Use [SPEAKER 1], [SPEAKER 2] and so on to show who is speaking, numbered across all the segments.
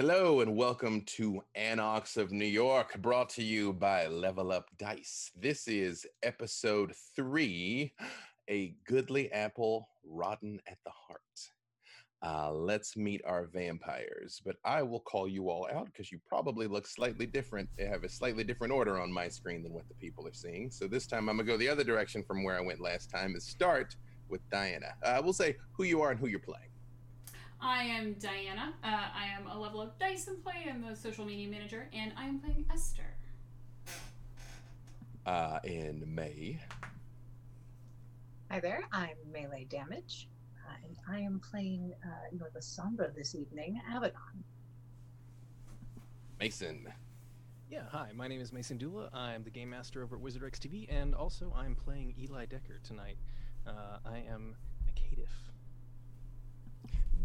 [SPEAKER 1] Hello and welcome to Anox of New York, brought to you by Level Up Dice. This is episode three A Goodly Apple Rotten at the Heart. Uh, let's meet our vampires, but I will call you all out because you probably look slightly different. They have a slightly different order on my screen than what the people are seeing. So this time I'm going to go the other direction from where I went last time and start with Diana. Uh, we'll say who you are and who you're playing.
[SPEAKER 2] I am Diana. Uh, I am a level up dice employee. I'm the social media manager, and I am playing Esther.
[SPEAKER 1] Uh, and May.
[SPEAKER 3] Hi there, I'm Melee Damage, uh, and I am playing uh, Norla Sombra this evening, Avedon.
[SPEAKER 1] Mason.
[SPEAKER 4] Yeah, hi, my name is Mason Dula. I'm the game master over at Wizard X TV, and also I'm playing Eli Decker tonight. Uh, I am a caitiff.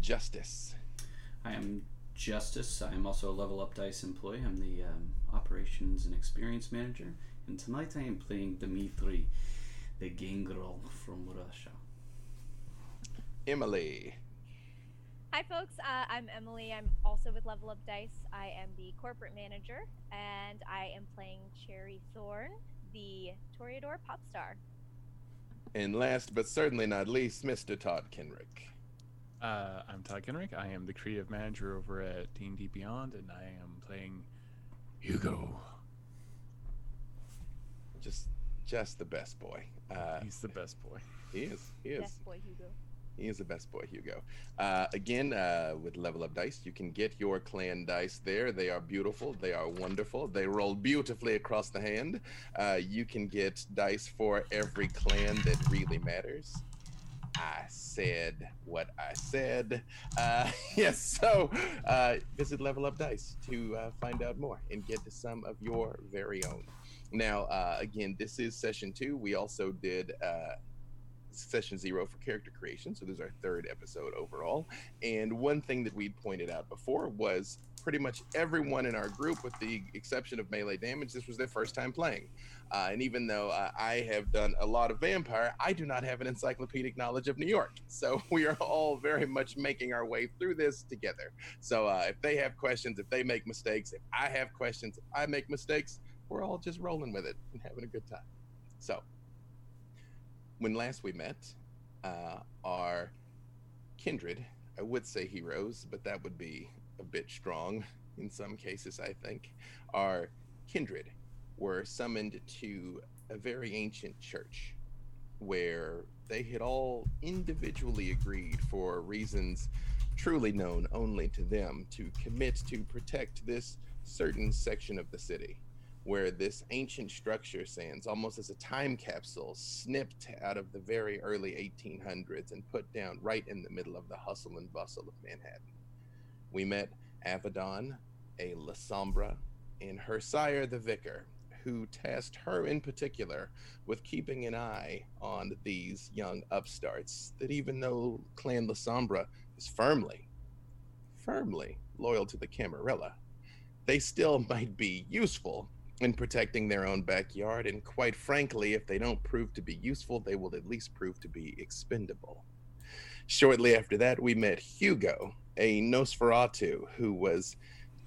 [SPEAKER 1] Justice.
[SPEAKER 5] I am Justice. I am also a level up dice employee. I'm the um, operations and experience manager. And tonight I am playing Dmitri, the gangrel from Russia.
[SPEAKER 1] Emily.
[SPEAKER 6] Hi, folks. Uh, I'm Emily. I'm also with Level Up Dice. I am the corporate manager, and I am playing Cherry Thorn, the Toreador pop star.
[SPEAKER 1] And last but certainly not least, Mr. Todd Kenreck.
[SPEAKER 7] Uh, I'm Todd Kenreck. I am the creative manager over at D&D Beyond, and I am playing Hugo.
[SPEAKER 1] Just, just the best boy. Uh,
[SPEAKER 7] He's the best boy.
[SPEAKER 1] he is. He is.
[SPEAKER 6] Best boy Hugo.
[SPEAKER 1] He is the best boy, Hugo. Uh, again, uh, with Level Up Dice, you can get your clan dice there. They are beautiful. They are wonderful. They roll beautifully across the hand. Uh, you can get dice for every clan that really matters. I said what I said. Uh, yes, so uh, visit Level Up Dice to uh, find out more and get to some of your very own. Now, uh, again, this is session two. We also did uh, session zero for character creation. So this is our third episode overall. And one thing that we'd pointed out before was pretty much everyone in our group, with the exception of melee damage, this was their first time playing. Uh, and even though uh, I have done a lot of vampire, I do not have an encyclopedic knowledge of New York. So we are all very much making our way through this together. So uh, if they have questions, if they make mistakes, if I have questions, if I make mistakes, we're all just rolling with it and having a good time. So when last we met, uh, our kindred, I would say heroes, but that would be a bit strong in some cases, I think, our kindred were summoned to a very ancient church where they had all individually agreed for reasons truly known only to them to commit to protect this certain section of the city where this ancient structure stands almost as a time capsule snipped out of the very early 1800s and put down right in the middle of the hustle and bustle of Manhattan. We met Avedon, a La Sombra, and her sire, the vicar, who tasked her in particular with keeping an eye on these young upstarts that even though Clan La Sombra is firmly, firmly loyal to the Camarilla, they still might be useful in protecting their own backyard. And quite frankly, if they don't prove to be useful, they will at least prove to be expendable. Shortly after that, we met Hugo, a Nosferatu who was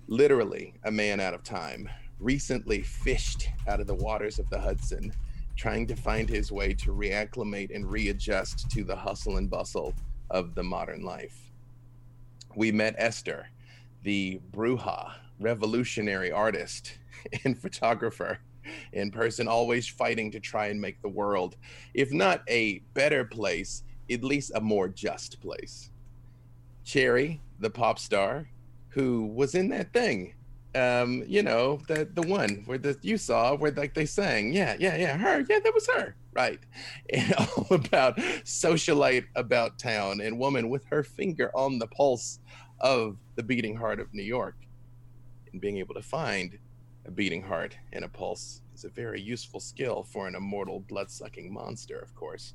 [SPEAKER 1] literally a man out of time, recently fished out of the waters of the Hudson, trying to find his way to reacclimate and readjust to the hustle and bustle of the modern life. We met Esther, the Brujah, revolutionary artist and photographer in person, always fighting to try and make the world, if not a better place, at least a more just place. Cherry, the pop star, who was in that thing, um, you know, the the one where the you saw where like they sang, yeah, yeah, yeah, her, yeah, that was her, right? And all about socialite about town and woman with her finger on the pulse of the beating heart of New York, and being able to find a beating heart and a pulse is a very useful skill for an immortal blood-sucking monster, of course.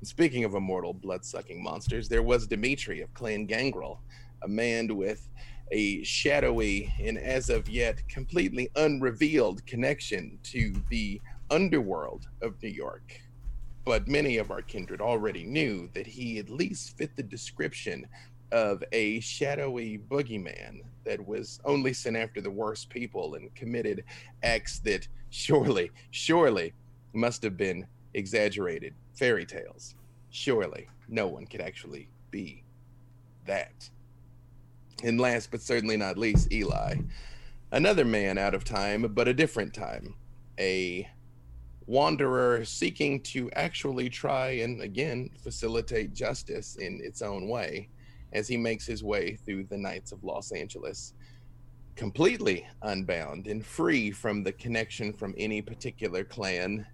[SPEAKER 1] And speaking of immortal blood-sucking monsters, there was Dimitri of Clan Gangrel, a man with a shadowy and as of yet completely unrevealed connection to the underworld of New York. But many of our kindred already knew that he at least fit the description of a shadowy boogeyman that was only sent after the worst people and committed acts that surely, surely must have been exaggerated fairy tales. Surely no one could actually be that. And last but certainly not least, Eli. Another man out of time, but a different time. A wanderer seeking to actually try and again facilitate justice in its own way as he makes his way through the nights of Los Angeles, completely unbound and free from the connection from any particular clan,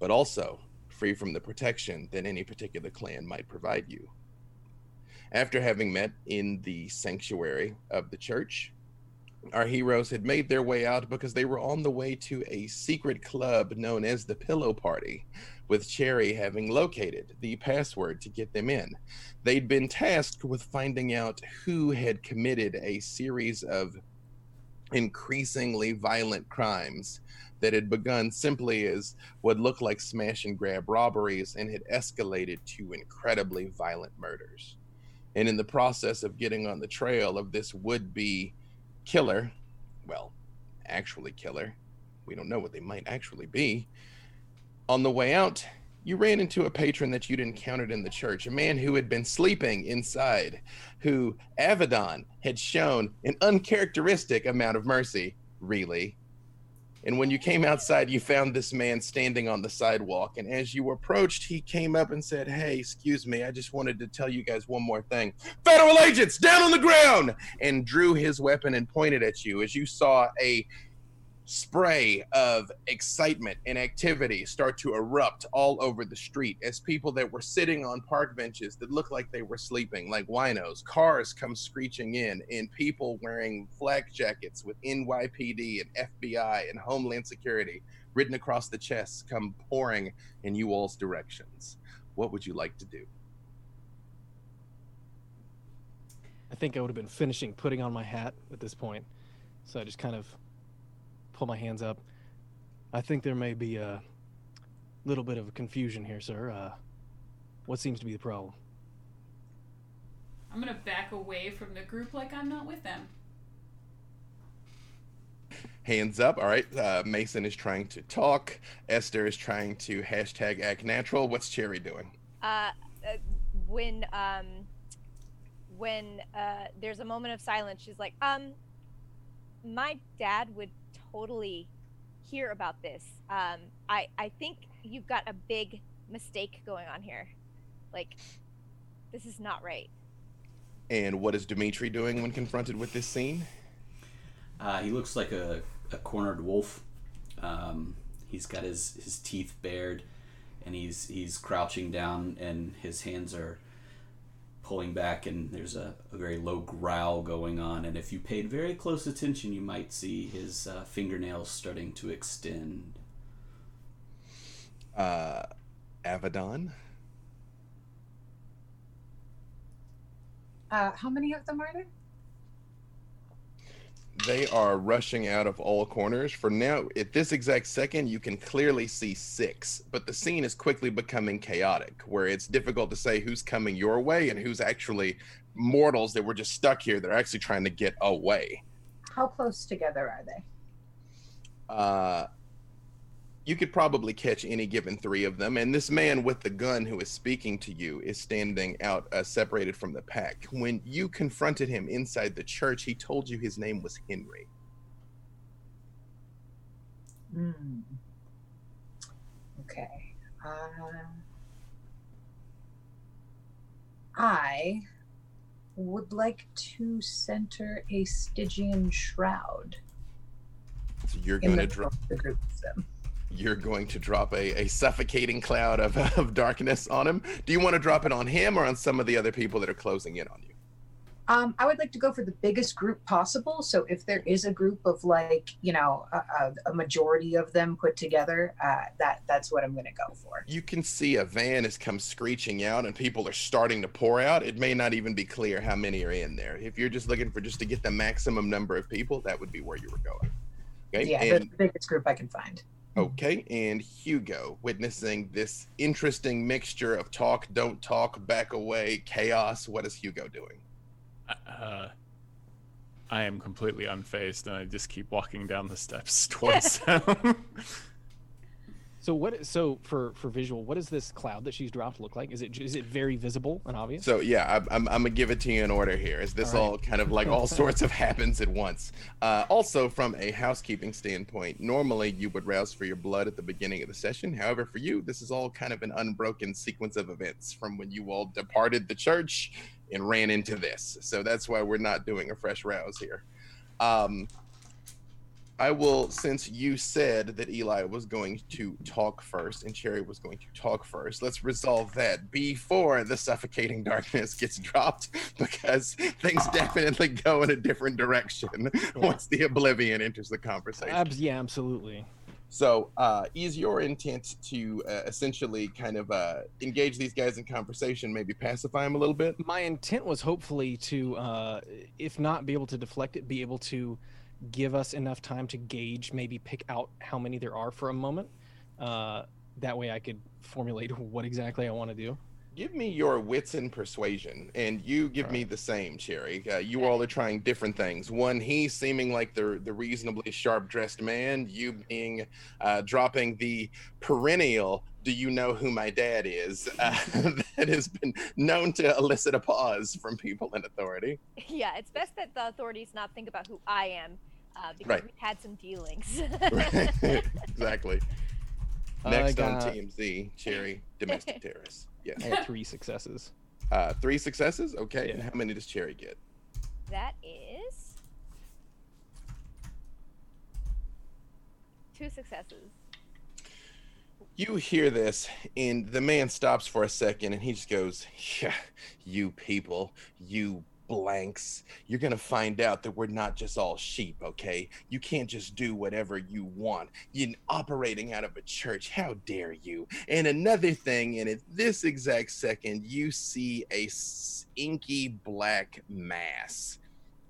[SPEAKER 1] but also free from the protection that any particular clan might provide you. After having met in the sanctuary of the church, our heroes had made their way out because they were on the way to a secret club known as the Pillow Party, with Cherry having located the password to get them in. They'd been tasked with finding out who had committed a series of increasingly violent crimes that had begun simply as what looked like smash and grab robberies and had escalated to incredibly violent murders. And in the process of getting on the trail of this would be killer, well, actually killer, we don't know what they might actually be. On the way out, you ran into a patron that you'd encountered in the church, a man who had been sleeping inside, who Avedon had shown an uncharacteristic amount of mercy, really. And when you came outside, you found this man standing on the sidewalk. And as you approached, he came up and said, Hey, excuse me, I just wanted to tell you guys one more thing. Federal agents down on the ground! And drew his weapon and pointed at you as you saw a spray of excitement and activity start to erupt all over the street as people that were sitting on park benches that looked like they were sleeping, like winos, cars come screeching in, and people wearing flak jackets with NYPD and FBI and Homeland Security written across the chests come pouring in you all's directions. What would you like to do?
[SPEAKER 4] I think I would have been finishing putting on my hat at this point. So I just kind of pull my hands up. I think there may be a little bit of confusion here, sir. Uh, what seems to be the problem?
[SPEAKER 2] I'm gonna back away from the group like I'm not with them.
[SPEAKER 1] Hands up. All right. Uh, Mason is trying to talk. Esther is trying to hashtag act natural. What's Cherry doing?
[SPEAKER 6] Uh, uh, when um, when uh, there's a moment of silence, she's like, um, my dad would totally hear about this. Um, I I think you've got a big mistake going on here. Like, this is not right.
[SPEAKER 1] And what is Dimitri doing when confronted with this scene?
[SPEAKER 5] Uh, he looks like a, a cornered wolf. Um, he's got his, his teeth bared, and he's he's crouching down, and his hands are pulling back, and there's a, a very low growl going on. And if you paid very close attention, you might see his uh, fingernails starting to extend.
[SPEAKER 1] Uh, Avedon.
[SPEAKER 3] Uh, how many of them are there?
[SPEAKER 1] They are rushing out of all corners. For now, at this exact second, you can clearly see six, but the scene is quickly becoming chaotic, where it's difficult to say who's coming your way and who's actually mortals that were just stuck here that are actually trying to get away.
[SPEAKER 3] How close together are they?
[SPEAKER 1] Uh, you could probably catch any given three of them. And this man with the gun who is speaking to you is standing out, uh, separated from the pack. When you confronted him inside the church, he told you his name was Henry.
[SPEAKER 3] Hmm. Okay. Uh, I would like to center a Stygian shroud
[SPEAKER 1] So you're going to drop.
[SPEAKER 3] the group of them.
[SPEAKER 1] You're going to drop a, a suffocating cloud of, of darkness on him. Do you want to drop it on him or on some of the other people that are closing in on you?
[SPEAKER 3] Um, I would like to go for the biggest group possible. So if there is a group of like, you know, a, a, majority of them put together, uh, that that's what I'm going to go for.
[SPEAKER 1] You can see a van has come screeching out and people are starting to pour out. It may not even be clear how many are in there. If you're just looking for just to get the maximum number of people, that would be where you were going. Okay.
[SPEAKER 3] Yeah,
[SPEAKER 1] and
[SPEAKER 3] the biggest group I can find.
[SPEAKER 1] Okay, and Hugo, witnessing this interesting mixture of talk, don't talk, back away, chaos. What is Hugo doing?
[SPEAKER 7] Uh, I am completely unfazed, and I just keep walking down the steps towards them.
[SPEAKER 4] So what? So for for visual, what does this cloud that she's dropped look like? Is it is it very visible and obvious?
[SPEAKER 1] So yeah, I'm, I'm, I'm gonna give it to you in order here. Is this
[SPEAKER 4] All
[SPEAKER 1] all,
[SPEAKER 4] right.
[SPEAKER 1] kind of like all sorts of happens at once? Uh, also, from a housekeeping standpoint, normally you would rouse for your blood at the beginning of the session. However, for you, this is all kind of an unbroken sequence of events from when you all departed the church and ran into this. So that's why we're not doing a fresh rouse here. Um, I will, since you said that Eli was going to talk first and Cherry was going to talk first, let's resolve that before the suffocating darkness gets dropped because things definitely go in a different direction once the oblivion enters the conversation.
[SPEAKER 4] Abs- yeah, absolutely.
[SPEAKER 1] So, uh, is your intent to uh, essentially kind of uh, engage these guys in conversation, maybe pacify them a little bit?
[SPEAKER 4] My intent was hopefully to, uh, if not be able to deflect it, be able to give us enough time to gauge, maybe pick out how many there are for a moment. Uh, that way, I could formulate what exactly I want to do.
[SPEAKER 1] Give me your wits and persuasion, and you give me the same, Cherry. Uh, you all are trying different things. One, he seeming like the the reasonably sharp dressed man. You being uh, dropping the perennial. Do you know who my dad is? Uh, that has been known to elicit a pause from people in authority.
[SPEAKER 6] yeah, it's best that the authorities not think about who I am, uh, because
[SPEAKER 1] Right.
[SPEAKER 6] we've had some dealings.
[SPEAKER 1] Right. exactly.
[SPEAKER 4] I
[SPEAKER 1] Next on
[SPEAKER 4] got-
[SPEAKER 1] Team Z, Cherry, domestic terrorists. Yes.
[SPEAKER 4] I got three successes.
[SPEAKER 1] Uh, three successes. Okay. And how many does Cherry get?
[SPEAKER 6] that is two successes.
[SPEAKER 1] You hear this, and the man stops for a second and he just goes, Yeah, you people, you blanks, you're gonna find out that we're not just all sheep, okay? You can't just do whatever you want. You're operating out of a church. How dare you? And another thing, and at this exact second, you see a inky black mass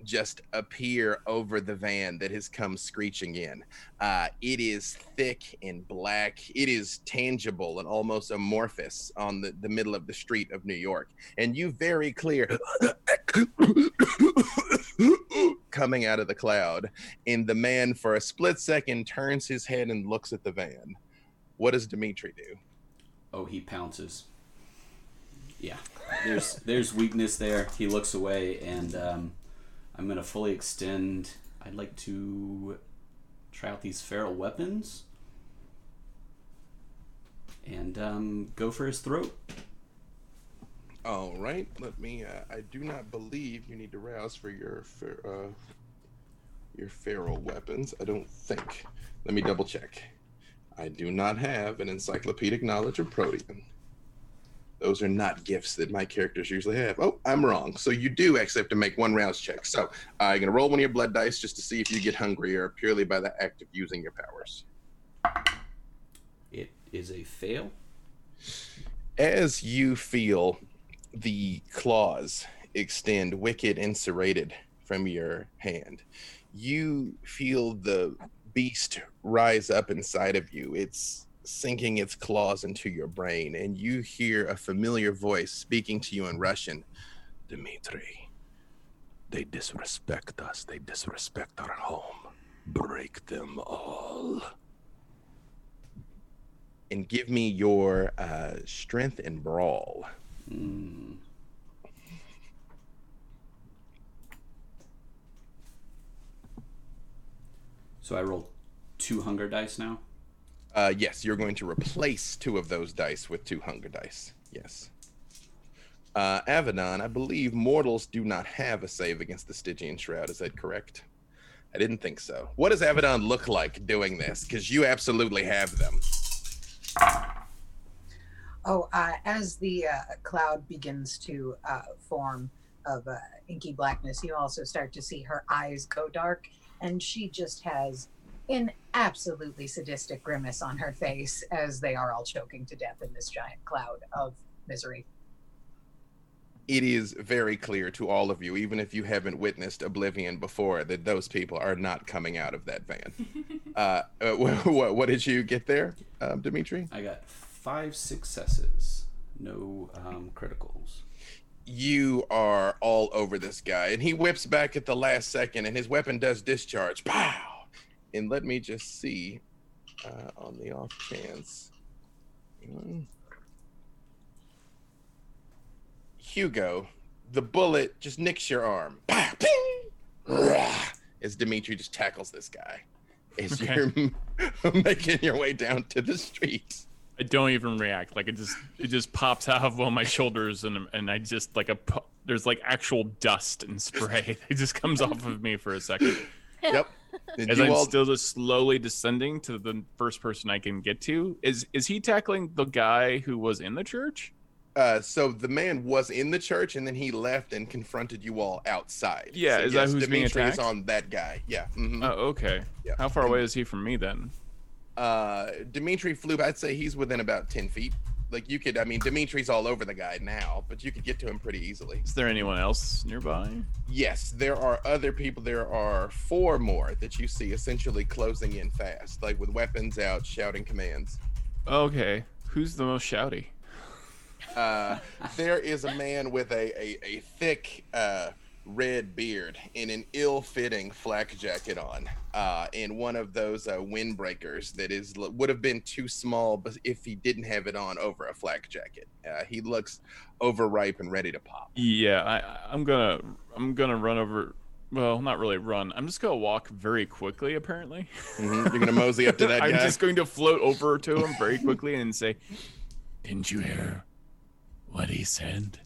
[SPEAKER 1] just appear over the van that has come screeching in. Uh, it is thick and black. It is tangible and almost amorphous on the, the middle of the street of New York. And you very clear coming out of the cloud. And the man, for a split second, turns his head and looks at the van. What does Dimitri do?
[SPEAKER 5] Oh, he pounces. Yeah, there's there's weakness there. He looks away, and um, I'm gonna fully extend. I'd like to try out these feral weapons and um, go for his throat.
[SPEAKER 1] All right, let me. Uh, I do not believe you need to rouse for your fer- uh, your feral weapons. I don't think. Let me double check. I do not have an encyclopedic knowledge of Protean. Those are not gifts that my characters usually have. Oh, I'm wrong. So you do actually have to make one rouse check. So uh, you're gonna roll one of your blood dice just to see if you get hungry or purely by the act of using your powers.
[SPEAKER 5] It is a fail.
[SPEAKER 1] as you feel the claws extend wicked and serrated from your hand, you feel the beast rise up inside of you. It's sinking its claws into your brain, and you hear a familiar voice speaking to you in Russian Dmitri, they disrespect us, they disrespect our home. Break them all and give me your uh, strength and brawl.
[SPEAKER 5] Hmm. So I roll two hunger dice now.
[SPEAKER 1] Uh, yes, you're going to replace two of those dice with two hunger dice. Yes. Uh, Avedon, I believe mortals do not have a save against the Stygian Shroud. Is that correct? I didn't think so. What does Avedon look like doing this? Because you absolutely have them.
[SPEAKER 3] Oh, uh, as the uh, cloud begins to uh, form of uh, inky blackness, you also start to see her eyes go dark, and she just has an absolutely sadistic grimace on her face as they are all choking to death in this giant cloud of misery.
[SPEAKER 1] It is very clear to all of you, even if you haven't witnessed Oblivion before, that those people are not coming out of that van. Uh, uh, what, what did you get there, um, Dimitri?
[SPEAKER 5] I got five successes, no um, criticals.
[SPEAKER 1] You are all over this guy, and he whips back at the last second, and his weapon does discharge. Pow! And let me just see uh, on the off chance. Hmm. Hugo, the bullet just nicks your arm. Pow! Ping! Rah! As Dimitri just tackles this guy. As
[SPEAKER 7] Okay.
[SPEAKER 1] you're making your way down to the street.
[SPEAKER 7] I don't even react. Like it just it just pops out of one of my shoulders and and I just like a there's like actual dust and spray. It just comes off of me for a second.
[SPEAKER 1] Yep. Did
[SPEAKER 7] As I'm
[SPEAKER 1] all-
[SPEAKER 7] still just slowly descending to the first person I can get to. Is is he tackling the guy who was in the church?
[SPEAKER 1] Uh, so the man was in the church, and then he left and confronted you all outside.
[SPEAKER 7] Yeah,
[SPEAKER 1] So
[SPEAKER 7] is that who's being
[SPEAKER 1] Dimitri is
[SPEAKER 7] attacked?
[SPEAKER 1] on that guy. Yeah. mhm.
[SPEAKER 7] Oh, okay.
[SPEAKER 1] Yeah.
[SPEAKER 7] How far away is he from me then?
[SPEAKER 1] Uh, Dimitri flew. I'd say he's within about ten feet. Like you could. I mean, Dimitri's all over the guy now, but you could get to him pretty easily.
[SPEAKER 7] Is there anyone else nearby?
[SPEAKER 1] Yes, there are other people. There are four more that you see essentially closing in fast, like with weapons out, shouting commands.
[SPEAKER 7] Okay. Who's the most shouty?
[SPEAKER 1] Uh, there is a man with a, a, a thick uh, red beard and an ill-fitting flak jacket on, uh, and one of those uh, windbreakers that is would have been too small, but if he didn't have it on over a flak jacket, uh, he looks overripe and ready to pop.
[SPEAKER 7] Yeah, I, I'm gonna I'm gonna run over. Well, not really run. I'm just gonna walk very quickly. Apparently,
[SPEAKER 1] Mhm, You're gonna mosey up to that guy.
[SPEAKER 7] I'm
[SPEAKER 1] guy.
[SPEAKER 7] just going to float over to him very quickly and say, "Didn't you hear what he said?"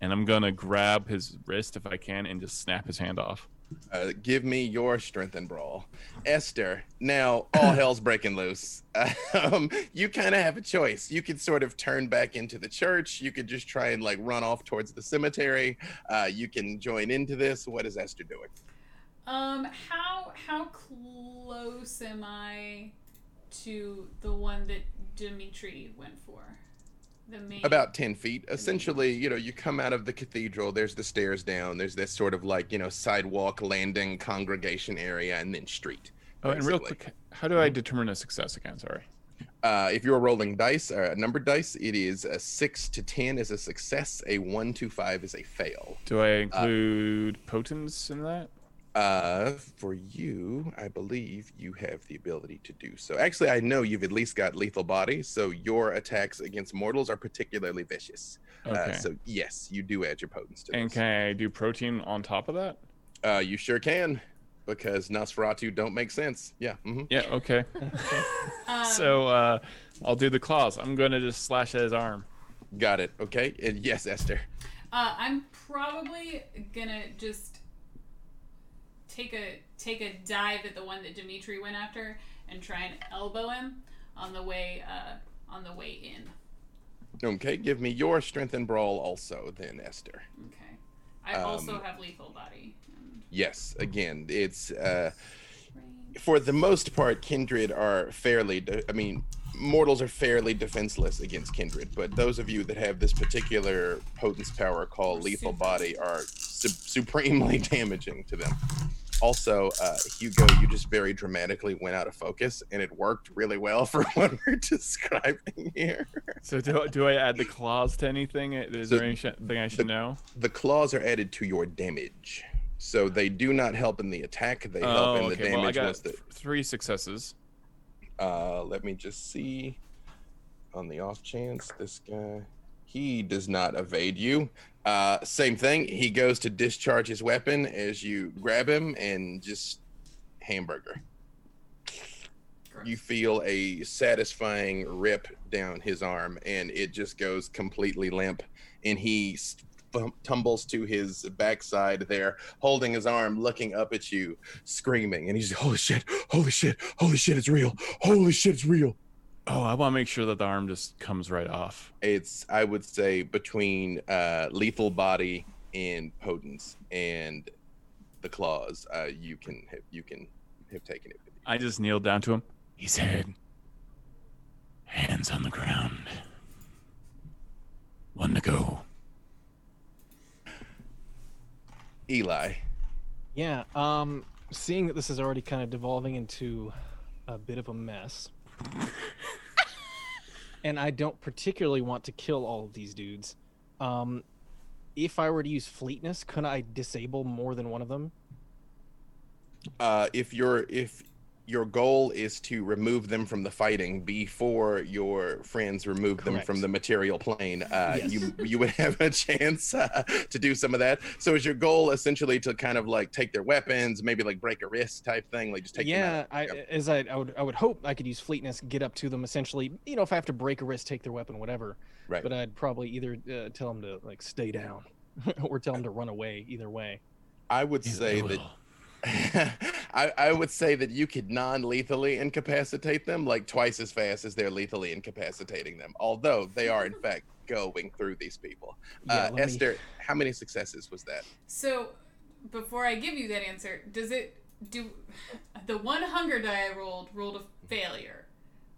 [SPEAKER 7] And I'm gonna grab his wrist if I can and just snap his hand off.
[SPEAKER 1] Uh, give me your strength and brawl, Esther. Now all hell's breaking loose. Um, you kind of have a choice. You could sort of turn back into the church. You could just try and like run off towards the cemetery. Uh, you can join into this. What is Esther doing?
[SPEAKER 2] Um, how how close am I to the one that Dimitri went for? The main.
[SPEAKER 1] About ten feet. Essentially, you know, you come out of the cathedral. There's the stairs down. There's this sort of like you know sidewalk landing congregation area, and then street.
[SPEAKER 7] Oh, and real quick, how do I determine a success again? Sorry.
[SPEAKER 1] Uh, if you're rolling dice, uh, numbered dice, it is a six to ten is a success. A one to five is a fail.
[SPEAKER 7] Do I include potence in that?
[SPEAKER 1] Uh, for you, I believe you have the ability to do so. Actually, I know you've at least got lethal body, so your attacks against mortals are particularly vicious.
[SPEAKER 7] Okay.
[SPEAKER 1] Uh, so yes, you do add your potence to
[SPEAKER 7] and
[SPEAKER 1] this.
[SPEAKER 7] can I do Protean on top of that?
[SPEAKER 1] Uh, you sure can, because Nosferatu don't make sense. Yeah. hmm
[SPEAKER 7] Yeah. Okay.
[SPEAKER 2] Um,
[SPEAKER 7] so uh, I'll do the claws. I'm gonna just slash at his arm.
[SPEAKER 1] Got it. Okay. And yes, Esther.
[SPEAKER 2] Uh, I'm probably gonna just take a take a dive at the one that Dimitri went after and try and elbow him on the way uh, on the way in.
[SPEAKER 1] Okay. Give me your strength and brawl also, then Esther.
[SPEAKER 2] Okay. I also
[SPEAKER 1] Um,
[SPEAKER 2] have lethal body. And
[SPEAKER 1] Yes. Again, it's uh. for the most part, kindred are fairly. De- I mean, mortals are fairly defenseless against kindred, but those of you that have this particular potence power called lethal body are su- supremely damaging to them. Also, uh, Hugo, you just very dramatically went out of focus, and it worked really well for what we're describing here.
[SPEAKER 7] So do, do I add the claws to anything? Is
[SPEAKER 1] So
[SPEAKER 7] there anything I should know?
[SPEAKER 1] The claws are added to your damage, so they do not help in the attack. They help
[SPEAKER 7] Oh,
[SPEAKER 1] in the
[SPEAKER 7] okay. Well, I
[SPEAKER 1] damage
[SPEAKER 7] got
[SPEAKER 1] the
[SPEAKER 7] three successes.
[SPEAKER 1] Uh, let me just see. On the off chance, this guy, he does not evade you. Uh, same thing. He goes to discharge his weapon as you grab him and just hamburger. You feel a satisfying rip down his arm, and it just goes completely limp. And he tumbles to his backside there, holding his arm, looking up at you, screaming. And he's, holy shit, holy shit, holy shit, it's real. Holy shit, it's real.
[SPEAKER 7] Oh, I want to make sure that the arm just comes right off.
[SPEAKER 1] It's, I would say, between uh, lethal body and potence and the claws, uh, you can have, you can have taken it.
[SPEAKER 7] I just kneeled down to him. He said, "Hands on the ground. One to go."
[SPEAKER 1] Eli,
[SPEAKER 4] Yeah. Um, seeing that this is already kind of devolving into a bit of a mess. And I don't particularly want to kill all of these dudes. Um, if I were to use fleetness, could I disable more than one of them?
[SPEAKER 1] Uh, if your if your goal is to remove them from the fighting before your friends remove them from the material plane, uh,
[SPEAKER 4] Yes.
[SPEAKER 1] you you would have a chance uh, to do some of that. So is your goal essentially to kind of like take their weapons, maybe like break a wrist type thing, like just take them
[SPEAKER 4] yeah,
[SPEAKER 1] out?
[SPEAKER 4] I,
[SPEAKER 1] Yep.
[SPEAKER 4] as I, I would, I would hope I could use fleetness, get up to them. Essentially, you know, if I have to break a wrist, take their weapon, whatever.
[SPEAKER 1] Right.
[SPEAKER 4] But I'd probably either uh, tell them to like stay down, or tell them to run away. Either way.
[SPEAKER 1] I would say that I, I would say that you could non-lethally incapacitate them like twice as fast as they're lethally incapacitating them. Although they are in fact going through these people.
[SPEAKER 4] Yeah,
[SPEAKER 1] uh,
[SPEAKER 4] let me-
[SPEAKER 1] Esther, how many successes was that?
[SPEAKER 2] So, before I give you that answer, does it do the one hunger die I rolled rolled a failure,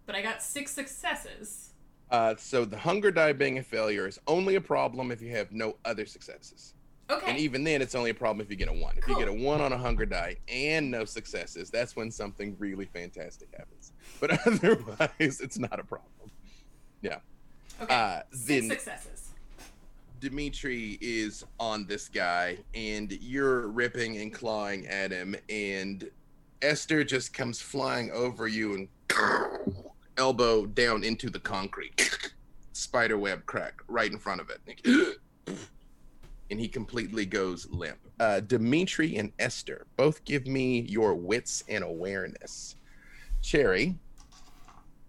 [SPEAKER 2] but I got six successes.
[SPEAKER 1] Uh, so the hunger die being a failure is only a problem if you have no other successes.
[SPEAKER 2] Okay.
[SPEAKER 1] And even then, it's only a problem if you get a one. If you get a one on a hunger die and no successes, that's when something really fantastic happens. But otherwise, it's not a problem. Yeah.
[SPEAKER 2] Okay.
[SPEAKER 1] uh, then-
[SPEAKER 2] successes.
[SPEAKER 1] Dimitri is on this guy, and you're ripping and clawing at him, and Esther just comes flying over you and elbow down into the concrete. Spider web crack right in front of it. And he completely goes limp. Uh, Dimitri and Esther both give me your wits and awareness. Cherry,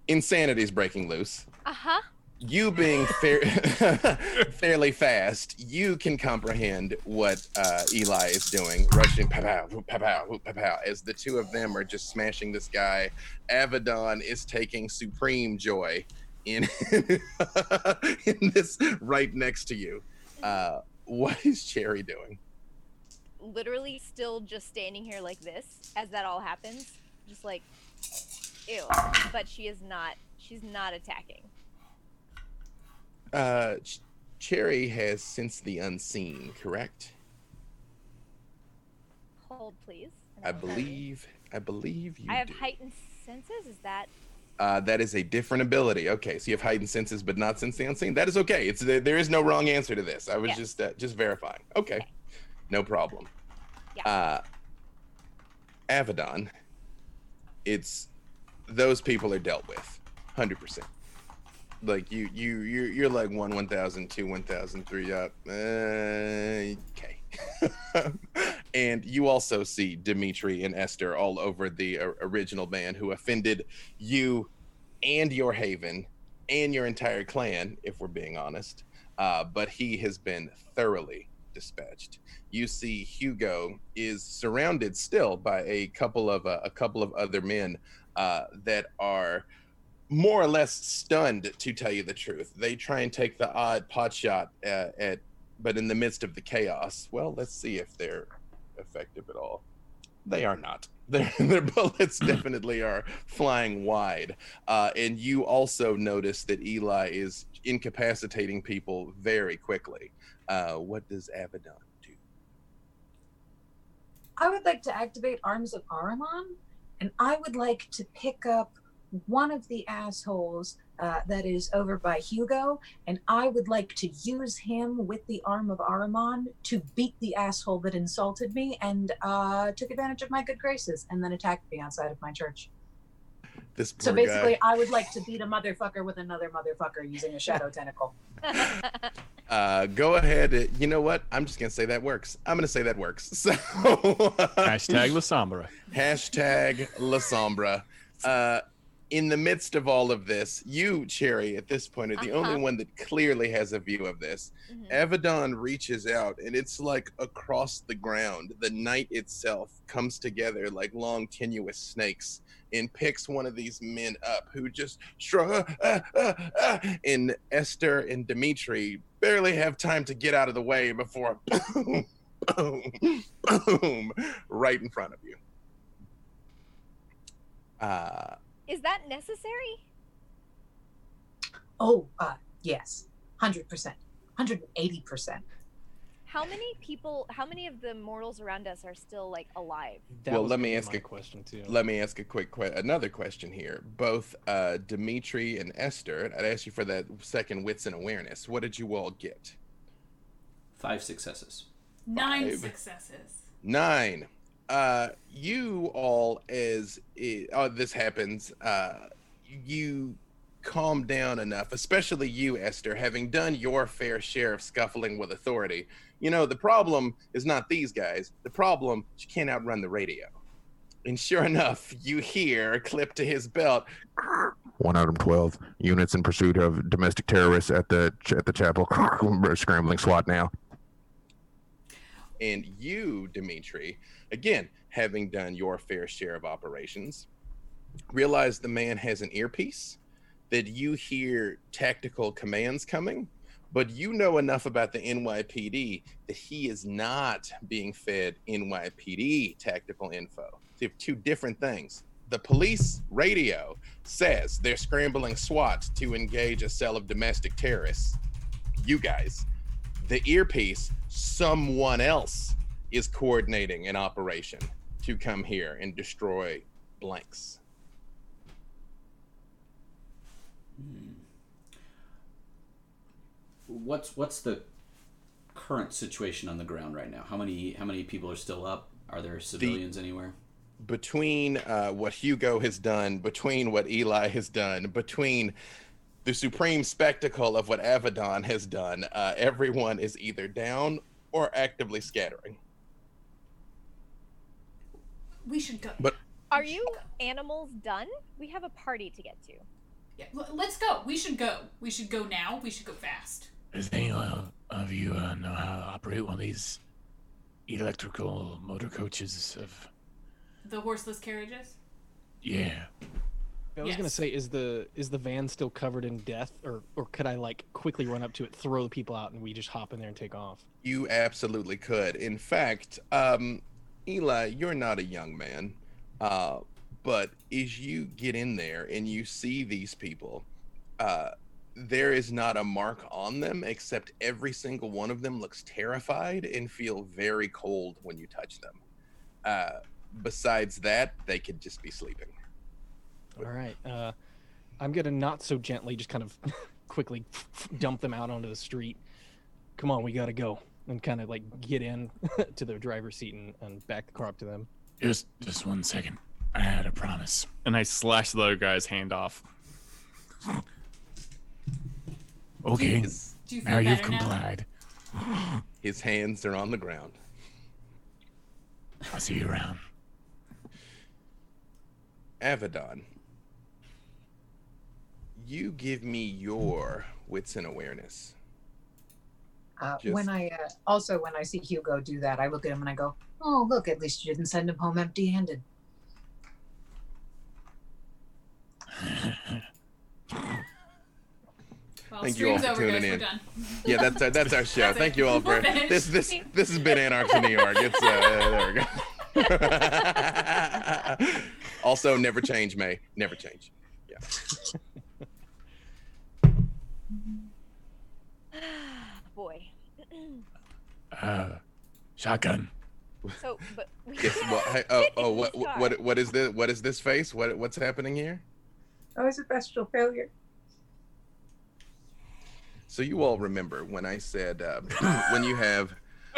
[SPEAKER 1] insanity is breaking loose
[SPEAKER 6] Uh huh.
[SPEAKER 1] you being fair, fairly fast, you can comprehend what uh, Eli is doing, rushing pow pow whoop, pow pow whoop, pow pow, as the two of them are just smashing this guy. Avedon is taking supreme joy in in this right next to you. Uh, what is Cherry doing?
[SPEAKER 6] Literally still just standing here like this as that all happens. Just like, ew. But she is not. She's not attacking.
[SPEAKER 1] Uh, Ch- Cherry has sensed the unseen, correct?
[SPEAKER 6] Hold, please.
[SPEAKER 1] I
[SPEAKER 6] will tell you.
[SPEAKER 1] believe. I believe you.
[SPEAKER 6] I have
[SPEAKER 1] do.
[SPEAKER 6] heightened senses. Is that
[SPEAKER 1] Uh, that is a different ability. Okay, so you have heightened senses, but not sense the unseen. That is okay. It's there, is no wrong answer to this. I was
[SPEAKER 6] Yes.
[SPEAKER 1] just uh, just verifying. Okay, no problem.
[SPEAKER 6] Yeah.
[SPEAKER 1] Uh, Avedon, it's those people are dealt with, hundred percent. Like you, you, you, you're like one, one thousand, two, one thousand, three up. Uh, okay. and you also see Dimitri and Esther all over the uh, original man who offended you and your haven and your entire clan, if we're being honest. Uh, but he has been thoroughly dispatched. You see, Hugo is surrounded still by a couple of uh, a couple of other men uh, that are more or less stunned, to tell you the truth. They try and take the odd pot shot uh, at, but in the midst of the chaos, well, let's see if they're effective at all. They are not. Their, their bullets definitely are flying wide. Uh, and you also notice that Eli is incapacitating people very quickly. Uh, what does Avedon do?
[SPEAKER 3] I would like to activate Arms of Ahriman, and I would like to pick up one of the assholes uh, that is over by Hugo, and I would like to use him with the Arm of Ahriman to beat the asshole that insulted me and uh, took advantage of my good graces, and then attacked me outside of my church.
[SPEAKER 1] This
[SPEAKER 3] So basically,
[SPEAKER 1] guy.
[SPEAKER 3] I would like to beat a motherfucker with another motherfucker using a shadow tentacle.
[SPEAKER 1] Uh, go ahead. uh, You know what? I'm just gonna say that works. I'm gonna say that works. So
[SPEAKER 7] Hashtag La Sombra.
[SPEAKER 1] Hashtag La Sombra. Uh, in the midst of all of this, you, Cherry, at this point, are the only
[SPEAKER 6] Uh-huh.
[SPEAKER 1] one that clearly has a view of this.
[SPEAKER 6] Mhm.
[SPEAKER 1] Avedon reaches out, and it's like across the ground. The night itself comes together like long, tenuous snakes and picks one of these men up who just shrug. ah, ah, ah, and Esther and Dimitri barely have time to get out of the way before boom, boom, boom, right in front of you. Uh,
[SPEAKER 6] Is that necessary?
[SPEAKER 3] Oh, uh, yes, hundred percent, hundred and eighty percent.
[SPEAKER 6] How many people? How many of the mortals around us are still like alive?
[SPEAKER 4] That
[SPEAKER 1] Well, let me ask a-
[SPEAKER 4] question too.
[SPEAKER 1] Let me ask a quick que- another question here. Both uh, Dimitri and Esther, I'd ask you for that second wits and awareness. What did you all get?
[SPEAKER 5] Five successes.
[SPEAKER 2] Nine
[SPEAKER 1] Five.
[SPEAKER 2] successes.
[SPEAKER 1] Nine. Uh, you all, as it, oh, this happens, uh, you calm down enough, especially you, Esther, having done your fair share of scuffling with authority. You know, the problem is not these guys. The problem you can't outrun the radio. And sure enough, you hear clipped to his belt.
[SPEAKER 8] One item twelve units in pursuit of domestic terrorists at the at the chapel. Scrambling SWAT now.
[SPEAKER 1] And you, Dimitri, again, having done your fair share of operations, realize the man has an earpiece, that you hear tactical commands coming, but you know enough about the NYPD that he is not being fed NYPD tactical info. Have two different things. The police radio says they're scrambling SWAT to engage a cell of domestic terrorists. You guys, the earpiece, someone else is coordinating an operation to come here and destroy blanks.
[SPEAKER 5] What's what's the current situation on the ground right now? How many how many people are still up? Are there civilians anywhere?
[SPEAKER 1] Between uh, what Hugo has done, between what Eli has done, between the supreme spectacle of what Avedon has done, uh, everyone is either down or actively scattering.
[SPEAKER 2] We should go.
[SPEAKER 1] But-
[SPEAKER 6] Are you animals done? We have a party to get to.
[SPEAKER 2] Yeah, l- let's go. We should go. We should go now. We should go fast.
[SPEAKER 9] Does anyone of you uh, know how to operate one of these electrical motor coaches? Of
[SPEAKER 2] The horseless carriages.
[SPEAKER 9] yeah,
[SPEAKER 4] I was gonna say, is the is the van still covered in death, or or could I like quickly run up to it, throw the people out, and we just hop in there and take off?
[SPEAKER 1] You absolutely could. In fact, um, Eli, you're not a young man, uh, but as you get in there and you see these people, uh, there is not a mark on them except every single one of them looks terrified and feel very cold when you touch them. Uh, besides that, they could just be sleeping.
[SPEAKER 4] All right. Uh, I'm gonna not so gently, just kind of quickly dump them out onto the street. Come on, we gotta go, and kind of like get in to the driver's seat and, and back the car up to them.
[SPEAKER 9] just just one second. I had a promise.
[SPEAKER 7] And I slash the other guy's hand off.
[SPEAKER 9] Okay,
[SPEAKER 1] His,
[SPEAKER 2] Do you feel
[SPEAKER 9] now you've
[SPEAKER 2] now?
[SPEAKER 9] complied.
[SPEAKER 1] his hands are on the ground.
[SPEAKER 9] I'll see you around.
[SPEAKER 1] Avedon, you give me your wits and awareness.
[SPEAKER 3] Uh,
[SPEAKER 1] Just-
[SPEAKER 3] when I uh, also when I see Hugo do that, I look at him and I go, "Oh, look! At least you didn't send him home empty-handed."
[SPEAKER 2] Well,
[SPEAKER 1] Thank you all for
[SPEAKER 2] over,
[SPEAKER 1] tuning
[SPEAKER 2] guys.
[SPEAKER 1] In. Yeah, that's our, that's our show.
[SPEAKER 2] That's it.
[SPEAKER 1] Thank you all for
[SPEAKER 2] We're
[SPEAKER 1] this. This this has been Anarchy New York. It's uh, there we go. also, never change, May. Never change.
[SPEAKER 6] Boy.
[SPEAKER 9] Uh, shotgun.
[SPEAKER 6] So, but we
[SPEAKER 1] Yes. Well, hey, oh, oh,
[SPEAKER 6] His
[SPEAKER 1] what, what, what is this? What is this face? What, what's happening here?
[SPEAKER 3] Oh, it's a bestial failure.
[SPEAKER 1] So you all remember when I said uh, when you have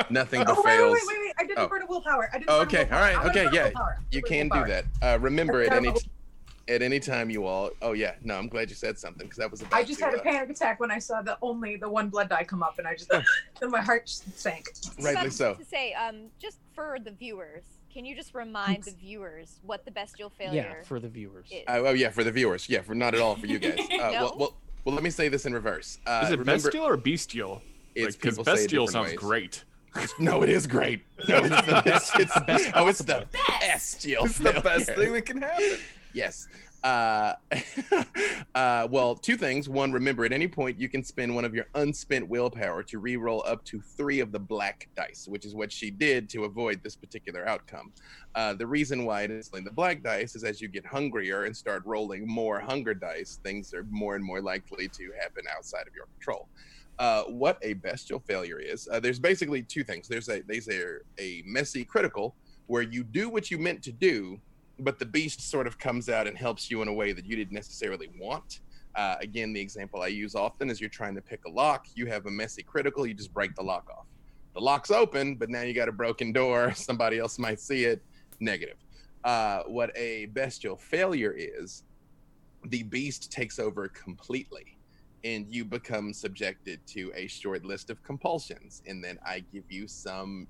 [SPEAKER 1] nothing but
[SPEAKER 3] Oh wait, wait,
[SPEAKER 1] fails.
[SPEAKER 3] wait, wait, wait! I didn't
[SPEAKER 1] Oh.
[SPEAKER 3] burn a willpower. I didn't.
[SPEAKER 1] Oh,
[SPEAKER 3] burn a
[SPEAKER 1] okay,
[SPEAKER 3] willpower.
[SPEAKER 1] all right, okay, yeah. You can
[SPEAKER 3] burn
[SPEAKER 1] do that. Uh, remember at any
[SPEAKER 3] Terrible.
[SPEAKER 1] At any time you all. Oh yeah, no, I'm glad you said something because that was. About
[SPEAKER 3] I just
[SPEAKER 1] to,
[SPEAKER 3] had a
[SPEAKER 1] uh,
[SPEAKER 3] panic attack when I saw the only the one blood die come up, and I just then my heart just sank.
[SPEAKER 1] Rightly so.
[SPEAKER 6] To say, um, just for the viewers, can you just remind the viewers what the bestial failure
[SPEAKER 4] Yeah, for the viewers.
[SPEAKER 6] is?
[SPEAKER 1] Uh, oh yeah, for the viewers. Yeah, for not at all for you guys. Uh,
[SPEAKER 6] No?
[SPEAKER 1] well, well, well, let me say this in reverse. Uh,
[SPEAKER 7] Is it
[SPEAKER 1] remember,
[SPEAKER 7] bestial or bestial?
[SPEAKER 1] It's
[SPEAKER 7] Because
[SPEAKER 1] people say it
[SPEAKER 7] bestial sounds
[SPEAKER 1] ways.
[SPEAKER 7] great.
[SPEAKER 1] No, it is great. No, it's the best. It's the best. Oh, it's the
[SPEAKER 2] Best.
[SPEAKER 1] bestial.
[SPEAKER 7] It's the best thing that can happen.
[SPEAKER 1] Yes. Uh, uh, well, two things. One, remember at any point you can spend one of your unspent willpower to re-roll up to three of the black dice, which is what she did to avoid this particular outcome. Uh, the reason why it is the black dice is as you get hungrier and start rolling more hunger dice, things are more and more likely to happen outside of your control. Uh, what a bestial failure is. Uh, there's basically two things. There's a there's a, a messy critical where you do what you meant to do, but the beast sort of comes out and helps you in a way that you didn't necessarily want. Uh, again, the example I use often is you're trying to pick a lock. You have a messy critical. You just break the lock off. The lock's open, but now you got a broken door. Somebody else might see it. Negative. Uh, what a bestial failure is, the beast takes over completely and you become subjected to a short list of compulsions and then i give you some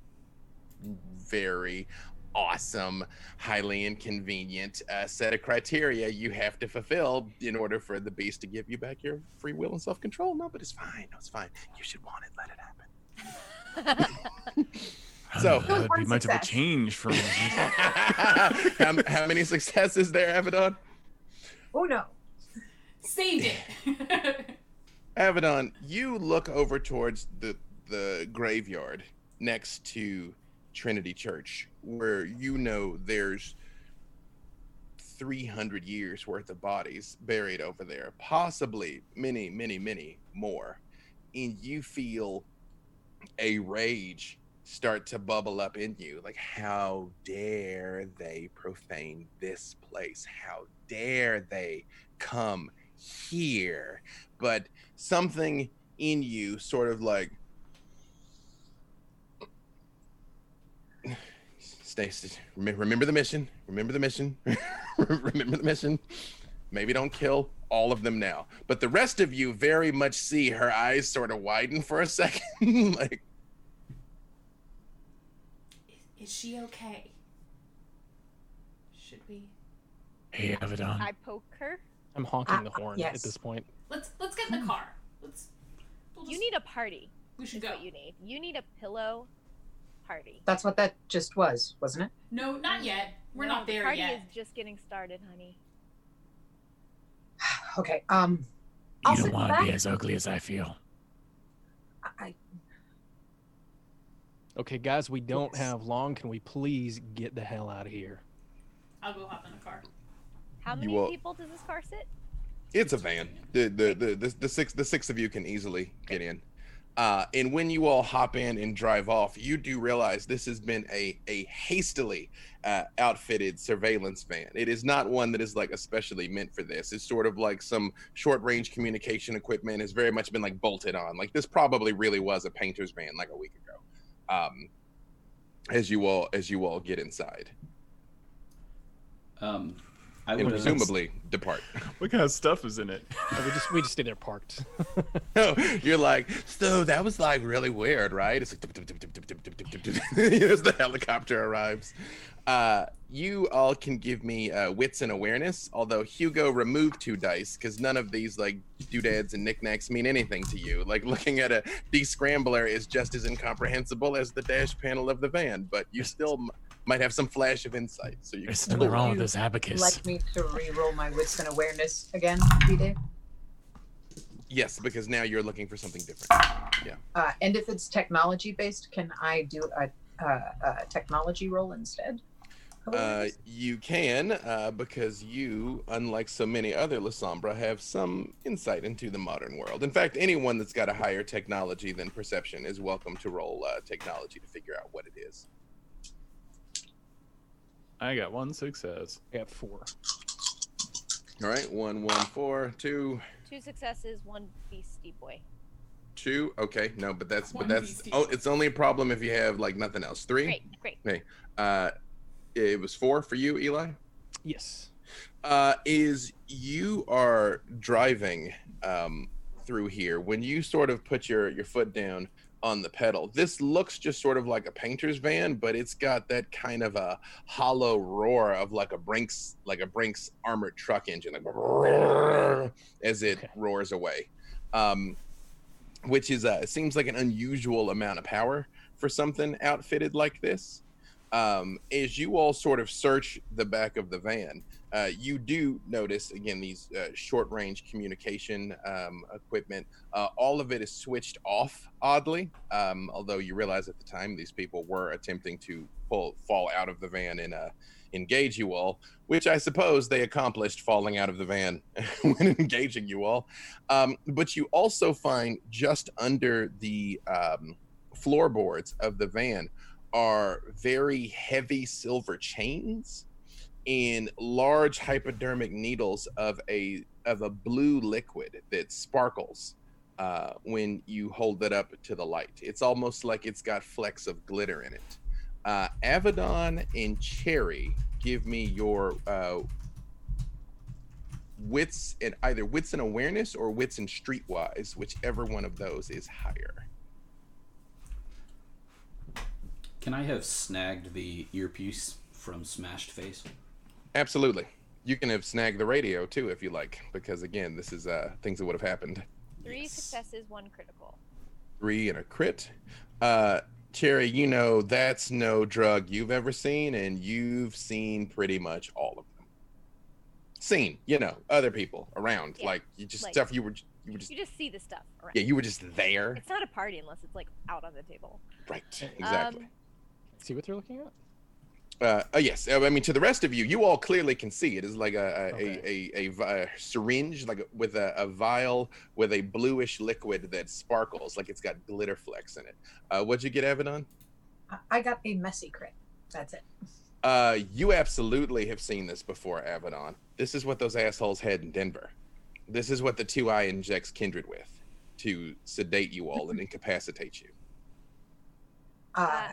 [SPEAKER 1] very awesome highly inconvenient uh, set of criteria you have to fulfill in order for the beast to give you back your free will and self-control. No but it's fine. No it's fine. You should want it. Let it happen. So-
[SPEAKER 7] that would be
[SPEAKER 3] One
[SPEAKER 7] much of a change for me.
[SPEAKER 1] how, how many successes there avedon
[SPEAKER 3] Oh no.
[SPEAKER 2] Saved it.
[SPEAKER 1] Avedon, you look over towards the the graveyard next to Trinity Church, where you know there's 300 years worth of bodies buried over there, possibly many, many, many more. And you feel a rage start to bubble up in you. Like, how dare they profane this place? How dare they come here? But something in you sort of like stay st- remember, remember the mission remember the mission remember the mission maybe don't kill all of them now but the rest of you very much see her eyes sort of widen for a second like
[SPEAKER 2] Is she okay? Should we?
[SPEAKER 9] Hey, Avedon.
[SPEAKER 6] I poke her.
[SPEAKER 4] I'm honking
[SPEAKER 3] Ah,
[SPEAKER 4] the horn
[SPEAKER 3] yes.
[SPEAKER 4] at this point.
[SPEAKER 2] Let's let's get in the car. Let's. We'll
[SPEAKER 6] You need a party.
[SPEAKER 2] We should go.
[SPEAKER 6] what you need. You need a pillow party.
[SPEAKER 3] That's what that just was, wasn't it?
[SPEAKER 2] No, not yet. We're
[SPEAKER 6] No,
[SPEAKER 2] not
[SPEAKER 6] the
[SPEAKER 2] there
[SPEAKER 6] party
[SPEAKER 2] yet.
[SPEAKER 6] is just getting started, honey.
[SPEAKER 3] Okay. Um.
[SPEAKER 9] You
[SPEAKER 3] I'll
[SPEAKER 9] don't
[SPEAKER 3] sit
[SPEAKER 9] want to be as ugly as I feel.
[SPEAKER 3] I,
[SPEAKER 4] Okay, guys, we don't
[SPEAKER 3] Yes.
[SPEAKER 4] have long. Can we please get the hell out of here?
[SPEAKER 2] I'll go hop in the car.
[SPEAKER 6] How
[SPEAKER 1] You
[SPEAKER 6] many
[SPEAKER 1] will-
[SPEAKER 6] people does this car sit?
[SPEAKER 1] It's a van. The the, the the the six the six of you can easily get in. Uh, and when you all hop in and drive off, you do realize this has been a a hastily uh, outfitted surveillance van. It is not one that is like especially meant for this. It's sort of like some short range communication equipment has very much been like bolted on. Like this probably really was a painter's van like a week ago. Um, as you all as you all get inside
[SPEAKER 5] Um, I
[SPEAKER 1] and presumably depart.
[SPEAKER 7] What kind of stuff is in it?
[SPEAKER 4] we just we just stay there parked.
[SPEAKER 1] no, you're like, so that was like really weird, right? It's like as the helicopter arrives. Uh, you all can give me uh, wits and awareness, although Hugo removed two dice because none of these like doodads and knickknacks mean anything to you. Like looking at a descrambler is just as incomprehensible as the dash panel of the van, but you still might have some flash of insight. So you
[SPEAKER 9] There's
[SPEAKER 1] can
[SPEAKER 9] something
[SPEAKER 3] Would
[SPEAKER 9] wrong with
[SPEAKER 3] you
[SPEAKER 9] this abacus.
[SPEAKER 3] like me to re-roll my wits and awareness again, D-Day?
[SPEAKER 1] yes, because now you're looking for something different.
[SPEAKER 3] Uh, and if it's technology based, can I do a, a, a technology roll instead?
[SPEAKER 1] Uh, you can, uh, because you, unlike so many other Lasombra, have some insight into the modern world. In fact, anyone that's got a higher technology than perception is welcome to roll uh, technology to figure out what it is.
[SPEAKER 7] I got one success.
[SPEAKER 4] I got four.
[SPEAKER 1] All right, one, one, four, two,
[SPEAKER 6] Two successes, one beastie boy.
[SPEAKER 1] two. Okay, no, but that's
[SPEAKER 2] One
[SPEAKER 1] but that's
[SPEAKER 2] beastie.
[SPEAKER 1] oh, it's only a problem if you have like nothing else. Three.
[SPEAKER 6] Great, great. Hey.
[SPEAKER 1] Uh, it was four for you, Eli.
[SPEAKER 4] Yes.
[SPEAKER 1] uh, is you are driving um, through here when you sort of put your your foot down on the pedal. This looks just sort of like a painter's van but it's got that kind of a hollow roar of like a brinks like a brinks armored truck engine like as it
[SPEAKER 4] Okay.
[SPEAKER 1] roars away. Um, which is uh, seems like an unusual amount of power for something outfitted like this. Um, as you all sort of search the back of the van, Uh, you do notice again these uh, short-range communication um, equipment. Uh, all of it is switched off, oddly. Um, although you realize at the time these people were attempting to pull fall out of the van and uh, engage you all, which I suppose they accomplished falling out of the van when engaging you all. Um, but you also find just under the um, floorboards of the van are very heavy silver chains and large hypodermic needles of a of a blue liquid that sparkles uh, when you hold it up to the light. It's almost like it's got flecks of glitter in it. Uh, Avedon and Cherry, give me your uh, wits and either wits and awareness or wits and streetwise, whichever one of those is higher.
[SPEAKER 5] Can I have snagged the earpiece from Smashed Face?
[SPEAKER 1] Absolutely. You can have snagged the radio too if you like, because again, this is uh, things that would have happened.
[SPEAKER 6] Three
[SPEAKER 5] Yes.
[SPEAKER 6] successes, one critical.
[SPEAKER 1] Three and a crit. Uh, Cherry, you know that's no drug you've ever seen, and you've seen pretty much all of them. Seen, you know, other people around,
[SPEAKER 6] Yeah,
[SPEAKER 1] like you just
[SPEAKER 6] like-
[SPEAKER 1] stuff you were you were just
[SPEAKER 6] You just see the stuff around.
[SPEAKER 1] yeah you were just there,
[SPEAKER 6] It's not a party unless it's like out on the table.
[SPEAKER 1] right? Exactly.
[SPEAKER 6] Um,
[SPEAKER 4] See what they're looking at?
[SPEAKER 1] Uh, uh, yes, I mean to the rest of you, you all clearly can see it is like a a,
[SPEAKER 4] Okay.
[SPEAKER 1] a, a, vi- a syringe, like a, with a, a vial with a bluish liquid that sparkles, like it's got glitter flecks in it. Uh, what'd you get, Avedon?
[SPEAKER 3] I- I got a messy crit. That's it.
[SPEAKER 1] Uh, you absolutely have seen this before, Avedon. This is what those assholes had in Denver. This is what the two eye injects kindred with to sedate you all and incapacitate you.
[SPEAKER 3] Uh,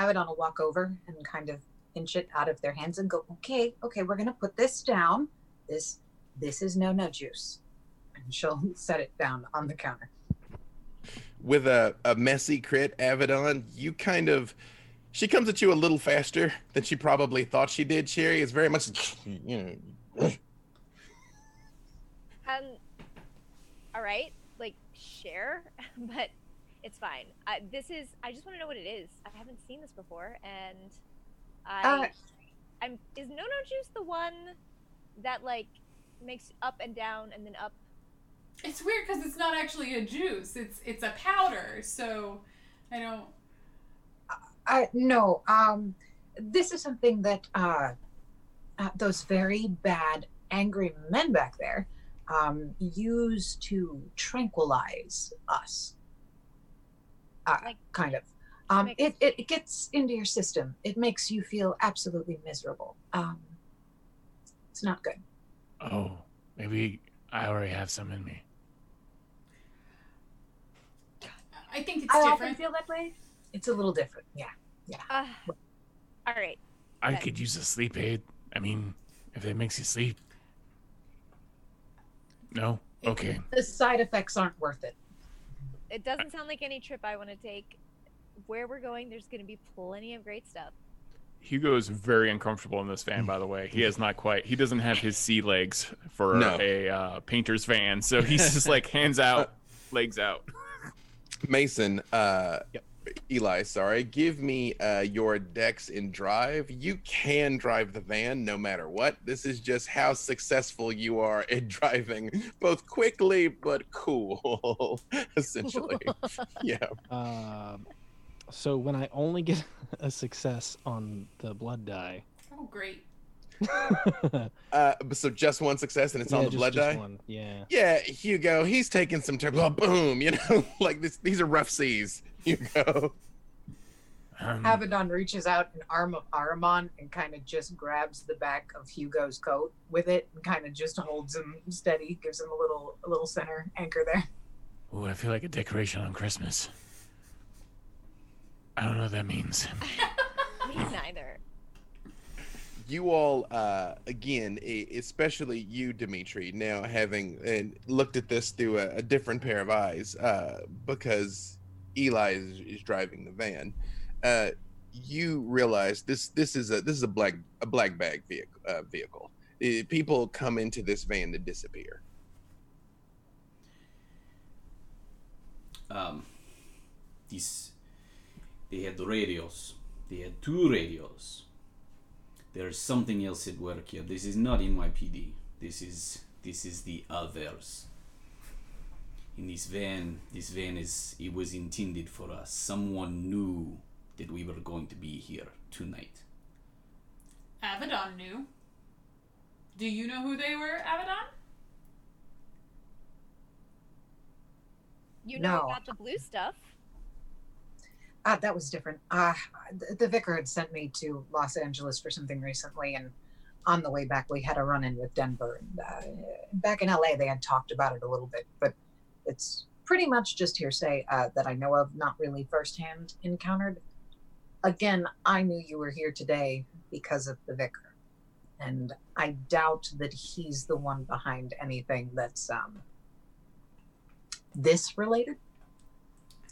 [SPEAKER 3] Avid, Avedon will walk over and kind of inch it out of their hands and go, "Okay, okay, we're gonna put this down. This, this is no no juice." And she'll set it down on the counter.
[SPEAKER 1] with a, a messy crit Avedon, you kind of she comes at you a little faster than she probably thought she did cherry it's very much you know
[SPEAKER 6] Um, all right, like share, but it's fine. Uh, this is. I just want to know what it is. I haven't seen this before, and I.
[SPEAKER 3] Uh,
[SPEAKER 6] I'm. Is no no juice the one that like makes up and down and then up?
[SPEAKER 2] It's weird because it's not actually a juice. It's it's a powder. So I don't.
[SPEAKER 3] Uh, no, um, this is something that uh, uh, those very bad, angry men back there um, use to tranquilize us. Uh,
[SPEAKER 6] Like-
[SPEAKER 3] kind of. Um, it, it, it gets into your system. It makes you feel absolutely miserable. Um, it's not good.
[SPEAKER 9] Oh, maybe I already have some in me.
[SPEAKER 2] I think it's
[SPEAKER 3] I often feel that way. It's a little different. Yeah.
[SPEAKER 6] Uh, all right.
[SPEAKER 9] I
[SPEAKER 6] Okay.
[SPEAKER 9] could use a sleep aid. I mean, if it makes you sleep. No? Okay.
[SPEAKER 3] The side effects aren't worth it.
[SPEAKER 6] It doesn't sound like any trip I want to take. Where we're going, there's going to be plenty of great stuff.
[SPEAKER 7] Hugo is very uncomfortable in this van, by the way. He has not quite. He doesn't have his sea legs for
[SPEAKER 1] No.
[SPEAKER 7] a uh, painter's van, so he's just like hands out, legs out.
[SPEAKER 1] mason uh
[SPEAKER 4] Yep.
[SPEAKER 1] Eli sorry give me uh your dex in drive you can drive the van no matter what this is just how successful you are in driving both quickly but cool essentially yeah
[SPEAKER 4] Um, so when I only get a success on the blood die,
[SPEAKER 2] Oh great.
[SPEAKER 1] uh so just one success and it's on
[SPEAKER 4] Yeah,
[SPEAKER 1] the
[SPEAKER 4] just-
[SPEAKER 1] blood
[SPEAKER 4] just
[SPEAKER 1] die
[SPEAKER 4] one, Yeah.
[SPEAKER 1] Yeah, Hugo, he's taking some time. Oh, boom, you know, like this. These are rough seas, Hugo.
[SPEAKER 9] Um,
[SPEAKER 3] Avedon reaches out an arm of Ahriman and kind of just grabs the back of Hugo's coat with it and kind of just holds him steady, gives him a little a little center anchor there.
[SPEAKER 9] ooh, I feel like a decoration on Christmas. I don't know what that means.
[SPEAKER 6] Me neither.
[SPEAKER 1] You all, uh, again, especially you, Dimitri, now having and looked at this through a, a different pair of eyes, uh, because Eli is, is driving the van. Uh, you realize this this is a this is a black a black bag vehicle. Uh, vehicle. Uh, people come into this van to disappear.
[SPEAKER 5] Um, these they had the radios. They had two radios. There's something else at work here. This is not NYPD. This is this is the others. In this van, this van is it was intended for us. Someone knew that we were going to be here tonight.
[SPEAKER 2] Avedon knew. Do you know who they were, Avedon?
[SPEAKER 6] You know
[SPEAKER 3] No.
[SPEAKER 6] about the blue stuff.
[SPEAKER 3] Ah, that was different. Ah, the, the vicar had sent me to Los Angeles for something recently, and on the way back, we had a run in with Denver. And, uh, back in LA, they had talked about it a little bit, but it's pretty much just hearsay uh, that I know of, not really firsthand encountered. Again, I knew you were here today because of the vicar, and I doubt that he's the one behind anything that's um, this related.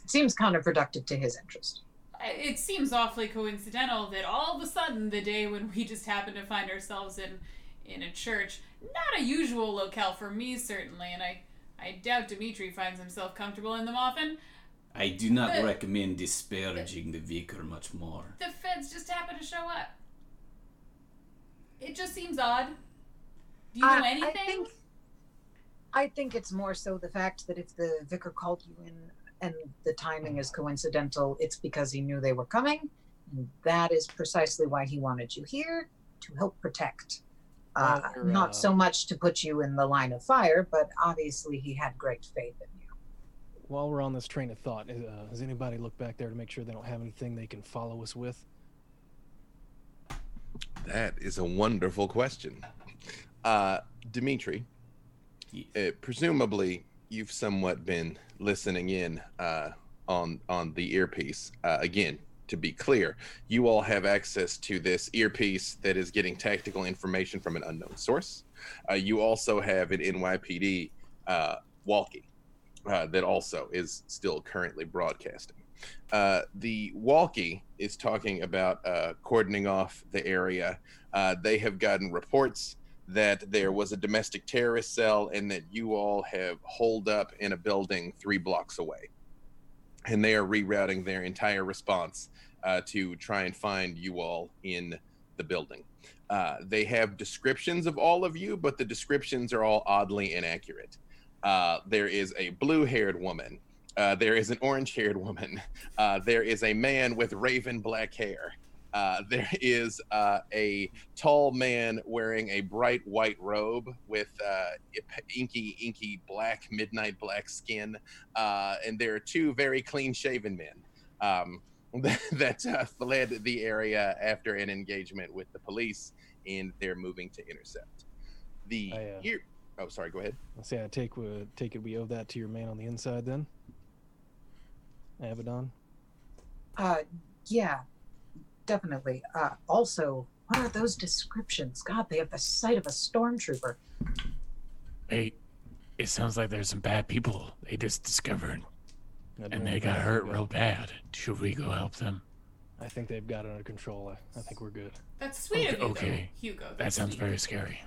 [SPEAKER 3] It seems counterproductive to his interest.
[SPEAKER 2] It seems awfully coincidental that all of a sudden, the day when we just happen to find ourselves in in a church, not a usual locale for me certainly, and I I doubt Dimitri finds himself comfortable in them often.
[SPEAKER 5] I do not
[SPEAKER 2] But-
[SPEAKER 5] recommend disparaging the vicar much more.
[SPEAKER 2] The feds just happen to show up. It just seems odd. Do you know
[SPEAKER 3] Uh, I
[SPEAKER 2] anything?
[SPEAKER 3] think, I think it's more so the fact that if the vicar called you in and the timing is coincidental, it's because he knew they were coming. And that is precisely why he wanted you here to help protect. Uh,
[SPEAKER 4] Well,
[SPEAKER 3] not so much to put you in the line of fire, but obviously he had great faith in you.
[SPEAKER 4] While we're on this train of thought, uh, has anybody looked back there to make sure they don't have anything they can follow us with?
[SPEAKER 1] That is a wonderful question. Uh, Dimitri,
[SPEAKER 5] Yes.
[SPEAKER 1] uh, presumably you've somewhat been listening in uh, on on the earpiece. Uh, again, to be clear, you all have access to this earpiece that is getting tactical information from an unknown source. Uh, you also have an NYPD uh, walkie uh, that also is still currently broadcasting. Uh, the walkie is talking about uh, cordoning off the area. Uh, they have gotten reports that there was a domestic terrorist cell and that you all have holed up in a building three blocks away. And they are rerouting their entire response uh, to try and find you all in the building. Uh, they have descriptions of all of you, but the descriptions are all oddly inaccurate. Uh, there is a blue haired woman. Uh, there is an orange haired woman. Uh, there is a man with raven black hair. Uh, there is uh, a tall man wearing a bright white robe with uh, inky, inky black, midnight black skin. Uh, and there are two very clean shaven men um, that uh, fled the area after an engagement with the police, and they're moving to intercept. The
[SPEAKER 4] I, uh,
[SPEAKER 1] ear- oh, sorry, go ahead.
[SPEAKER 4] I say I take uh, take it we owe that to your man on the inside then. Avedon.
[SPEAKER 3] Uh, yeah, definitely. Uh, also, what are those descriptions? God, they have the sight of a stormtrooper.
[SPEAKER 9] Hey, it sounds like there's some bad people they just discovered, and they got hurt real bad. Should we go help them?
[SPEAKER 4] I think they've got it under control. I, I think we're good.
[SPEAKER 2] That's sweet of you,
[SPEAKER 9] Okay,
[SPEAKER 2] though, Hugo.
[SPEAKER 9] That
[SPEAKER 2] That's
[SPEAKER 9] sounds
[SPEAKER 2] sweet.
[SPEAKER 9] very scary.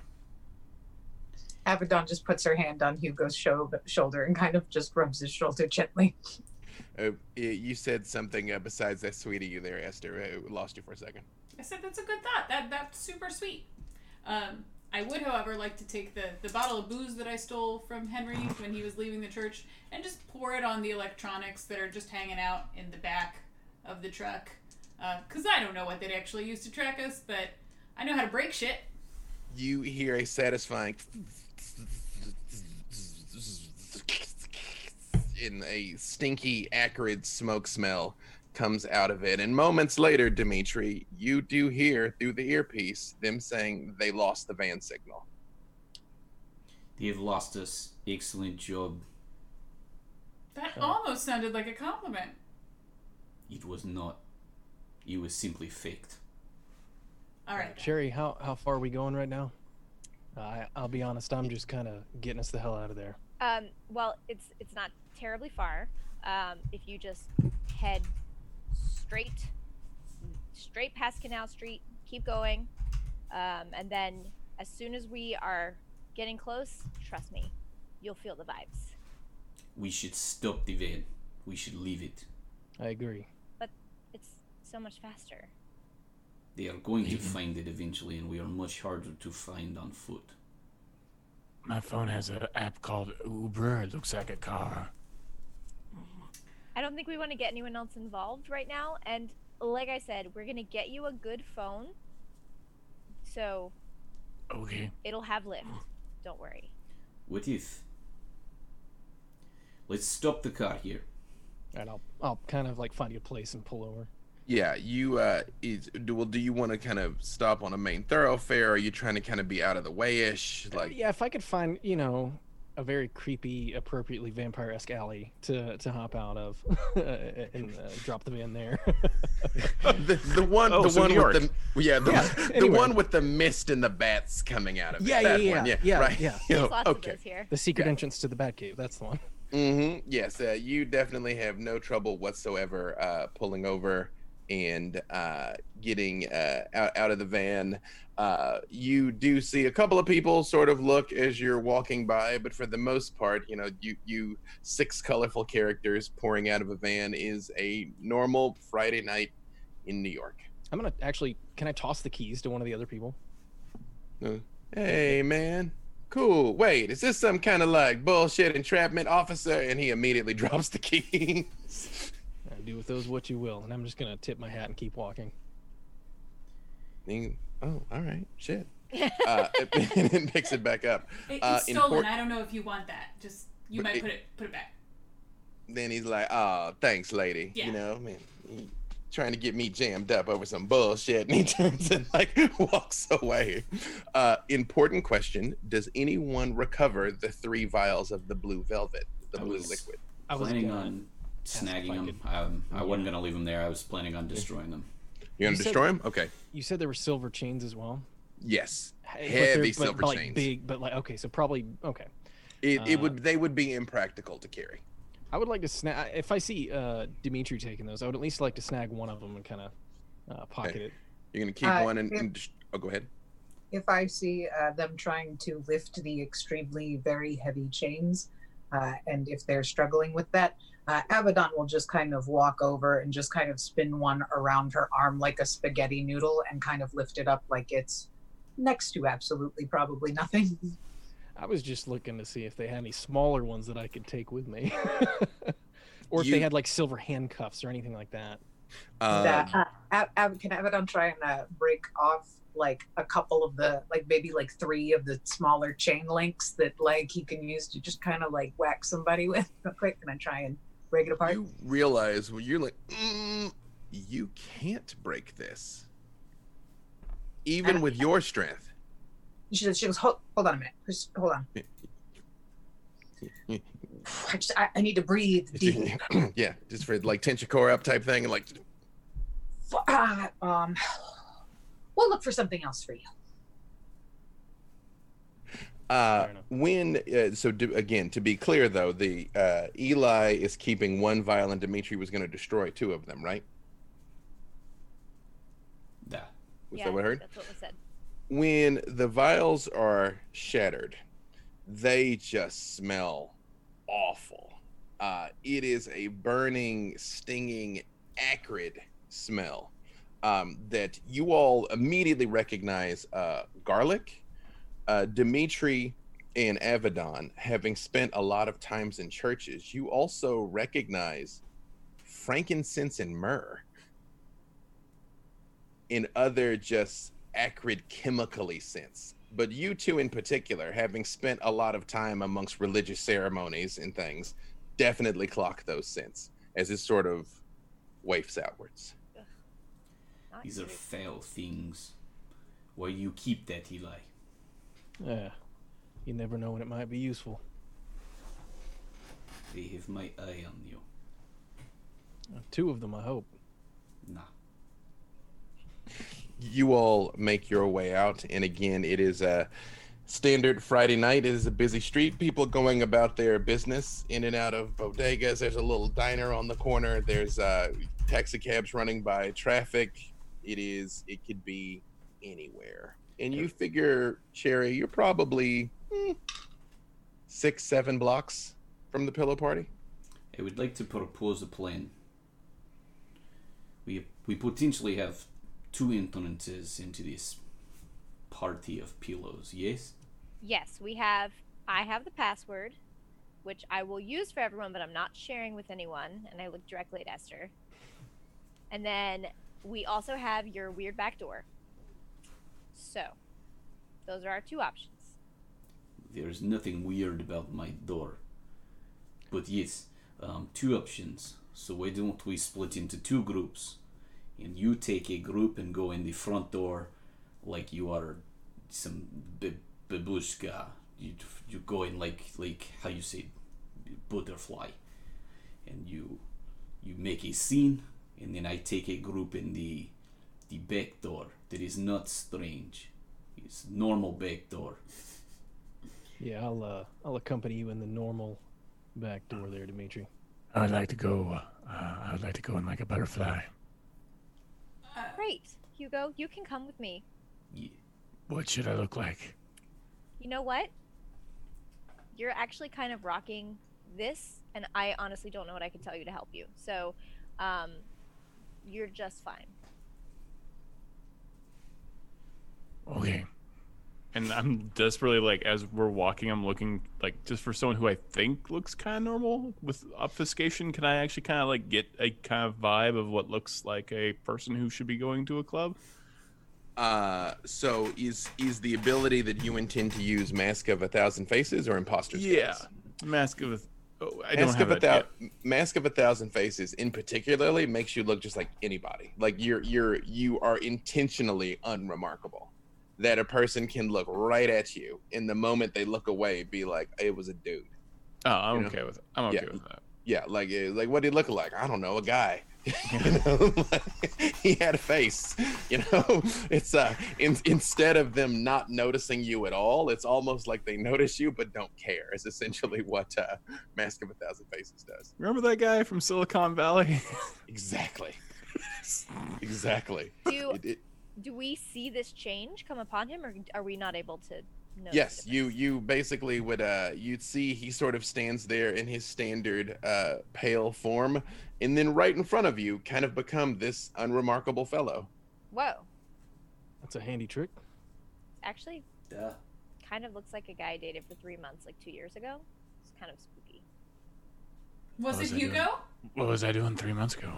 [SPEAKER 3] Avedon just puts her hand on Hugo's sho- shoulder and kind of just rubs his shoulder gently.
[SPEAKER 1] Uh, you said something uh, besides that sweet of you there, Esther. I lost you for a second.
[SPEAKER 2] I said that's a good thought. That that's super sweet. Um, I would, however, like to take the the bottle of booze that I stole from Henry when he was leaving the church and just pour it on the electronics that are just hanging out in the back of the truck. Because I don't know what they'd actually use to track us, but I know how to break shit.
[SPEAKER 1] you hear a satisfying in a stinky acrid smoke smell comes out of it and moments later dimitri you do hear through the earpiece them saying they lost the van signal
[SPEAKER 5] They have lost us. Excellent job.
[SPEAKER 2] That
[SPEAKER 4] Oh.
[SPEAKER 2] almost sounded like a compliment.
[SPEAKER 5] It was not. It was simply faked.
[SPEAKER 2] All right.
[SPEAKER 4] Sherry, how how far are we going right now? Uh, I I'll be honest. I'm just kind of getting us the hell out of there.
[SPEAKER 6] Um, well, it's it's not terribly far. Um, if you just head straight, straight past Canal Street, keep going, um, and then as soon as we are getting close, trust me, you'll feel the vibes.
[SPEAKER 5] We should stop the van. We should leave it.
[SPEAKER 4] I agree.
[SPEAKER 6] But it's so much faster.
[SPEAKER 5] They are going to
[SPEAKER 9] Mhm.
[SPEAKER 5] find it eventually, and we are much harder to find on foot.
[SPEAKER 9] My phone has an app called Uber. It looks like a car.
[SPEAKER 6] I don't think we want to get anyone else involved right now. And like I said, we're gonna get you a good phone, so
[SPEAKER 9] Okay.
[SPEAKER 6] it'll have Lyft. Don't worry.
[SPEAKER 5] What if? Let's stop the car here.
[SPEAKER 4] And I'll I'll kind of like find you a place and pull over.
[SPEAKER 1] Yeah, you uh is do well do you want to kind of stop on a main thoroughfare? Are you trying to kind of be out of the way ish? Like
[SPEAKER 4] yeah, if I could find you know a very creepy, appropriately vampire-esque alley to to hop out of and uh, drop the van there.
[SPEAKER 1] the, the one
[SPEAKER 7] Oh,
[SPEAKER 1] the
[SPEAKER 7] so
[SPEAKER 1] one with the yeah the,
[SPEAKER 4] Yeah,
[SPEAKER 1] the one with the mist and the bats coming out of it.
[SPEAKER 4] Yeah, yeah, yeah,
[SPEAKER 1] one. yeah,
[SPEAKER 4] yeah,
[SPEAKER 1] right.
[SPEAKER 4] yeah.
[SPEAKER 1] You know,
[SPEAKER 6] There's lots of
[SPEAKER 1] okay.
[SPEAKER 6] those here.
[SPEAKER 4] the secret
[SPEAKER 1] Yeah.
[SPEAKER 4] entrance to the Batcave. That's the one.
[SPEAKER 1] Mm-hmm. Yes, uh, you definitely have no trouble whatsoever uh, pulling over and uh, getting uh, out, out of the van. Uh, you do see a couple of people sort of look as you're walking by, but for the most part, you know, you you six colorful characters pouring out of a van is a normal Friday night in New York.
[SPEAKER 4] I'm gonna actually. Can I toss the keys to one of the other people?
[SPEAKER 1] Hey, man. Cool. Wait, is this some kind of like bullshit entrapment officer? And he immediately drops the keys.
[SPEAKER 4] Uh, do with those what you will, and I'm just gonna tip my hat and keep walking.
[SPEAKER 1] He- oh, all right. Shit. Uh, and then picks it back up.
[SPEAKER 2] It-
[SPEAKER 1] Uh,
[SPEAKER 2] it's stolen.
[SPEAKER 1] import-
[SPEAKER 2] I don't know if you want that. Just you
[SPEAKER 1] But
[SPEAKER 2] might
[SPEAKER 1] it-
[SPEAKER 2] put it put it back.
[SPEAKER 1] Then he's like, oh, thanks, lady.
[SPEAKER 2] Yeah.
[SPEAKER 1] You know, man, he trying to get me jammed up over some bullshit. And he turns and like walks away. Uh, important question Does anyone recover the three vials of the blue velvet, the
[SPEAKER 5] I
[SPEAKER 1] blue
[SPEAKER 5] was-
[SPEAKER 1] liquid?
[SPEAKER 4] I was
[SPEAKER 5] planning
[SPEAKER 4] gonna-
[SPEAKER 5] on
[SPEAKER 4] ask if
[SPEAKER 5] snagging them.
[SPEAKER 4] could-
[SPEAKER 5] Um, I wasn't gonna leave them there. I was planning on destroying them.
[SPEAKER 1] You're going
[SPEAKER 4] You
[SPEAKER 1] to
[SPEAKER 4] said-
[SPEAKER 1] destroy him? Okay.
[SPEAKER 4] You said there were silver chains as well.
[SPEAKER 1] Yes.
[SPEAKER 4] Hey, but they're-
[SPEAKER 1] Heavy
[SPEAKER 4] but-
[SPEAKER 1] silver
[SPEAKER 4] but, like,
[SPEAKER 1] chains.
[SPEAKER 4] Big, but like okay, so probably okay.
[SPEAKER 1] It, it
[SPEAKER 4] Uh,
[SPEAKER 1] would they would be impractical to carry.
[SPEAKER 4] I would like to snag if I see uh Dimitri taking those. I would at least like to snag one of them and kind of uh, pocket it.
[SPEAKER 1] You're gonna keep
[SPEAKER 3] Uh,
[SPEAKER 1] one and,
[SPEAKER 3] if-
[SPEAKER 1] and just- oh, go ahead.
[SPEAKER 3] if I see uh, them trying to lift the extremely very heavy chains, uh, and if they're struggling with that, uh, Avedon will just kind of walk over and just kind of spin one around her arm like a spaghetti noodle and kind of lift it up like it's next to absolutely probably nothing.
[SPEAKER 4] I was just looking to see if they had any smaller ones that I could take with me, or if
[SPEAKER 1] You-
[SPEAKER 4] they had like silver handcuffs or anything like that.
[SPEAKER 1] Uh,
[SPEAKER 3] that uh, Ab- Ab- can Avedon try and uh, break off like a couple of the like maybe like three of the smaller chain links that like he can use to just kind of like whack somebody with real quick and then try and break it apart.
[SPEAKER 1] you realize when you're like, mm, you can't break this, even with your strength.
[SPEAKER 3] She, she goes, hold, hold on a minute. Just hold on. I just, I, I need to breathe deep.
[SPEAKER 1] yeah, just for like tension core up type thing, and like,
[SPEAKER 3] ah, um, we'll look for something else for you.
[SPEAKER 1] Uh, when uh, so do, again to be clear though, the uh, Eli is keeping one vial, and Dimitri was going to destroy two of them, right?
[SPEAKER 5] Da.
[SPEAKER 1] Was
[SPEAKER 6] yeah,
[SPEAKER 1] that what I heard?
[SPEAKER 6] That's what was said.
[SPEAKER 1] when the vials are shattered, they just smell awful. Uh, it is a burning, stinging, acrid smell um, that you all immediately recognize uh, garlic. Uh, Dimitri and Avedon, having spent a lot of times in churches, you also recognize frankincense and myrrh in other just acrid chemically sense. But you two in particular, having spent a lot of time amongst religious ceremonies and things, definitely clock those scents as it sort of wafts outwards.
[SPEAKER 5] These are
[SPEAKER 6] good.
[SPEAKER 5] foul things. Why you keep that, Eli?
[SPEAKER 4] Yeah, you never know when it might be useful.
[SPEAKER 5] They have my eye on you.
[SPEAKER 4] Uh, Two of them, I hope.
[SPEAKER 5] Nah.
[SPEAKER 1] You all make your way out, and again, it is a standard Friday night. It is a busy street. People going about their business in and out of bodegas. There's a little diner on the corner. There's uh, taxi cabs running by traffic. It is. It could be anywhere. And you figure, Cherry, you're probably hmm, six, seven blocks from the pillow party.
[SPEAKER 5] I would like to propose a plan. We we potentially have two entrances into this party of pillows. Yes.
[SPEAKER 6] Yes, we have. I have the password, which I will use for everyone, but I'm not sharing with anyone. And I look directly at Esther. And then we also have your weird back door. So, those are our two options.
[SPEAKER 5] There's nothing weird about my door. But yes, um, two options. So why don't we split into two groups? And you take a group and go in the front door like you are some babushka. You, you go in like, like how you say, butterfly. And you you make a scene and then I take a group in the the back door that is not strange. It's normal back door.
[SPEAKER 4] Yeah, I'll uh, I'll accompany you in the normal back door there, Dimitri.
[SPEAKER 9] I would like to go. Uh, I would like to go in like a butterfly.
[SPEAKER 6] Great, Hugo, you can come with me.
[SPEAKER 5] Yeah.
[SPEAKER 9] What should I look like?
[SPEAKER 6] You know what? You're actually kind of rocking this, and I honestly don't know what I can tell you to help you. So, um, you're just fine.
[SPEAKER 9] Okay.
[SPEAKER 7] And I'm desperately like, as we're walking, I'm looking like just for someone who I think looks kind of normal with obfuscation. Can I actually kind of like get a kind of vibe of what looks like a person who should be going to a club?
[SPEAKER 1] Uh, so is is the ability that you intend to use Mask of a Thousand Faces or Impostor's Guise?
[SPEAKER 7] Yeah, mask of. A, oh, I don't
[SPEAKER 1] Mask
[SPEAKER 7] have
[SPEAKER 1] of a
[SPEAKER 7] that.
[SPEAKER 1] thou- Mask of a Thousand Faces, in particularly, makes you look just like anybody. Like you're you're you are intentionally unremarkable. That a person can look right at you in the moment they look away, be like, "It was a dude."
[SPEAKER 7] Oh, I'm
[SPEAKER 1] you know?
[SPEAKER 7] okay with it. I'm okay
[SPEAKER 1] Yeah.
[SPEAKER 7] with that.
[SPEAKER 1] Yeah, like eh, like what did he look like? I don't know, a guy. you know, like, he had a face. You know, it's uh, in, instead of them not noticing you at all, it's almost like they notice you but don't care. Is essentially what uh, Mask of a Thousand Faces does.
[SPEAKER 7] Remember that guy from Silicon Valley?
[SPEAKER 1] Exactly. exactly.
[SPEAKER 6] Do
[SPEAKER 1] It- it-
[SPEAKER 6] do we see this change come upon him, or are we not able to? Notice
[SPEAKER 1] yes, you you basically would uh you'd see he sort of stands there in his standard uh pale form, and then right in front of you, kind of become this unremarkable fellow.
[SPEAKER 6] Whoa,
[SPEAKER 4] That's a handy trick.
[SPEAKER 6] actually,
[SPEAKER 5] Duh.
[SPEAKER 6] kind of looks like a guy I dated for three months, like two years ago. It's kind of spooky.
[SPEAKER 2] Was
[SPEAKER 9] What
[SPEAKER 2] it
[SPEAKER 9] was I doing?
[SPEAKER 2] Hugo?
[SPEAKER 9] What was I doing three months ago?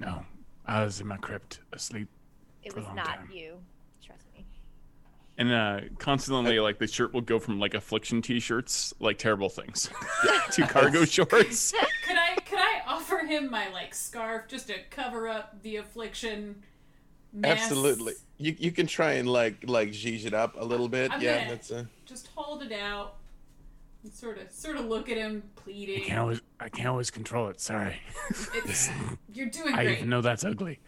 [SPEAKER 9] No, I was in my crypt, asleep.
[SPEAKER 6] It was not
[SPEAKER 9] time.
[SPEAKER 6] you. Trust me.
[SPEAKER 7] and uh, constantly, like the shirt will go from like affliction T-shirts, like terrible things, to cargo shorts.
[SPEAKER 2] Could I could I offer him my like scarf just to cover up the affliction? Mess?
[SPEAKER 1] Absolutely. You you can try and like like zhuzh it up a little bit.
[SPEAKER 2] I'm
[SPEAKER 1] yeah,
[SPEAKER 2] gonna-
[SPEAKER 1] that's a
[SPEAKER 2] Just hold it out. And sort of sort of look at him pleading.
[SPEAKER 9] I
[SPEAKER 2] pleading.
[SPEAKER 9] can't always. I can't always control it. Sorry.
[SPEAKER 2] It's, you're doing
[SPEAKER 9] I
[SPEAKER 2] great.
[SPEAKER 9] even know that's ugly.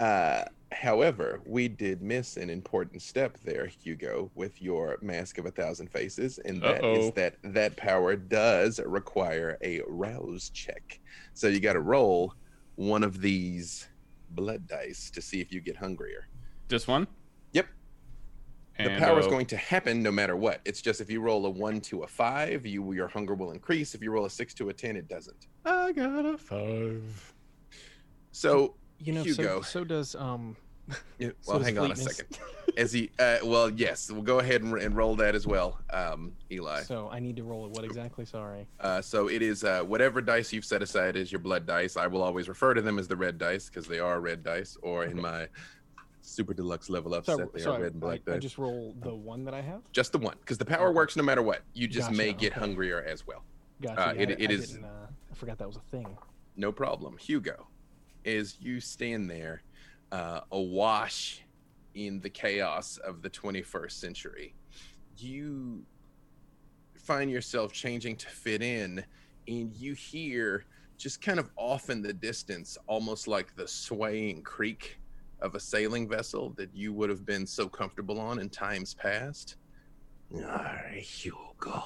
[SPEAKER 1] Uh, however, we did miss an important step there, Hugo, with your Mask of a Thousand Faces, and that is
[SPEAKER 7] Uh-oh.
[SPEAKER 1] that that power does require a rouse check. So you got to roll one of these blood dice to see if you get hungrier.
[SPEAKER 7] Just one.
[SPEAKER 1] Yep. The power is
[SPEAKER 7] uh,
[SPEAKER 1] going to happen no matter what. It's just if you roll a one to a five, you your hunger will increase. If you roll a six to a ten, it doesn't.
[SPEAKER 7] I got a five.
[SPEAKER 1] So
[SPEAKER 4] You know,
[SPEAKER 1] Hugo.
[SPEAKER 4] so so does um.
[SPEAKER 1] Yeah,
[SPEAKER 4] so
[SPEAKER 1] well,
[SPEAKER 4] does
[SPEAKER 1] hang on a second. As he, uh, well, yes, we'll go ahead and, and roll that as well, um, Eli.
[SPEAKER 4] So I need to roll it. What exactly? Sorry.
[SPEAKER 1] Uh, so it is uh, whatever dice you've set aside as your blood dice. I will always refer to them as the red dice because they are red dice, or in my super deluxe level up
[SPEAKER 4] So,
[SPEAKER 1] set, they
[SPEAKER 4] so
[SPEAKER 1] are
[SPEAKER 4] I,
[SPEAKER 1] red and black
[SPEAKER 4] I, I just roll the one that I have.
[SPEAKER 1] Just the one, because the power
[SPEAKER 4] Okay.
[SPEAKER 1] works no matter what. You just may get
[SPEAKER 4] okay.
[SPEAKER 1] hungrier as well.
[SPEAKER 4] Gotcha.
[SPEAKER 1] Uh,
[SPEAKER 4] yeah,
[SPEAKER 1] it-
[SPEAKER 4] I,
[SPEAKER 1] it
[SPEAKER 4] I
[SPEAKER 1] is-
[SPEAKER 4] Uh, I forgot that was a thing.
[SPEAKER 1] No problem. Hugo, as you stand there, uh, awash in the chaos of the 21st century, you find yourself changing to fit in, and you hear just kind of off in the distance, almost like the swaying creak of a sailing vessel that you would have been so comfortable on in times past.
[SPEAKER 8] Ah, Hugo,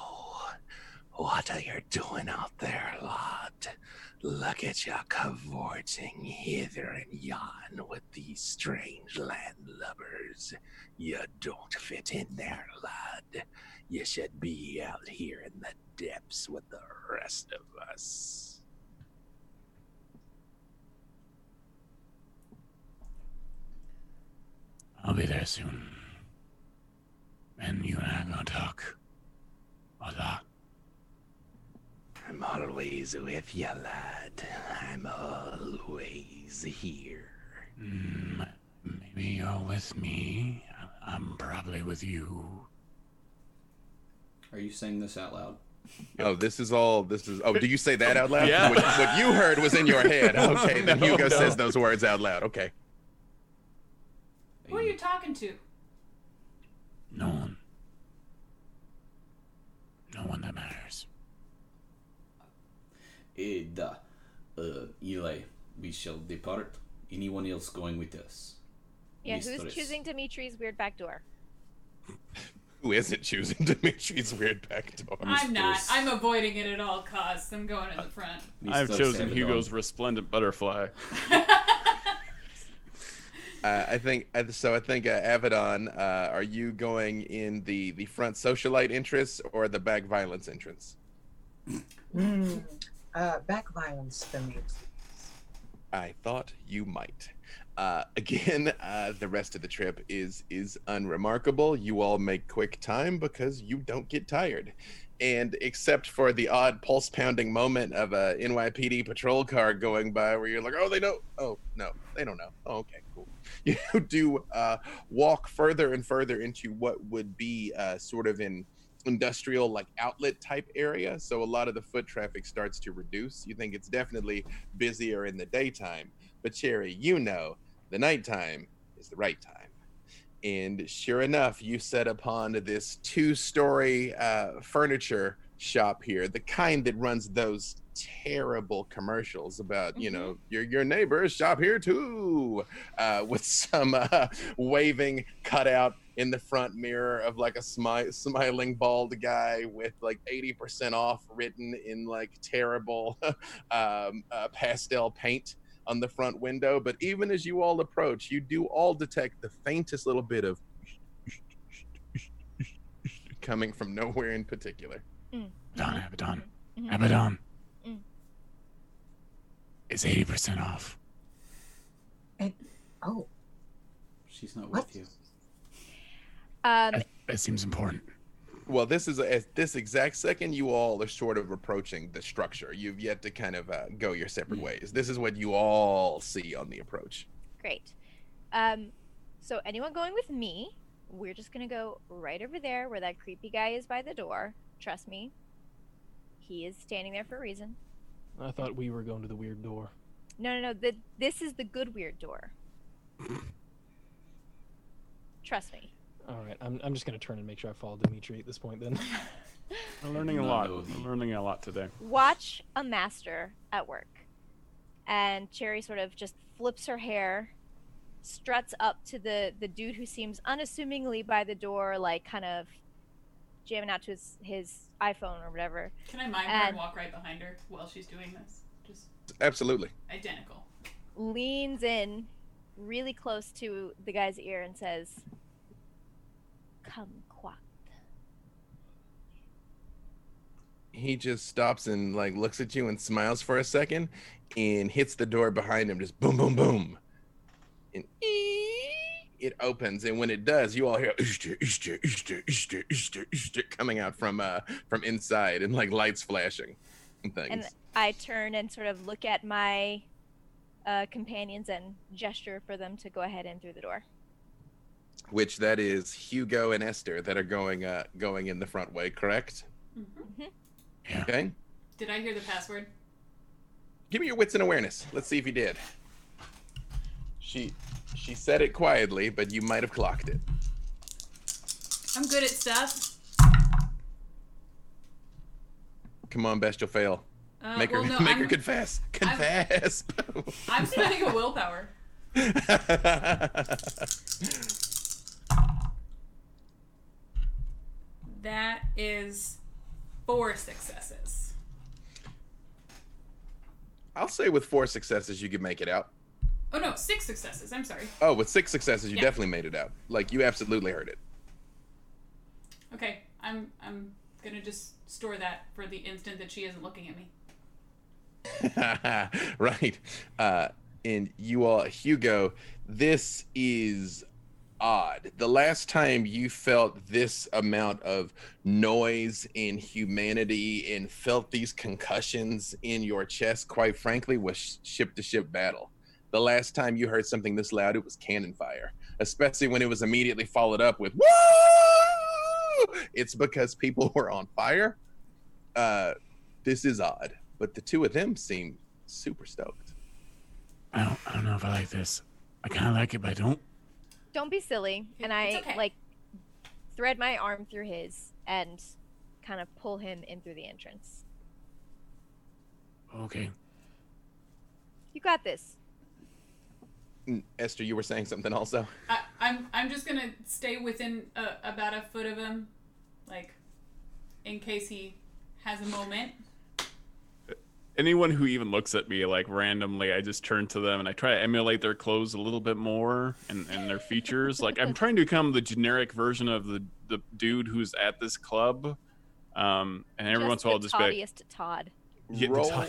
[SPEAKER 8] what are you doing out there, lad? Look at you cavorting hither and yon with these strange landlubbers. You don't fit in there, lad. You should be out here in the depths with the rest of us.
[SPEAKER 9] I'll be there soon. And you and I are gonna talk a lot.
[SPEAKER 8] I'm always with you, lad. I'm always here.
[SPEAKER 9] Mm, maybe you're with me. I- I'm probably with you.
[SPEAKER 5] Are you saying this out loud?
[SPEAKER 1] Oh, this is all. This is. Oh, do you say that out loud?
[SPEAKER 7] Yeah.
[SPEAKER 1] What, what you heard was in your head. Okay, then
[SPEAKER 7] No,
[SPEAKER 1] Hugo
[SPEAKER 7] no.
[SPEAKER 1] says those words out loud. Okay.
[SPEAKER 2] Who are you talking to?
[SPEAKER 9] No one. No one that matters.
[SPEAKER 5] Eh, da. Uh, Eli, we shall depart. Anyone else going with us?
[SPEAKER 6] Yeah, who's choosing Dimitri's weird back door?
[SPEAKER 1] Who isn't choosing Dimitri's weird back door?
[SPEAKER 2] I'm not.
[SPEAKER 5] Mistress.
[SPEAKER 2] I'm avoiding it at all costs. I'm going in the front.
[SPEAKER 7] I've
[SPEAKER 5] Mistress
[SPEAKER 7] chosen
[SPEAKER 5] Avedon.
[SPEAKER 7] Hugo's resplendent butterfly.
[SPEAKER 1] Uh, I think uh, so. I think uh, Avedon, uh, are you going in the the front socialite entrance or the back violence entrance?
[SPEAKER 3] Mm, uh, back violence for me.
[SPEAKER 1] I thought you might. Uh, again, uh, the rest of the trip is is unremarkable. You all make quick time because you don't get tired, and except for the odd pulse pounding moment of a NYPD patrol car going by, where you're like, "Oh, they know. Oh, no, they don't know. Oh, okay, cool." You do uh, walk further and further into what would be uh, sort of an industrial like outlet type area so a lot of the foot traffic starts to reduce. You think it's definitely busier in the daytime but cherry you know the nighttime is the right time. And sure enough you set upon this two-story uh, furniture shop here the kind that runs those terrible commercials about you know your your neighbors shop here too uh, with some uh, waving cutout in the front mirror of like a smi- smiling bald guy with like 80% off written in like terrible um, uh, pastel paint on the front window. But even as you all approach, you do all detect the faintest little bit of coming from nowhere in particular.
[SPEAKER 9] Avedon, Avedon,
[SPEAKER 6] Mhm.
[SPEAKER 9] Avedon.
[SPEAKER 6] Mm.
[SPEAKER 9] It's 80% off.
[SPEAKER 3] Oh,
[SPEAKER 5] She's not
[SPEAKER 3] What?
[SPEAKER 5] with you.
[SPEAKER 6] Um,
[SPEAKER 9] That, that seems important.
[SPEAKER 1] Well, this is at this exact second, you all are sort of approaching the structure. You've yet to kind of uh, go your separate ways. This is what you all see on the approach.
[SPEAKER 6] great. Um, so anyone going with me? We're just gonna go right over there where that creepy guy is by the door. Trust me, he is standing there for a reason.
[SPEAKER 4] I thought we were going to the weird door.
[SPEAKER 6] No, no, no. The, this is the good weird door. Trust me.
[SPEAKER 4] All right, I'm, I'm just gonna turn and make sure I follow Dimitri at this point. Then
[SPEAKER 7] I'm learning a lot. I'm learning a lot today.
[SPEAKER 6] Watch a master at work, and Cherry sort of just flips her hair, struts up to the the dude who seems unassumingly by the door, like kind of jamming out to his his iPhone or whatever.
[SPEAKER 2] Can I mime her and
[SPEAKER 6] And-
[SPEAKER 2] walk right behind her while she's doing this? Just
[SPEAKER 1] Absolutely.
[SPEAKER 2] identical.
[SPEAKER 6] leans in really close to the guy's ear and says, "Come quack."
[SPEAKER 1] He just stops and like looks at you and smiles for a second and hits the door behind him, just boom, boom, boom. And it opens, and when it does, you all hear "Ishtar, Ishtar, Ishtar, Ishtar, Ishtar, Ishtar," coming out from uh from inside and like lights flashing and things.
[SPEAKER 6] And I turn and sort of look at my uh, companions and gesture for them to go ahead and through the door.
[SPEAKER 1] Which that is Hugo and Esther that are going uh going in the front way, correct?
[SPEAKER 2] hmm
[SPEAKER 9] Yeah.
[SPEAKER 1] Okay.
[SPEAKER 2] Did I hear the password?
[SPEAKER 1] Give me your wits and awareness. Let's see if you did. She she said it quietly, but you might have clocked it.
[SPEAKER 2] I'm good at stuff.
[SPEAKER 1] Come on, best you'll fail.
[SPEAKER 2] Uh,
[SPEAKER 1] Make her
[SPEAKER 2] no,
[SPEAKER 1] make
[SPEAKER 2] I'm,
[SPEAKER 1] her confess. Confess.
[SPEAKER 2] I'm spending a willpower. That is four successes.
[SPEAKER 1] I'll say with four successes you could make it out.
[SPEAKER 2] Oh no, six successes. I'm sorry.
[SPEAKER 1] Oh, with six successes you
[SPEAKER 2] Yeah.
[SPEAKER 1] definitely made it out. Like you absolutely heard it.
[SPEAKER 2] Okay, I'm I'm gonna just store that for the instant that she isn't looking at me.
[SPEAKER 1] right. Uh, and you all, Hugo, this is odd. The last time you felt this amount of noise in humanity and felt these concussions in your chest, quite frankly, was ship to ship battle. The last time you heard something this loud, it was cannon fire, especially when it was immediately followed up with woo! It's because people were on fire. Uh, this is odd, but the two of them seem super stoked.
[SPEAKER 9] I don't, I don't know if I like this. I kind of like it, but I don't.
[SPEAKER 6] Don't be silly. And I
[SPEAKER 2] okay.
[SPEAKER 6] like thread my arm through his and kind of pull him in through the entrance.
[SPEAKER 9] Okay.
[SPEAKER 6] You got this.
[SPEAKER 1] Esther, you were saying something also.
[SPEAKER 2] I, I'm I'm just gonna stay within uh, about a foot of him, like, in case he has a moment.
[SPEAKER 7] Anyone who even looks at me like randomly, I just turn to them and I try to emulate their clothes a little bit more and, and their features. like I'm trying to become the generic version of the, the dude who's at this club. Um, and every once in a while,
[SPEAKER 6] the
[SPEAKER 7] just be like,
[SPEAKER 6] toddiest Todd.
[SPEAKER 7] Yeah, the
[SPEAKER 1] Roll.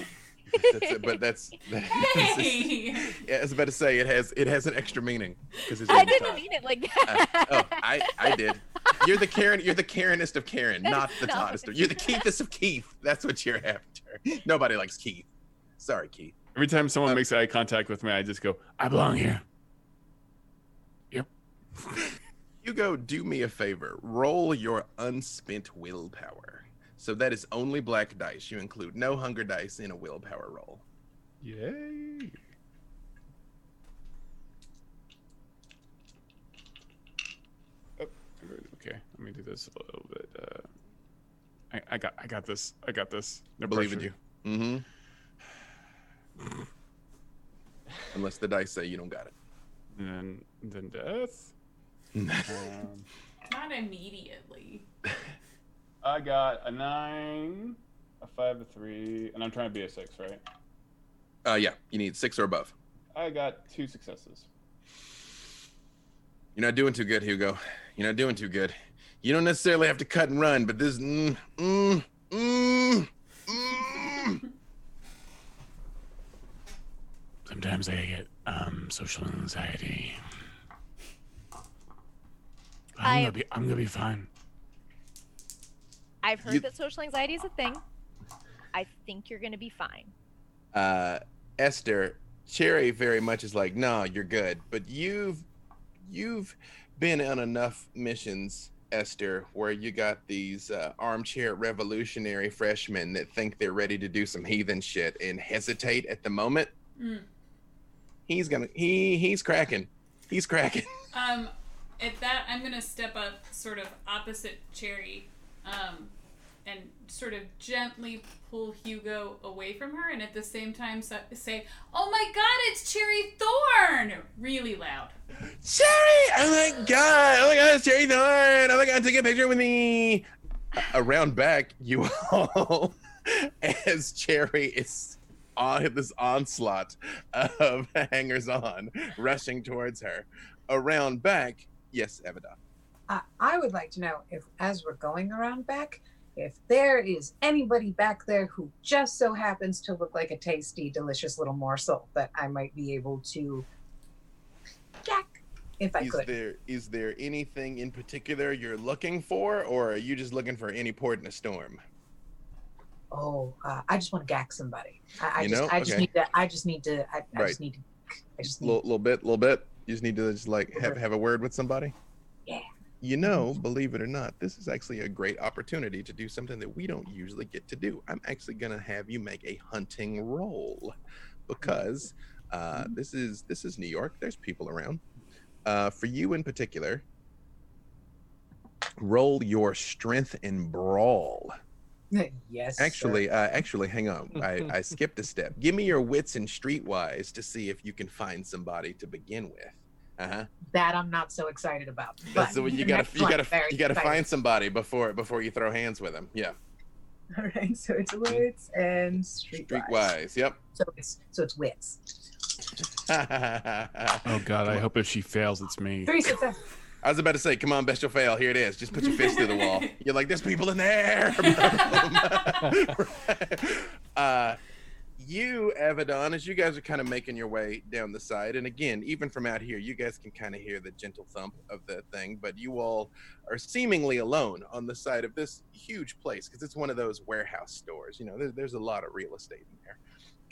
[SPEAKER 7] Top-
[SPEAKER 1] That's but that's.
[SPEAKER 2] Hey!
[SPEAKER 1] yeah, I was about to say it has it has an extra meaning because his
[SPEAKER 6] I
[SPEAKER 1] name is
[SPEAKER 6] didn't
[SPEAKER 1] Todd.
[SPEAKER 6] mean it like
[SPEAKER 1] Uh, oh, I I did. You're the Karen. You're the Karenest of Karen, not the
[SPEAKER 6] No.
[SPEAKER 1] Toddest of. You're the Keithest of Keith. That's what you're after. Nobody likes Keith. Sorry, Keith.
[SPEAKER 7] every time someone
[SPEAKER 1] Uh,
[SPEAKER 7] makes eye contact with me, I just go,
[SPEAKER 9] I belong here. Yep.
[SPEAKER 1] Hugo, do me a favor. Roll your unspent willpower. So that is only black dice. You include no hunger dice in a willpower roll.
[SPEAKER 7] yay. Oh, okay, let me do this a little bit. Uh, I, I got, I got this. I got this.
[SPEAKER 1] I
[SPEAKER 7] No
[SPEAKER 1] believe in you. Mm-hmm. Unless the dice say you don't got it.
[SPEAKER 7] And then, then death. Um,
[SPEAKER 2] Not immediately.
[SPEAKER 7] I got a nine, a five, a three, and I'm trying to be a six, right?
[SPEAKER 1] Uh, yeah, you need six or above.
[SPEAKER 7] I got two successes.
[SPEAKER 1] You're not doing too good, Hugo. You're not doing too good. You don't necessarily have to cut and run, but this. Mm, mm, mm, mm.
[SPEAKER 9] Sometimes I get um social anxiety. I'm
[SPEAKER 6] I-
[SPEAKER 9] gonna be I'm gonna be fine.
[SPEAKER 6] I've heard
[SPEAKER 1] You-
[SPEAKER 6] that social anxiety is a thing. I think you're gonna be fine.
[SPEAKER 1] Uh, Esther, Cherry very much is like, no, you're good. But you've you've been on enough missions, Esther, where you got these uh, armchair revolutionary freshmen that think they're ready to do some heathen shit and hesitate at the moment.
[SPEAKER 2] Mm.
[SPEAKER 1] He's gonna he he's cracking. He's cracking.
[SPEAKER 2] Um, at that, I'm gonna step up, sort of opposite Cherry, um, and sort of gently pull Hugo away from her, and at the same time say, "Oh my God, it's Cherry Thorn!" really loud.
[SPEAKER 1] Cherry! Oh my god! Oh my god, it's Cherry Thorn! Oh my god, take a picture with me! Around back, you all, as Cherry is on this onslaught of hangers on rushing towards her. Around back, yes, Evada.
[SPEAKER 3] Uh, I would like to know if, as we're going around back, if there is anybody back there who just so happens to look like a tasty, delicious little morsel that I might be able to jack if I
[SPEAKER 1] Is
[SPEAKER 3] could.
[SPEAKER 1] there is there anything in particular you're looking for, or are you just looking for any port in a storm?
[SPEAKER 3] Oh, uh, I just want to gack somebody. I, I
[SPEAKER 1] You
[SPEAKER 3] just,
[SPEAKER 1] know?
[SPEAKER 3] I just
[SPEAKER 1] Okay.
[SPEAKER 3] need to. I just need to. I, I
[SPEAKER 1] Right.
[SPEAKER 3] just need to. I just need.
[SPEAKER 1] little, little bit, little bit. You just need to just like have, have a word with somebody.
[SPEAKER 3] Yeah.
[SPEAKER 1] You know, believe it or not, this is actually a great opportunity to do something that we don't usually get to do. I'm actually gonna have you make a hunting roll because uh, this is this is New York. There's people around. Uh, for you in particular, roll your strength and brawl.
[SPEAKER 3] yes.
[SPEAKER 1] Actually, uh, actually, hang on. I, I skipped a step. Give me your wits and streetwise to see if you can find somebody to begin with. Uh huh.
[SPEAKER 3] that I'm not so excited about.
[SPEAKER 1] That's
[SPEAKER 3] but
[SPEAKER 1] the you gotta you gotta
[SPEAKER 3] very
[SPEAKER 1] you gotta
[SPEAKER 3] excited.
[SPEAKER 1] find somebody before before you throw hands with them. Yeah.
[SPEAKER 3] All right, so it's wits and streetwise.
[SPEAKER 1] Streetwise. Yep.
[SPEAKER 3] So it's so it's wits.
[SPEAKER 7] Oh God, I hope if she fails, it's me.
[SPEAKER 3] Three success.
[SPEAKER 1] I was about to say, come on, best you'll fail. Here it is. Just put your fist through the wall. You're like, there's people in there. uh, you, Avedon, as you guys are kind of making your way down the side, and again, even from out here, you guys can kind of hear the gentle thump of the thing, but you all are seemingly alone on the side of this huge place because it's one of those warehouse stores. You know, there, there's a lot of real estate in there.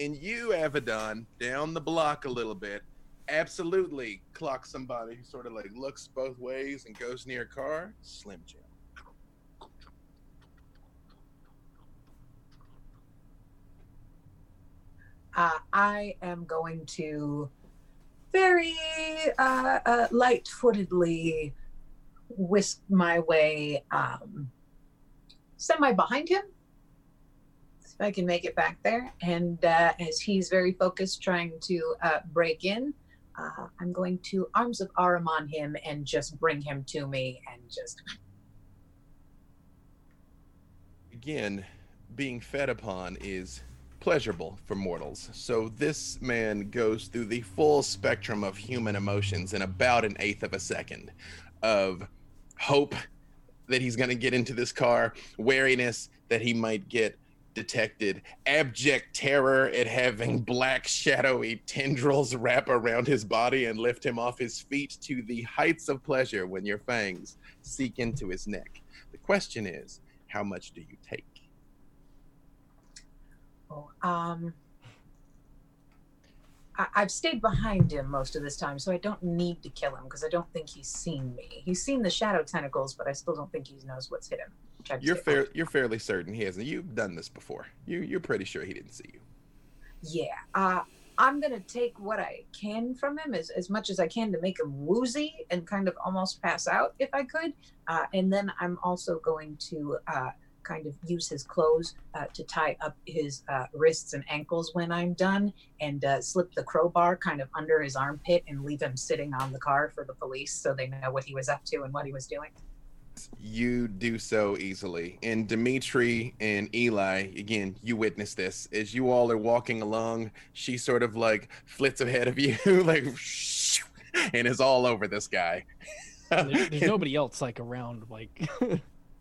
[SPEAKER 1] And you, Avedon, down the block a little bit, absolutely clock somebody who sort of like looks both ways and goes near a car. Slim Jim.
[SPEAKER 3] Uh, I am going to very uh, uh, light-footedly whisk my way um, semi behind him. If I can make it back there. And uh, as he's very focused trying to uh, break in, uh, I'm going to arms of Ahriman on him and just bring him to me and just
[SPEAKER 1] Again, being fed upon is pleasurable for mortals. So this man goes through the full spectrum of human emotions in about an eighth of a second of hope that he's going to get into this car, wariness that he might get detected, abject terror at having black shadowy tendrils wrap around his body and lift him off his feet to the heights of pleasure when your fangs seek into his neck. The question is, how much do you take?
[SPEAKER 3] Oh, um, I, I've stayed behind him most of this time, so I don't need to kill him because I don't think he's seen me. He's seen the shadow tentacles, but I still don't think he knows what's hit him.
[SPEAKER 1] You're fair. You're fairly certain he hasn't. You've done this before. You you're pretty sure he didn't see you.
[SPEAKER 3] Yeah. Uh, I'm gonna take what I can from him as, as much as I can to make him woozy and kind of almost pass out if I could. Uh, and then I'm also going to uh, kind of use his clothes uh, to tie up his uh, wrists and ankles when I'm done and uh, slip the crowbar kind of under his armpit and leave him sitting on the car for the police so they know what he was up to and what he was doing.
[SPEAKER 1] You do so easily. And Dimitri and Eli, again, you witness this as you all are walking along. She sort of like flits ahead of you, like, and is all over this guy.
[SPEAKER 4] There's, there's nobody else like around, like.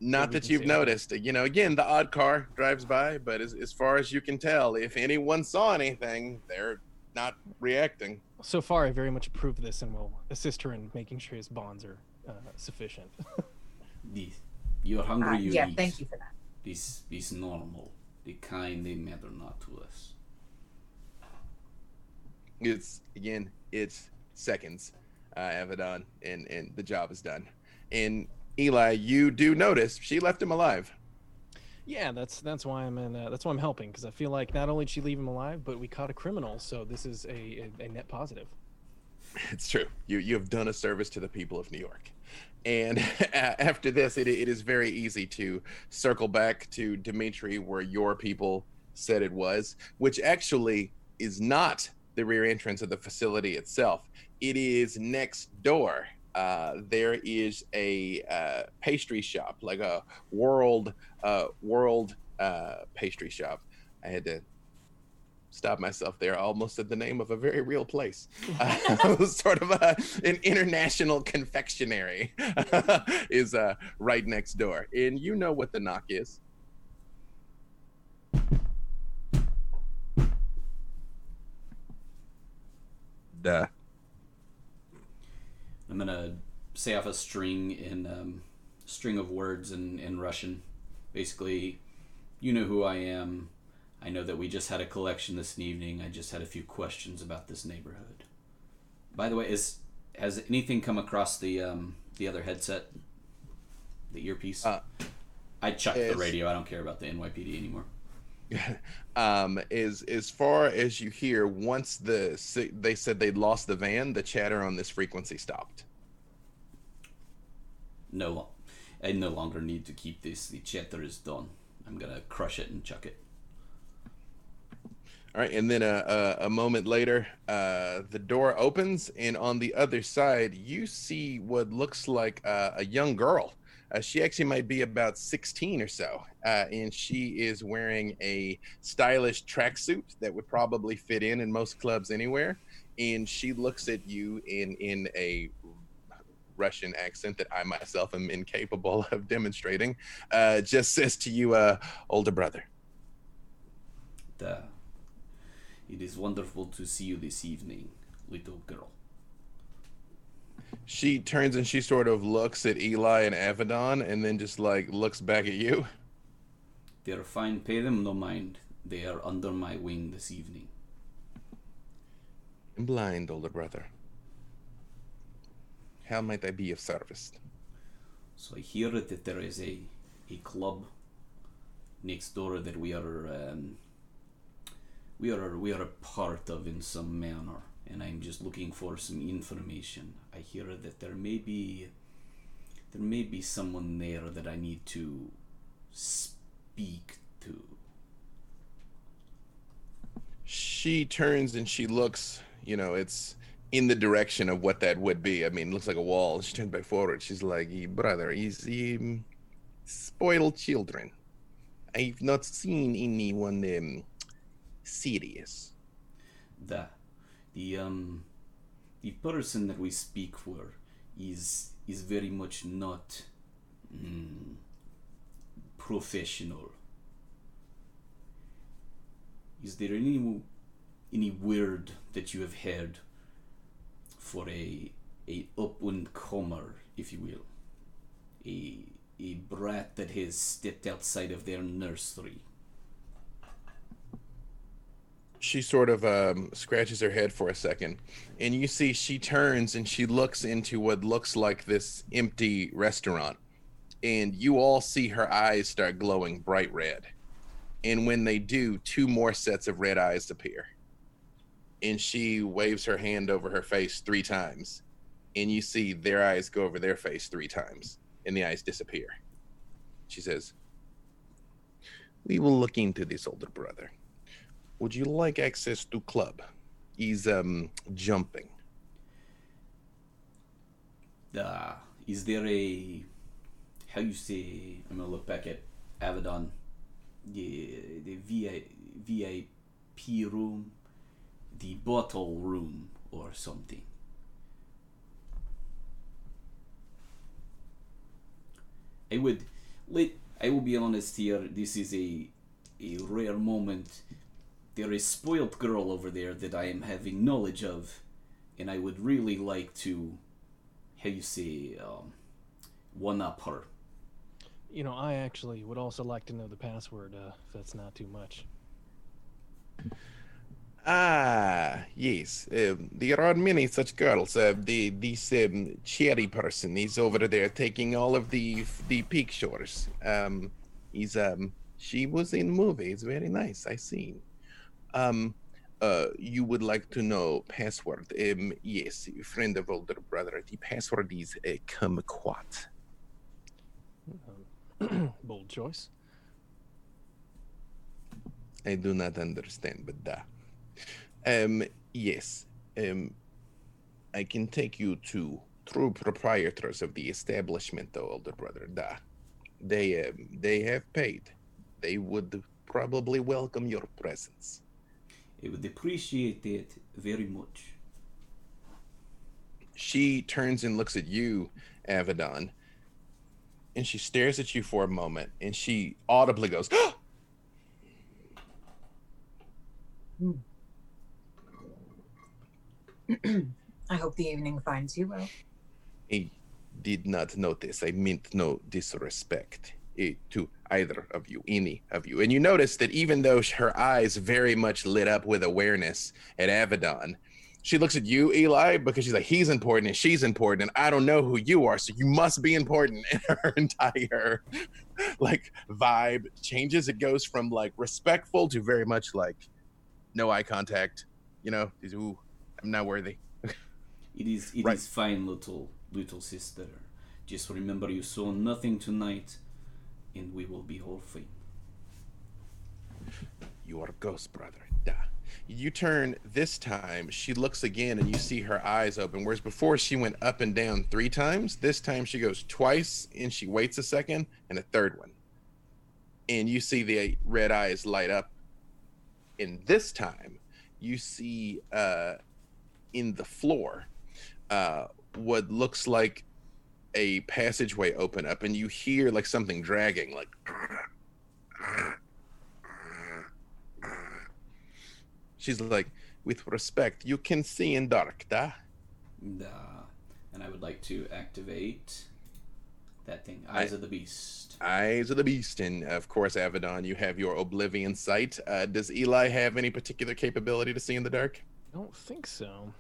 [SPEAKER 1] Not that you've
[SPEAKER 4] see.
[SPEAKER 1] noticed. You know, again, the odd car drives by, but as, as far as you can tell, if anyone saw anything, they're not reacting.
[SPEAKER 4] so far, I very much approve this and will assist her in making sure his bonds are uh, sufficient.
[SPEAKER 5] This, you're hungry,
[SPEAKER 3] Uh,
[SPEAKER 5] you
[SPEAKER 3] yeah,
[SPEAKER 5] eat.
[SPEAKER 3] thank you for that.
[SPEAKER 5] This is normal. The kind they matter not to us.
[SPEAKER 1] It's again, it's seconds, uh, Avedon, and and the job is done. And Eli, you do notice she left him alive.
[SPEAKER 4] yeah, that's that's why I'm in. Uh, that's why I'm helping because I feel like not only did she leave him alive, but we caught a criminal, so this is a, a, a net positive.
[SPEAKER 1] It's true. You you have done a service to the people of New York. And after this, it, it is very easy to circle back to Dimitri, where your people said it was, which actually is not the rear entrance of the facility itself. It is next door. Uh, there is a uh, pastry shop, like a world uh, world uh, pastry shop. I had to stop myself there. I almost said the name of a very real place. Uh, sort of a, an international confectionery is uh, right next door, and you know what the knock is. Duh.
[SPEAKER 5] I'm gonna say off a string in um, string of words in, in Russian. Basically, you know who I am. I know that we just had a collection this evening. I just had a few questions about this neighborhood. By the way, is has anything come across the um, the other headset, the earpiece?
[SPEAKER 1] Uh,
[SPEAKER 5] I chucked the radio. I don't care about the NYPD anymore.
[SPEAKER 1] um, is as far as you hear, once the they said they'd lost the van, the chatter on this frequency stopped.
[SPEAKER 5] No, I no longer need to keep this. The chatter is done. I'm gonna crush it and chuck it.
[SPEAKER 1] All right, and then a, a moment later, uh, the door opens, and on the other side, you see what looks like uh, a young girl. Uh, she actually might be about 16 or so, uh, and she is wearing a stylish tracksuit that would probably fit in in most clubs anywhere. And she looks at you in in a Russian accent that I myself am incapable of demonstrating. Uh, just says to you, uh, older brother.
[SPEAKER 5] The It is wonderful to see you this evening, little girl.
[SPEAKER 1] She turns and she sort of looks at Eli and Avedon and then just like looks back at you.
[SPEAKER 5] They're fine, pay them no mind. They are under my wing this evening.
[SPEAKER 1] I'm blind, older brother. How might I be of service?
[SPEAKER 5] So I hear that there is a, a club next door that we are um, we are we are a part of in some manner, and I'm just looking for some information. I hear that there may be there may be someone there that I need to speak to.
[SPEAKER 1] She turns and she looks, you know, it's in the direction of what that would be. I mean, looks like a wall. She turns back forward. She's like, "Eh, brother, he's um, spoiled children. I've not seen anyone um, serious.
[SPEAKER 5] The the um the person that we speak for is is very much not mm, professional. Is there any any word that you have heard for a a up and comer, if you will, a a brat that has stepped outside of their nursery?
[SPEAKER 1] She sort of um, scratches her head for a second, and you see she turns and she looks into what looks like this empty restaurant, and you all see her eyes start glowing bright red. And when they do, two more sets of red eyes appear. And she waves her hand over her face three times, and you see their eyes go over their face three times, and the eyes disappear. She says, We will look into this, older brother. Would you like access to club? He's um jumping.
[SPEAKER 5] Uh, is there a how you say? I'm gonna look back at Avedon. The VI, VIP room, the bottle room, or something. I would let. I will be honest here. This is a a rare moment. There is spoiled girl over there that I am having knowledge of, and I would really like to, how you say, um, one up her.
[SPEAKER 4] You know, I actually would also like to know the password, uh, if that's not too much.
[SPEAKER 1] Ah, yes. Um, there are many such girls. Uh, the this um, cherry person is over there taking all of the the pictures. Um, he's um she was in movies. Very nice. I see. Um, uh, you would like to know password? Um, yes, friend of older brother. The password is uh, kumquat.
[SPEAKER 4] Um, bold choice.
[SPEAKER 1] I do not understand, but da. Um, yes. Um, I can take you to true proprietors of the establishment, though, older brother. Da. They um, they have paid. They would probably welcome your presence.
[SPEAKER 5] I would appreciate it very much.
[SPEAKER 1] She turns and looks at you, Avedon, and she stares at you for a moment, and she audibly goes,
[SPEAKER 3] I hope the evening finds you well.
[SPEAKER 1] I did not notice. I meant no disrespect eh, to either of you, any of you. And you notice that even though her eyes very much lit up with awareness at Avedon, she looks at you, Eli, because she's like, he's important and she's important, and I don't know who you are, so you must be important. And her entire like vibe changes. It goes from like respectful to very much like no eye contact. You know, she's, ooh, I'm not worthy.
[SPEAKER 5] It is it is
[SPEAKER 1] Right.
[SPEAKER 5] fine, little little sister. Just remember you saw nothing tonight, and we will be all fine.
[SPEAKER 1] You are a ghost, brother. Da. You turn this time, she looks again and you see her eyes open. Whereas before she went up and down three times, this time she goes twice and she waits a second and a third one. And you see the red eyes light up. And this time you see uh, in the floor uh, what looks like a passageway open up and you hear like something dragging, like She's like, with respect, you can see in dark, da?
[SPEAKER 5] And, uh, and I would like to activate that thing,
[SPEAKER 1] I-
[SPEAKER 5] Eyes of the Beast.
[SPEAKER 1] Eyes of the Beast, and of course, Avedon, you have your Oblivion sight. Uh, does Eli have any particular capability to see in the dark?
[SPEAKER 4] I don't think so.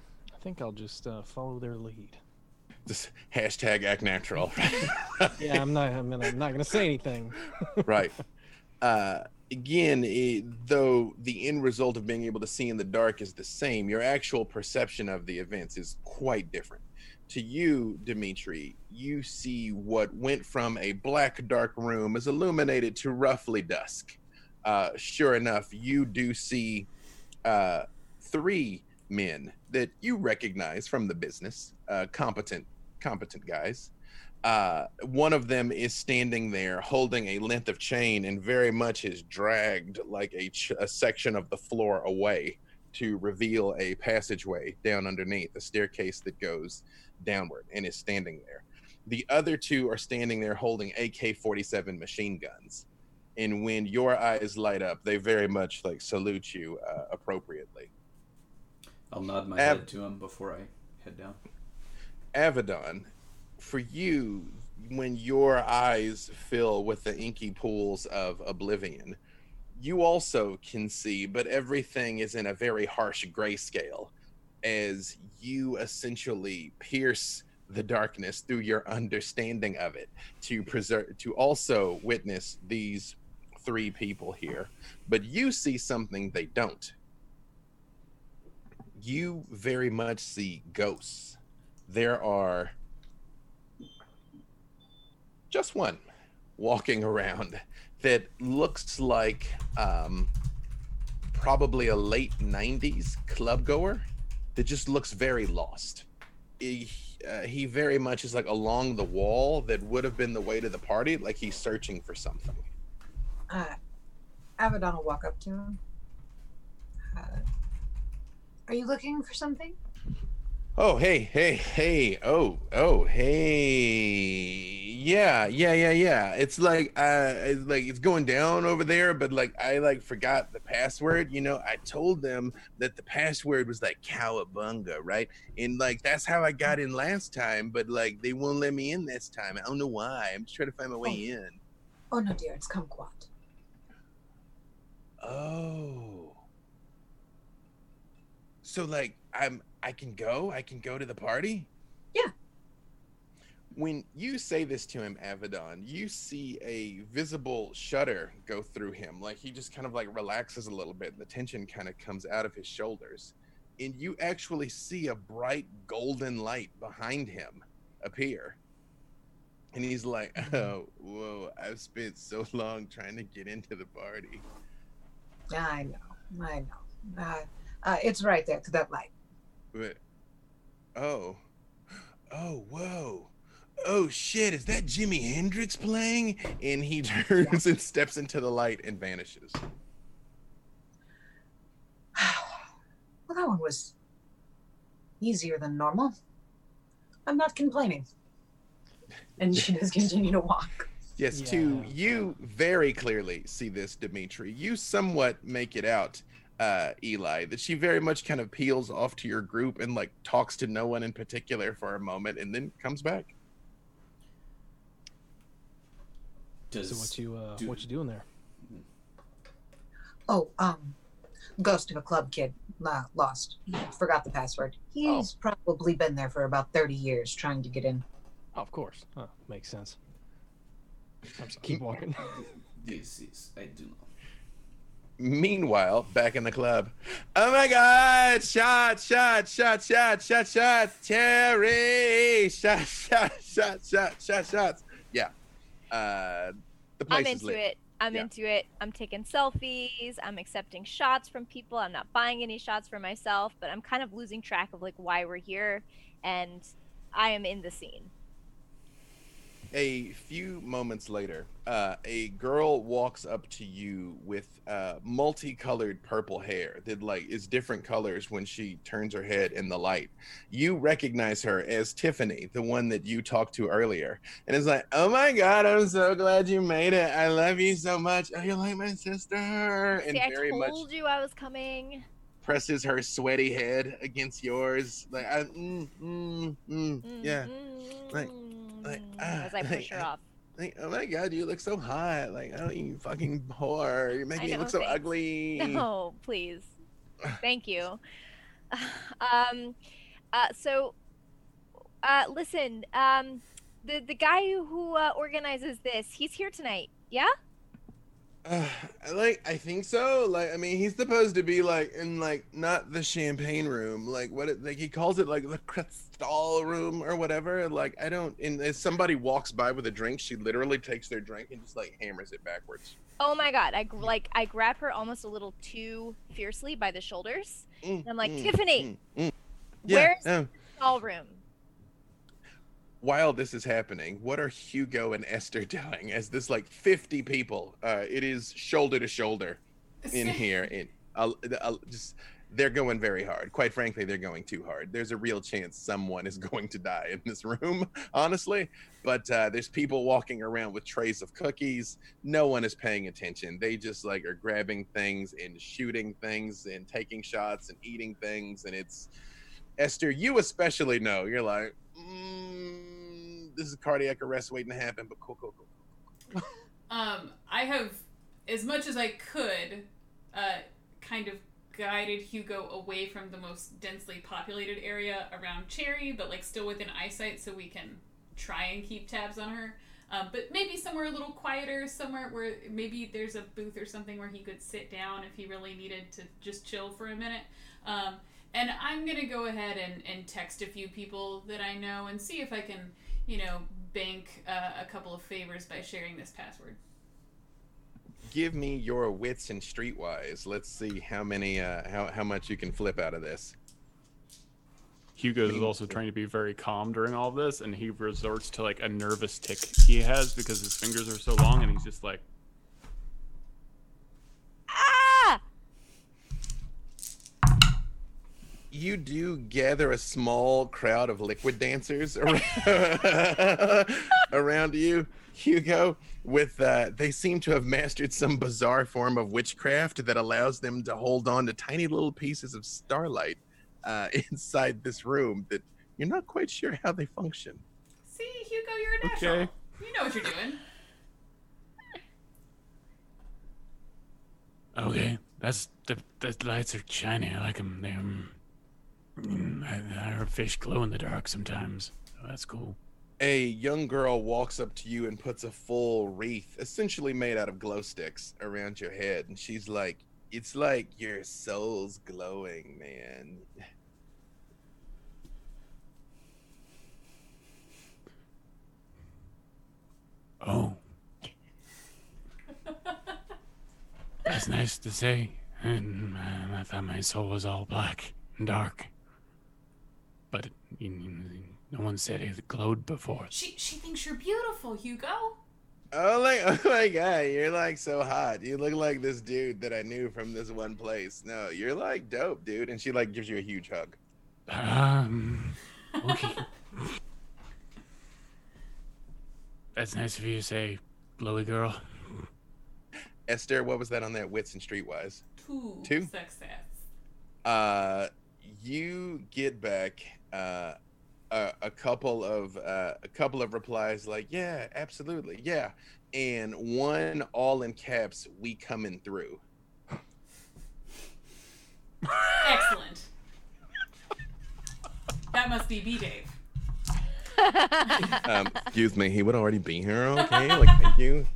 [SPEAKER 4] I think I'll just uh, follow their lead.
[SPEAKER 1] Just hashtag act natural.
[SPEAKER 4] Yeah, I'm not. I'm, gonna, I'm not gonna say anything.
[SPEAKER 1] right. Uh, again, it, though the end result of being able to see in the dark is the same, your actual perception of the events is quite different. To you, Dimitri, you see what went from a black, dark room is illuminated to roughly dusk. Uh, sure enough, you do see uh, three men that you recognize from the business, uh, competent, competent guys uh, one of them is standing there holding a length of chain and very much is dragged like a, ch- a section of the floor away to reveal a passageway down underneath, a staircase that goes downward and is standing there. The other two are standing there holding AK 47 machine guns. And when your eyes light up, they very much like salute you uh, appropriately.
[SPEAKER 5] I'll nod my head to him before I head down.
[SPEAKER 1] Avedon, for you, when your eyes fill with the inky pools of oblivion, you also can see, but everything is in a very harsh grayscale as you essentially pierce the darkness through your understanding of it to preserve to also witness these three people here but you see something they don't you very much see ghosts there are just one walking around that looks like um, probably a late 90s club goer that just looks very lost. He, uh, he very much is like along the wall that would have been the way to the party, like he's searching for something.
[SPEAKER 3] Uh, Avedon will walk up to him. Uh, are you looking for something?
[SPEAKER 1] Oh, hey, hey, hey. Oh, oh, hey. Yeah, yeah, yeah, yeah. It's like uh it's like it's going down over there, but like I like forgot the password. You know, I told them that the password was like cowabunga, right? And like that's how I got in last time, but like they won't let me in this time. I don't know why. I'm just trying to find my way in.
[SPEAKER 3] Oh no, dear, it's kumquat.
[SPEAKER 1] Oh. So like I'm I can go? I can go to the party?
[SPEAKER 3] Yeah.
[SPEAKER 1] When you say this to him, Avedon, you see a visible shudder go through him. Like he just kind of like relaxes a little bit and the tension kind of comes out of his shoulders. And you actually see a bright golden light behind him appear. And he's like, Oh, whoa, I've spent so long trying to get into the party.
[SPEAKER 3] I know, I know. Uh, uh, it's right there to that light.
[SPEAKER 1] But oh, oh, whoa, oh shit! Is that Jimi Hendrix playing? And he turns and steps into the light and vanishes.
[SPEAKER 3] well, that one was easier than normal. I'm not complaining. And she does continue to walk.
[SPEAKER 1] Yes, to
[SPEAKER 4] Yeah.
[SPEAKER 1] you very clearly see this, Dimitri. You somewhat make it out, uh, Eli, that she very much kind of peels off to your group and like talks to no one in particular for a moment and then comes back.
[SPEAKER 5] Does
[SPEAKER 4] So what you uh,
[SPEAKER 5] do-
[SPEAKER 4] what you doing there?
[SPEAKER 3] Oh, um, ghost of a club kid uh, lost. Forgot the password. He's probably been there for about 30 years trying to get in.
[SPEAKER 4] Oh, of course. Oh, makes sense. I'm just keep walking.
[SPEAKER 5] This is I do know.
[SPEAKER 1] Meanwhile, back in the club, oh my God! Shot, shot, shot, shot, shot, shot, Terry! Shot, shot, shot, shot, shot, shots. Yeah. Uh, the place
[SPEAKER 6] I'm
[SPEAKER 1] is
[SPEAKER 6] into
[SPEAKER 1] lit.
[SPEAKER 6] it. I'm
[SPEAKER 1] Yeah.
[SPEAKER 6] into it. I'm taking selfies. I'm accepting shots from people. I'm not buying any shots for myself, but I'm kind of losing track of like why we're here, and I am in the scene.
[SPEAKER 1] A few moments later, uh, a girl walks up to you with uh, multicolored purple hair that like is different colors when she turns her head in the light. You recognize her as Tiffany, the one that you talked to earlier, and it's like, "Oh my God, I'm so glad you made it. I love you so much. Oh, you're like my sister." And
[SPEAKER 6] See, I
[SPEAKER 1] very
[SPEAKER 6] told
[SPEAKER 1] much,
[SPEAKER 6] you I was coming.
[SPEAKER 1] presses her sweaty head against yours. Like, I, mm, mm, mm, yeah. like- like,
[SPEAKER 6] Mm,
[SPEAKER 1] ah,
[SPEAKER 6] As I push her off.
[SPEAKER 1] Like, oh my god, you look so hot. Like, oh, you fucking whore. You're making me
[SPEAKER 6] know,
[SPEAKER 1] look so
[SPEAKER 6] thanks.
[SPEAKER 1] ugly.
[SPEAKER 6] No, please. Thank you. Um, uh, so, uh, listen, um, the the guy who, who uh, organizes this, he's here tonight. Yeah.
[SPEAKER 1] Uh, like I think so. Like I mean, he's supposed to be like in like not the champagne room. Like what? It, like he calls it like the crystal room or whatever. Like I don't. And if somebody walks by with a drink, she literally takes their drink and just like hammers it backwards.
[SPEAKER 6] Oh my God! I like I grab her almost a little too fiercely by the shoulders.
[SPEAKER 1] Mm,
[SPEAKER 6] And I'm like,
[SPEAKER 1] mm,
[SPEAKER 6] Tiffany,
[SPEAKER 1] mm, mm. Yeah.
[SPEAKER 6] where's
[SPEAKER 1] no.
[SPEAKER 6] the stall room?
[SPEAKER 1] While this is happening, what are Hugo and Esther doing? As this like fifty people, uh, it is shoulder to shoulder in here. Uh, uh, just they're going very hard. Quite frankly, they're going too hard. There's a real chance someone is going to die in this room, honestly. But uh, there's people walking around with trays of cookies. No one is paying attention. They just like are grabbing things and shooting things and taking shots and eating things. And it's Esther, you especially know. You're like, mm, this is cardiac arrest waiting to happen. But cool, cool, cool.
[SPEAKER 2] Um, I have, as much as I could, uh, kind of guided Hugo away from the most densely populated area around Cherry, but like still within eyesight, so we can try and keep tabs on her. Um, but maybe somewhere a little quieter, somewhere where maybe there's a booth or something where he could sit down if he really needed to just chill for a minute. Um, and I'm gonna go ahead and, and text a few people that I know and see if I can, you know, bank uh, a couple of favors by sharing this password.
[SPEAKER 1] give me your wits and streetwise. Let's see how many, uh, how how much you can flip out of this.
[SPEAKER 7] Hugo is also trying to be very calm during all of this, and he resorts to like a nervous tick he has because his fingers are so long, and he's just like,
[SPEAKER 6] Ah!
[SPEAKER 1] You do gather a small crowd of liquid dancers around, around you, Hugo. With uh, they seem to have mastered some bizarre form of witchcraft that allows them to hold on to tiny little pieces of starlight uh, inside this room that you're not quite sure how they function.
[SPEAKER 2] See, Hugo, you're a natural.
[SPEAKER 7] Okay.
[SPEAKER 2] You know what you're doing.
[SPEAKER 9] Okay, that's the the lights are shiny. I like them. They're. I, I heard fish glow in the dark sometimes. So that's cool.
[SPEAKER 1] A young girl walks up to you and puts a full wreath, essentially made out of glow sticks, around your head, and she's like, "It's like your soul's glowing, man."
[SPEAKER 9] Oh. That's nice to say. And uh, I thought my soul was all black and dark. But you, you- no one said it glowed before.
[SPEAKER 2] She she thinks you're beautiful, Hugo.
[SPEAKER 1] Oh, like, oh my god, you're like so hot. You look like this dude that I knew from this one place. No, you're like dope, dude. And she like gives you a huge hug.
[SPEAKER 9] Um. Okay. That's nice of you to say, glowy girl.
[SPEAKER 1] Esther, what was that on that wits and streetwise?
[SPEAKER 2] Two,
[SPEAKER 1] Two?
[SPEAKER 2] success.
[SPEAKER 1] Uh, you get back uh, a, a couple of uh, a couple of replies like, "Yeah, absolutely, yeah," and one all in caps, "We coming through."
[SPEAKER 2] Excellent. That must be B Dave.
[SPEAKER 1] Um, excuse me, he would already be here. Okay, like thank you.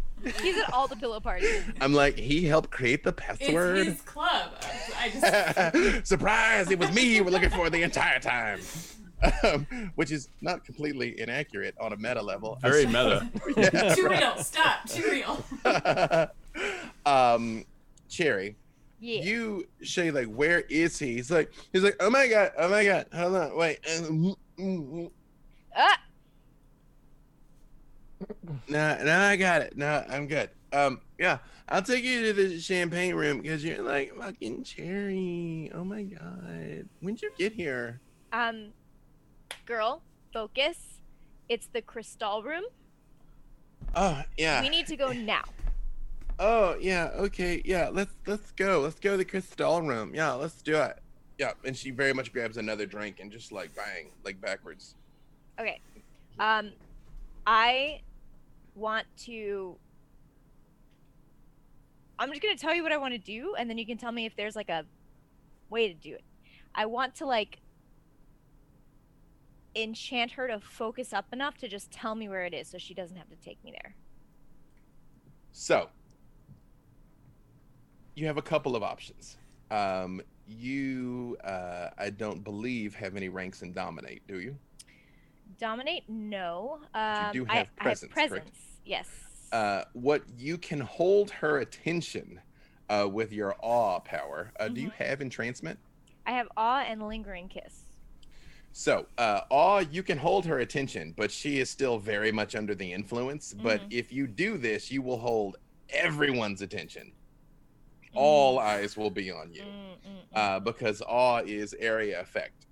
[SPEAKER 6] He's at all the pillow parties.
[SPEAKER 1] I'm like, he helped create the
[SPEAKER 2] It's
[SPEAKER 1] password.
[SPEAKER 2] his club. I just
[SPEAKER 1] Surprise! It was me you were looking for the entire time. Um, which is not completely inaccurate on a meta level.
[SPEAKER 7] very meta.
[SPEAKER 1] Yeah,
[SPEAKER 2] too
[SPEAKER 1] right.
[SPEAKER 2] real. Stop. Too real.
[SPEAKER 1] um, Cherry,
[SPEAKER 6] Yeah.
[SPEAKER 1] you say like, where is he? He's like, he's like, oh my god, oh my god, hold on, wait. uh! No, no, I got it. No, I'm good. Um, yeah, I'll take you to the champagne room because you're like fucking Cherry. Oh my god, when'd you get here?
[SPEAKER 6] Um, girl, focus. It's the crystal room.
[SPEAKER 1] Oh yeah.
[SPEAKER 6] We need to go now.
[SPEAKER 1] oh yeah, okay, yeah. Let's let's go. Let's go to the crystal room. Yeah, let's do it. Yeah, and she very much grabs another drink and just like bang, like backwards.
[SPEAKER 6] Okay. Um, I want to. I'm just gonna tell you what I want to do, and then you can tell me if there's like a way to do it. I want to like enchant her to focus up enough to just tell me where it is, so she doesn't have to take me there.
[SPEAKER 1] So you have a couple of options. Um, you, uh, I don't believe, have any ranks in dominate, do you?
[SPEAKER 6] Dominate? No. Um,
[SPEAKER 1] do
[SPEAKER 6] I,
[SPEAKER 1] have presence,
[SPEAKER 6] I have
[SPEAKER 1] correct?
[SPEAKER 6] presence. Yes.
[SPEAKER 1] Uh, what you can hold her attention uh, with your awe power. Uh, Do you
[SPEAKER 6] Mm-hmm.
[SPEAKER 1] have entrancement?
[SPEAKER 6] I have awe and lingering kiss.
[SPEAKER 1] So, uh, awe, you can hold her attention, but she is still very much under the influence. But
[SPEAKER 6] Mhm.
[SPEAKER 1] if you do this, you will hold everyone's attention. All eyes will be on you
[SPEAKER 6] Mm, mm, mm,
[SPEAKER 1] uh, because awe is area effect.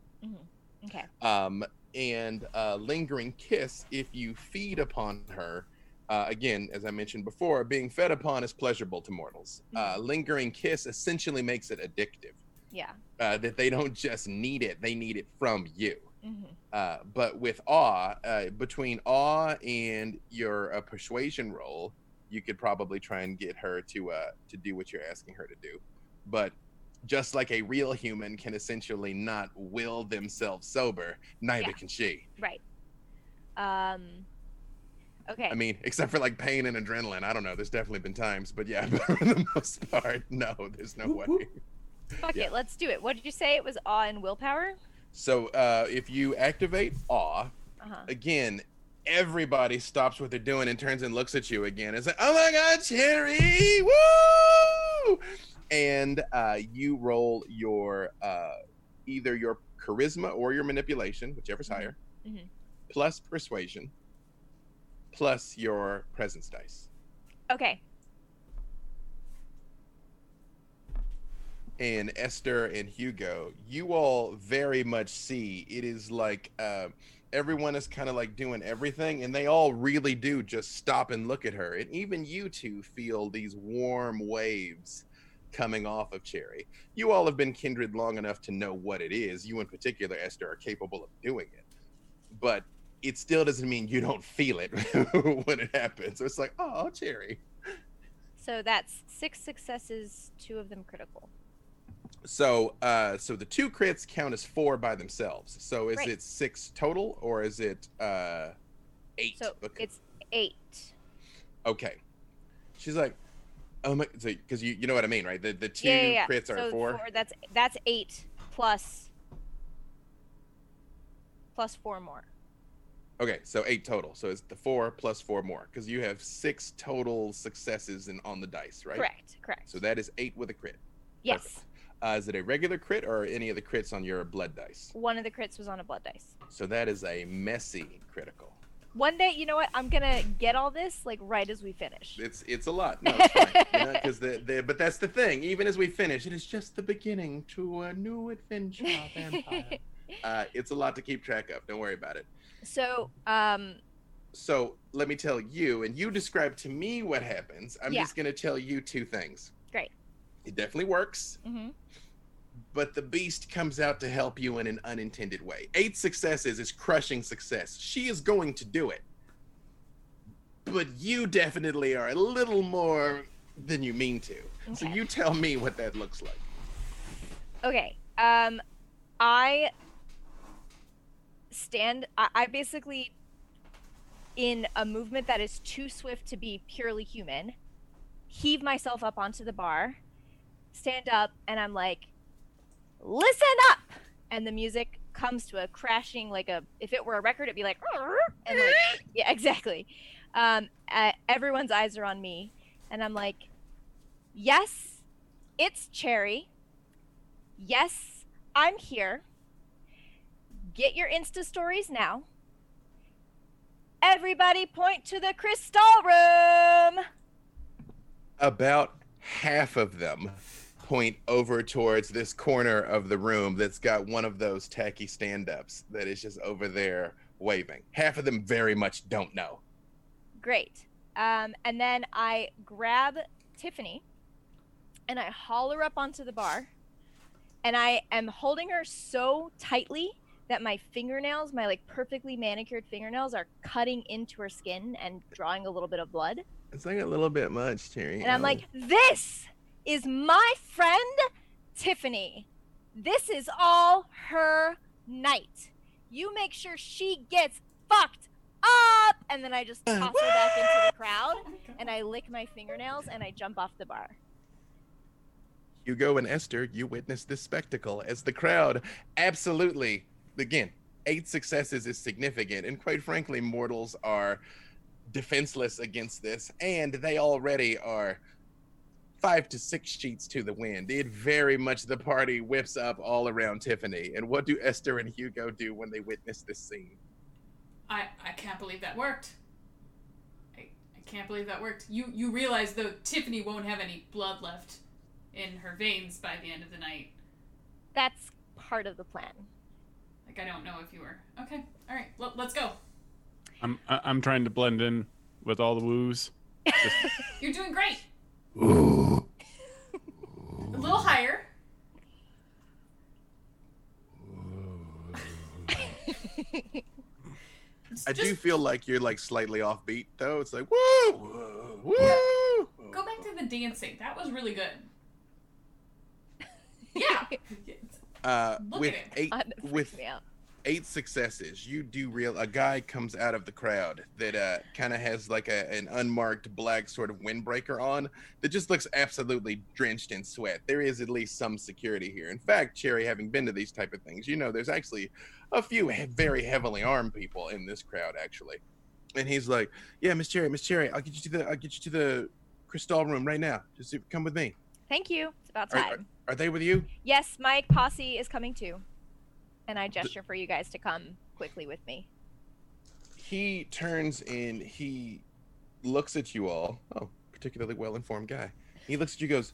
[SPEAKER 6] okay.
[SPEAKER 1] Um, and uh, lingering kiss, if you feed upon her, uh, again, as I mentioned before, being fed upon is pleasurable to mortals. Uh, lingering kiss essentially makes it addictive.
[SPEAKER 6] Yeah.
[SPEAKER 1] Uh, that they don't just need it; they need it from you.
[SPEAKER 6] hmm
[SPEAKER 1] Uh, but with awe, uh, between awe and your uh, persuasion roll, you could probably try and get her to uh, to do what you're asking her to do. But just like a real human can essentially not will themselves sober, neither
[SPEAKER 6] Yeah.
[SPEAKER 1] can she.
[SPEAKER 6] Right. Um. Okay.
[SPEAKER 1] I mean, except for like pain and adrenaline. I don't know. There's definitely been times, but yeah, for the most part, no, there's no way.
[SPEAKER 6] Fuck
[SPEAKER 1] yeah.
[SPEAKER 6] it. Let's do it. What did you say? It was awe and willpower.
[SPEAKER 1] So uh, if you activate awe,
[SPEAKER 6] Uh huh.
[SPEAKER 1] again, everybody stops what they're doing and turns and looks at you again. It's like, oh my god, Cherry! Woo! And uh, you roll your uh, either your charisma or your manipulation, whichever's higher,
[SPEAKER 6] Mhm.
[SPEAKER 1] plus persuasion, plus your presence dice.
[SPEAKER 6] Okay.
[SPEAKER 1] and Esther and Hugo, you all very much see it is like uh, everyone is kind of like doing everything, and they all really do just stop and look at her. And even you two feel these warm waves coming off of Cherry. You all have been kindred long enough to know what it is. You, in particular, Esther, are capable of doing it. But it still doesn't mean you don't feel it when it happens. So it's like, oh, Cherry.
[SPEAKER 6] So that's six successes, two of them critical.
[SPEAKER 1] So, uh, so the two crits count as four by themselves. So, is
[SPEAKER 6] Right.
[SPEAKER 1] it six total, or is it uh, eight?
[SPEAKER 6] So
[SPEAKER 1] Bec-
[SPEAKER 6] it's eight.
[SPEAKER 1] okay. She's like, oh my, because you you know what I mean, right? The the two
[SPEAKER 6] yeah, yeah, yeah.
[SPEAKER 1] crits are
[SPEAKER 6] so
[SPEAKER 1] four.
[SPEAKER 6] That's that's eight plus plus four more.
[SPEAKER 1] Okay, so eight total. So it's the four plus four more, because you have six total successes in on the dice, right?
[SPEAKER 6] Correct. Correct.
[SPEAKER 1] So that is eight with a crit.
[SPEAKER 6] yes.
[SPEAKER 1] Uh, is it a regular crit or any of the crits on your blood dice?
[SPEAKER 6] One of the crits was on a blood dice.
[SPEAKER 1] So that is a messy critical.
[SPEAKER 6] One day, you know what? I'm gonna get all this like right as we finish.
[SPEAKER 1] It's it's a lot. No, it's fine. you know, the, the but that's the thing. Even as we finish, it is just the beginning to a new adventure, vampire. uh, it's a lot to keep track of. Don't worry about it.
[SPEAKER 6] so, um,
[SPEAKER 1] So let me tell you, and you describe to me what happens. I'm
[SPEAKER 6] Yeah.
[SPEAKER 1] just gonna tell you two things.
[SPEAKER 6] Great.
[SPEAKER 1] It definitely works,
[SPEAKER 6] mhm.
[SPEAKER 1] But the beast comes out to help you in an unintended way. Eight successes is crushing success. She is going to do it. But you definitely are a little more than you mean to. So you tell me what that looks like.
[SPEAKER 6] Okay. Um, I stand. I, I basically, in a movement that is too swift to be purely human, heave myself up onto the bar, stand up, and I'm like, "Listen up!" And the music comes to a crashing, like a if it were a record, it'd be like, and like, yeah, exactly. Um, uh, everyone's eyes are on me, and I'm like, "Yes, it's Cherry." Yes, I'm here. Get your Insta stories now. Everybody point to the crystal room.
[SPEAKER 1] About half of them point over towards this corner of the room that's got one of those tacky stand ups that is just over there waving. Half of them very much don't know.
[SPEAKER 6] Great. Um, and then I grab Tiffany and I haul her up onto the bar and I am holding her so tightly that my fingernails, my like perfectly manicured fingernails, are cutting into her skin and drawing a little bit of blood.
[SPEAKER 1] It's like a little bit much, Terry.
[SPEAKER 6] And I'm like, this is my friend Tiffany. This is all her night. You make sure she gets fucked up. And then I just uh, toss her back into the crowd
[SPEAKER 2] Oh
[SPEAKER 6] and I lick my fingernails and I jump off the bar.
[SPEAKER 1] Hugo and Esther, you witness this spectacle as the crowd absolutely, again, eight successes is significant. And quite frankly, mortals are defenseless against this, and they already are five to six sheets to the wind. It very much the party whips up all around Tiffany. And what do Esther and Hugo do when they witness this scene?
[SPEAKER 2] I I can't believe that worked. I, I can't believe that worked. You you realize though Tiffany won't have any blood left in her veins by the end of the night.
[SPEAKER 6] That's part of the plan.
[SPEAKER 2] Like I don't know if you were okay. All right, let, let's go.
[SPEAKER 7] I'm I- I'm trying to blend in with all the woos.
[SPEAKER 2] You're doing great.
[SPEAKER 8] Ooh.
[SPEAKER 2] A little higher.
[SPEAKER 1] I
[SPEAKER 2] Just
[SPEAKER 1] do feel like you're like slightly offbeat though. It's like woo, woo, woo.
[SPEAKER 2] go back to the dancing. That was really good. Yeah.
[SPEAKER 1] Uh,
[SPEAKER 2] Look
[SPEAKER 1] with
[SPEAKER 2] at him.
[SPEAKER 1] eight
[SPEAKER 6] that freaks
[SPEAKER 1] with
[SPEAKER 6] me out.
[SPEAKER 1] Eight successes, you do real. A guy comes out of the crowd that uh, kind of has like a, an unmarked black sort of windbreaker on that just looks absolutely drenched in sweat. There is at least some security here. In fact, Cherry, having been to these type of things, you know there's actually a few very heavily armed people in this crowd actually. And he's like, "Yeah, Miss Cherry, Miss Cherry, I'll get you to the I'll get you to the crystal room right now. Just come with me.
[SPEAKER 6] Thank you. It's about
[SPEAKER 1] Are-
[SPEAKER 6] time.
[SPEAKER 1] Are they with you?"
[SPEAKER 6] Yes, my posse is coming too. And I gesture for you guys to come quickly with me.
[SPEAKER 1] he turns and he looks at you all. Oh, particularly well informed guy. He looks at you, goes,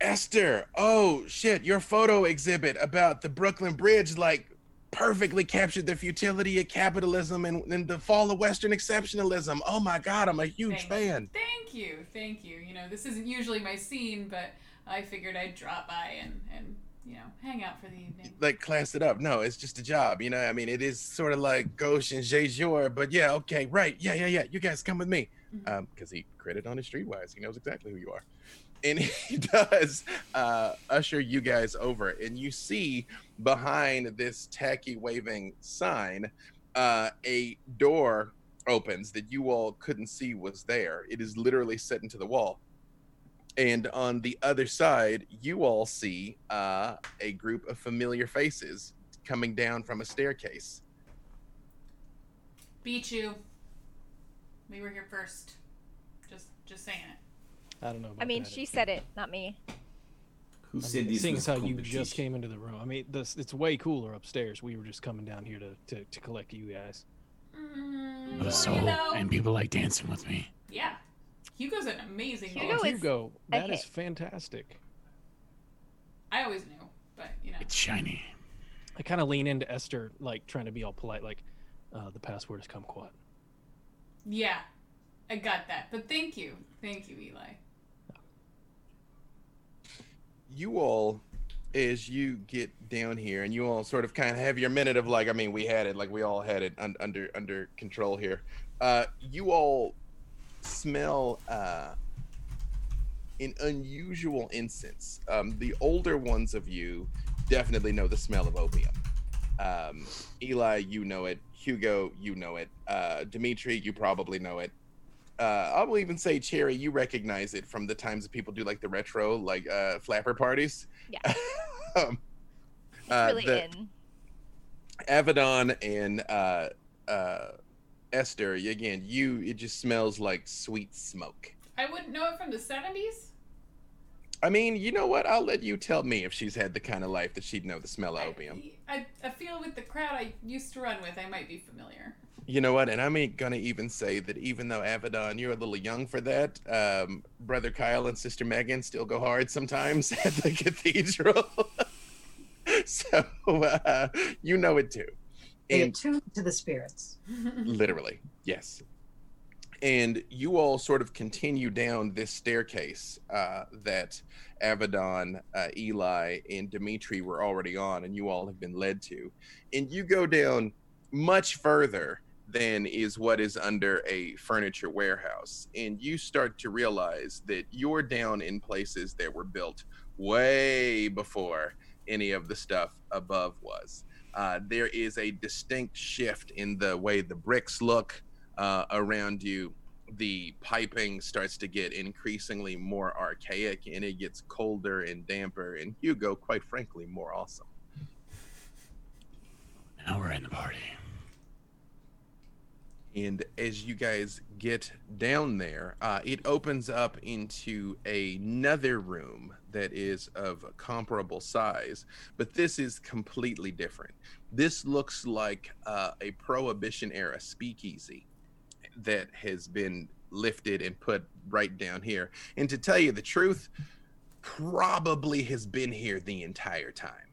[SPEAKER 1] Esther, oh shit, your photo exhibit about the Brooklyn Bridge, like, perfectly captured the futility of capitalism and, and the fall of Western exceptionalism. Oh my God, I'm a huge
[SPEAKER 2] Thank-
[SPEAKER 1] fan.
[SPEAKER 2] Thank you, thank you. You know, this isn't usually my scene, but I figured I'd drop by and and you know hang out for the evening.
[SPEAKER 1] Like, class it up. No, it's just a job, you know? I mean, it is sort of like gauche and jour, but yeah, okay, right. Yeah, yeah, yeah. You guys come with me.
[SPEAKER 2] Mhm.
[SPEAKER 1] um, because he credit on his streetwise. He knows exactly who you are, and he does uh, usher you guys over, and you see behind this tacky waving sign uh, a door opens that you all couldn't see was there. It is literally set into the wall. And on the other side, you all see uh, a group of familiar faces coming down from a staircase.
[SPEAKER 2] Beat you. We were here first. Just just saying it.
[SPEAKER 4] I don't know. About
[SPEAKER 6] I mean,
[SPEAKER 4] that.
[SPEAKER 6] she said it, not me.
[SPEAKER 5] Who
[SPEAKER 4] I
[SPEAKER 5] said
[SPEAKER 4] mean,
[SPEAKER 5] this
[SPEAKER 4] seeing as how you just came into the room. I mean, this it's way cooler upstairs. We were just coming down here to to, to collect you guys.
[SPEAKER 2] Mm,
[SPEAKER 9] It was
[SPEAKER 2] you
[SPEAKER 9] so,
[SPEAKER 2] know,
[SPEAKER 9] and people like dancing with me.
[SPEAKER 2] yeah. Hugo's an amazing
[SPEAKER 6] Hugo
[SPEAKER 2] dancer.
[SPEAKER 6] is
[SPEAKER 4] Hugo,
[SPEAKER 6] a
[SPEAKER 4] that is fantastic.
[SPEAKER 2] I always knew, but you know.
[SPEAKER 9] It's shiny.
[SPEAKER 4] I kind of lean into Esther, like trying to be all polite, like uh, the password is kumquat.
[SPEAKER 2] Yeah, I got that. But thank you, thank you, Eli.
[SPEAKER 1] you all as you get down here and you all sort of kind of have your minute of like i mean we had it like we all had it un- under under control here uh you all smell uh an unusual incense um the older ones of you definitely know the smell of opium um eli you know it hugo you know it uh dimitri you probably know it uh, I will even say, Cherry, you recognize it from the times that people do like the retro, like uh, flapper parties.
[SPEAKER 6] Yeah.
[SPEAKER 1] um,
[SPEAKER 6] It's
[SPEAKER 1] Uh,
[SPEAKER 6] really
[SPEAKER 1] the-
[SPEAKER 6] in.
[SPEAKER 1] Avedon and uh, uh, Esther, again, you, it just smells like sweet smoke.
[SPEAKER 2] I wouldn't know it from the '70s.
[SPEAKER 1] I mean, you know what? I'll let you tell me if she's had the kind of life that she'd know the smell of opium.
[SPEAKER 2] I, I feel with the crowd I used to run with, I might be familiar.
[SPEAKER 1] You know what? And I'm gonna even say that even though Avedon, you're a little young for that, um, brother Kyle and sister Megan still go hard sometimes at the cathedral. so uh, you know it too.
[SPEAKER 3] They
[SPEAKER 1] And
[SPEAKER 3] attune to the spirits.
[SPEAKER 1] literally, yes. and you all sort of continue down this staircase uh, that Avedon, uh, Eli, and Dimitri were already on, and you all have been led to. And you go down much further than is what is under a furniture warehouse. And you start to realize that you're down in places that were built way before any of the stuff above was. Uh, there is a distinct shift in the way the bricks look uh, around you. The piping starts to get increasingly more archaic and it gets colder and damper, and Hugo, quite frankly, more awesome.
[SPEAKER 9] Now we're in the party.
[SPEAKER 1] And as you guys get down there, uh, it opens up into another room that is of comparable size, but this is completely different. This looks like uh, a Prohibition era speakeasy that has been lifted and put right down here. And to tell you the truth, probably has been here the entire time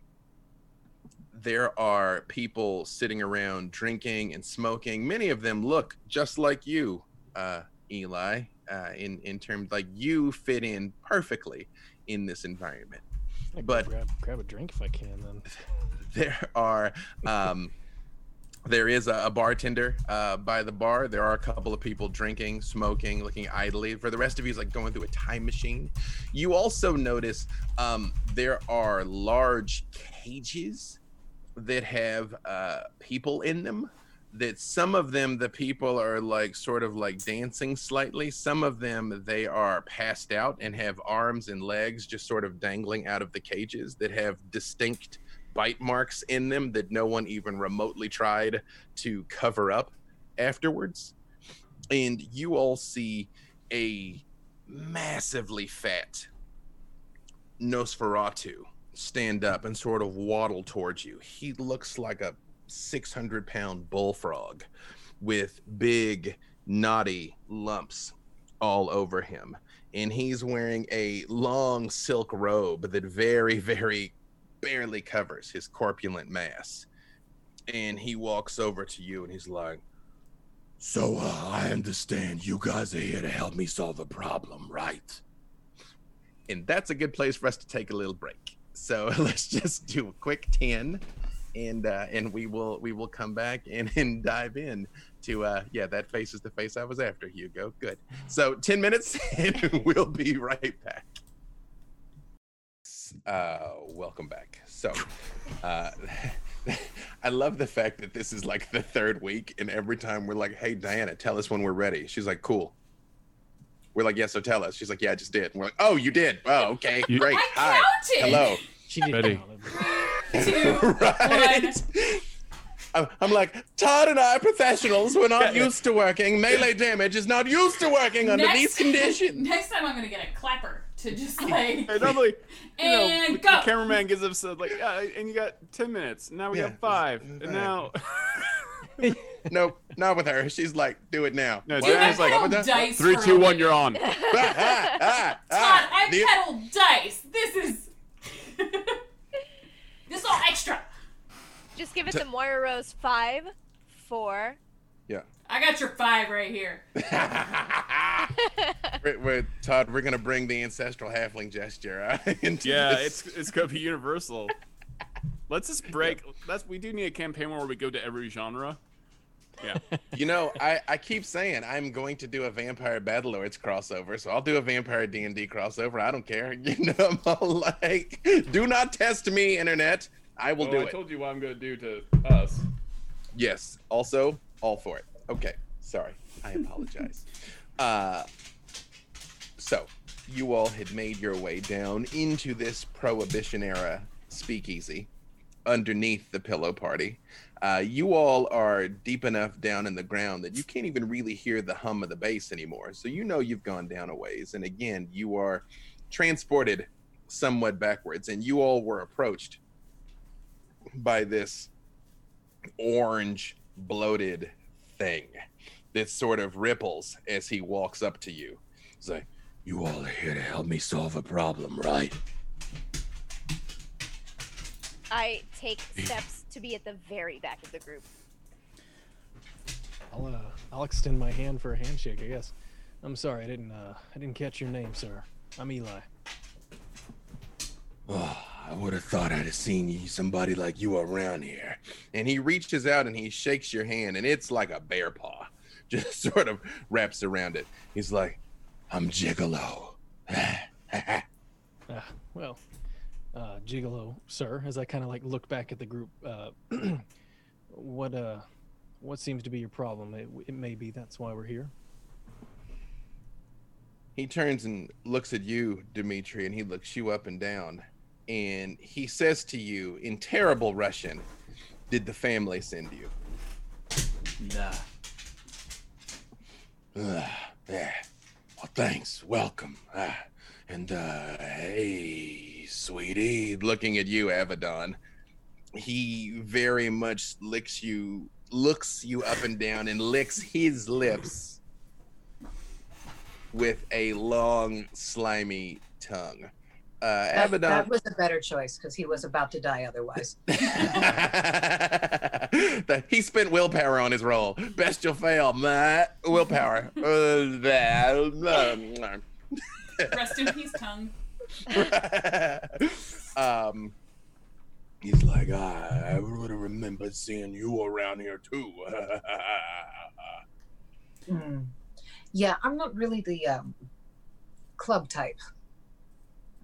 [SPEAKER 1] there are people sitting around drinking and smoking. Many of them look just like you, uh, Eli, uh, in in terms like you fit in perfectly in this environment.
[SPEAKER 4] I
[SPEAKER 1] But-
[SPEAKER 4] grab, grab a drink if I can. Then
[SPEAKER 1] There are. Um, there is a, a bartender uh, by the bar. There are a couple of people drinking, smoking, looking idly. For the rest of you, it's like going through a time machine. You also notice um, there are large cages that have uh, people in them. That some of them, the people are like sort of like dancing slightly. Some of them, they are passed out and have arms and legs just sort of dangling out of the cages that have distinct bite marks in them that no one even remotely tried to cover up afterwards. And you all see a massively fat Nosferatu stand up and sort of waddle towards you. He looks like a 600 pound bullfrog with big, knotty lumps all over him. And he's wearing a long silk robe that very, very barely covers his corpulent mass. And he walks over to you and he's like,
[SPEAKER 8] So, uh, I understand you guys are here to help me solve a problem, right?
[SPEAKER 1] and that's a good place for us to take a little break. So let's just do a quick 10 and uh, and we will we will come back and, and dive in to uh yeah that face is the face I was after Hugo. Good. So 10 minutes and we'll be right back. Uh welcome back. So uh I love the fact that this is like the third week and every time we're like hey Diana tell us when we're ready. She's like cool. We're like yeah so tell us. She's like yeah I just did. And we're like oh you did. Oh okay.
[SPEAKER 9] You-
[SPEAKER 1] great.
[SPEAKER 2] I
[SPEAKER 1] hi.
[SPEAKER 2] counted.
[SPEAKER 1] hello.
[SPEAKER 4] She did.
[SPEAKER 9] Betty.
[SPEAKER 2] Two,
[SPEAKER 1] right? I'm- I'm like, Todd and I are professionals. We're not used to working. Melee damage is not used to working under
[SPEAKER 2] Next-
[SPEAKER 1] these conditions.
[SPEAKER 2] Next time I'm gonna get a clapper to just like
[SPEAKER 7] Hey, normally, you know,
[SPEAKER 2] and
[SPEAKER 7] the,
[SPEAKER 2] go.
[SPEAKER 7] the cameraman gives us uh, like, yeah, and you got ten minutes. Now we
[SPEAKER 1] Yeah,
[SPEAKER 7] got five,
[SPEAKER 1] it's-
[SPEAKER 7] and now
[SPEAKER 1] Nope, not with her. She's like, do it now.
[SPEAKER 7] No,
[SPEAKER 1] What?
[SPEAKER 2] Dude, I
[SPEAKER 7] Diana's like,
[SPEAKER 2] pedal dice
[SPEAKER 7] three,
[SPEAKER 2] for
[SPEAKER 7] two,
[SPEAKER 2] a
[SPEAKER 7] one,
[SPEAKER 2] living.
[SPEAKER 7] you're on.
[SPEAKER 1] Ah, ah, ah,
[SPEAKER 2] Todd,
[SPEAKER 1] ah.
[SPEAKER 2] I
[SPEAKER 1] The-
[SPEAKER 2] pedal dice. This is this is all extra.
[SPEAKER 6] Just give it to Moira Rose five, four. Yeah.
[SPEAKER 2] I got your five right here.
[SPEAKER 1] we're, we're- Todd, we're gonna bring the ancestral halfling gesture uh, into
[SPEAKER 7] Yeah,
[SPEAKER 1] this.
[SPEAKER 7] it's it's gonna be universal. Let's just break. That's we do need a campaign where we go to every genre. Yeah,
[SPEAKER 1] You know, I, I keep saying I'm going to do a Vampire Battlelords crossover, so I'll do a Vampire D and D crossover. I don't care. You know, I'm all like, do not test me, internet. I will
[SPEAKER 7] well,
[SPEAKER 1] do
[SPEAKER 7] I
[SPEAKER 1] it.
[SPEAKER 7] I told you what I'm gonna do to us.
[SPEAKER 1] Yes. Also, all for it. Okay. Sorry. I apologize. uh, so, you all had made your way down into this Prohibition era speakeasy underneath the pillow party. Uh, you all are deep enough down in the ground that you can't even really hear the hum of the bass anymore. So, you know you've gone down a ways. And again, you are transported somewhat backwards, and you all were approached by this orange bloated thing that sort of ripples as he walks up to you. He's like,
[SPEAKER 8] You all are here to help me solve a problem, right?
[SPEAKER 6] I take steps to be at the very back of the group.
[SPEAKER 4] I'll uh, I'll extend my hand for a handshake. I guess. I'm sorry, I didn't. Uh, I didn't catch your name, sir. I'm Eli.
[SPEAKER 1] Oh, I would have thought I'd have seen you, somebody like you around here. And he reaches out and he shakes your hand, and it's like a bear paw, just sort of wraps around it. He's like, I'm Gigolo.
[SPEAKER 4] Uh, well, uh, Gigolo, sir. As I kind of like look back at the group, uh, what uh, what seems to be your problem? It, it may be that's why we're here.
[SPEAKER 1] he turns and looks at you, Dimitri, and he looks you up and down. And he says to you in terrible Russian, Did the family send you?
[SPEAKER 5] Nah.
[SPEAKER 1] Uh, yeah. Well, thanks. Welcome. Uh, and uh, hey, sweetie, looking at you, Avedon. He very much licks you, looks you up and down, and licks his lips with a long, slimy tongue. Uh,
[SPEAKER 3] That,
[SPEAKER 1] Avedon.
[SPEAKER 3] that was a better choice because he was about to die otherwise.
[SPEAKER 1] The- he spent willpower on his roll. Best you'll fail, Matt. Willpower. Uh, that-
[SPEAKER 2] Rest in peace, tongue.
[SPEAKER 1] um, he's like, I would have remembered seeing you around here too.
[SPEAKER 3] Hmm. Yeah, I'm not really the um, club type.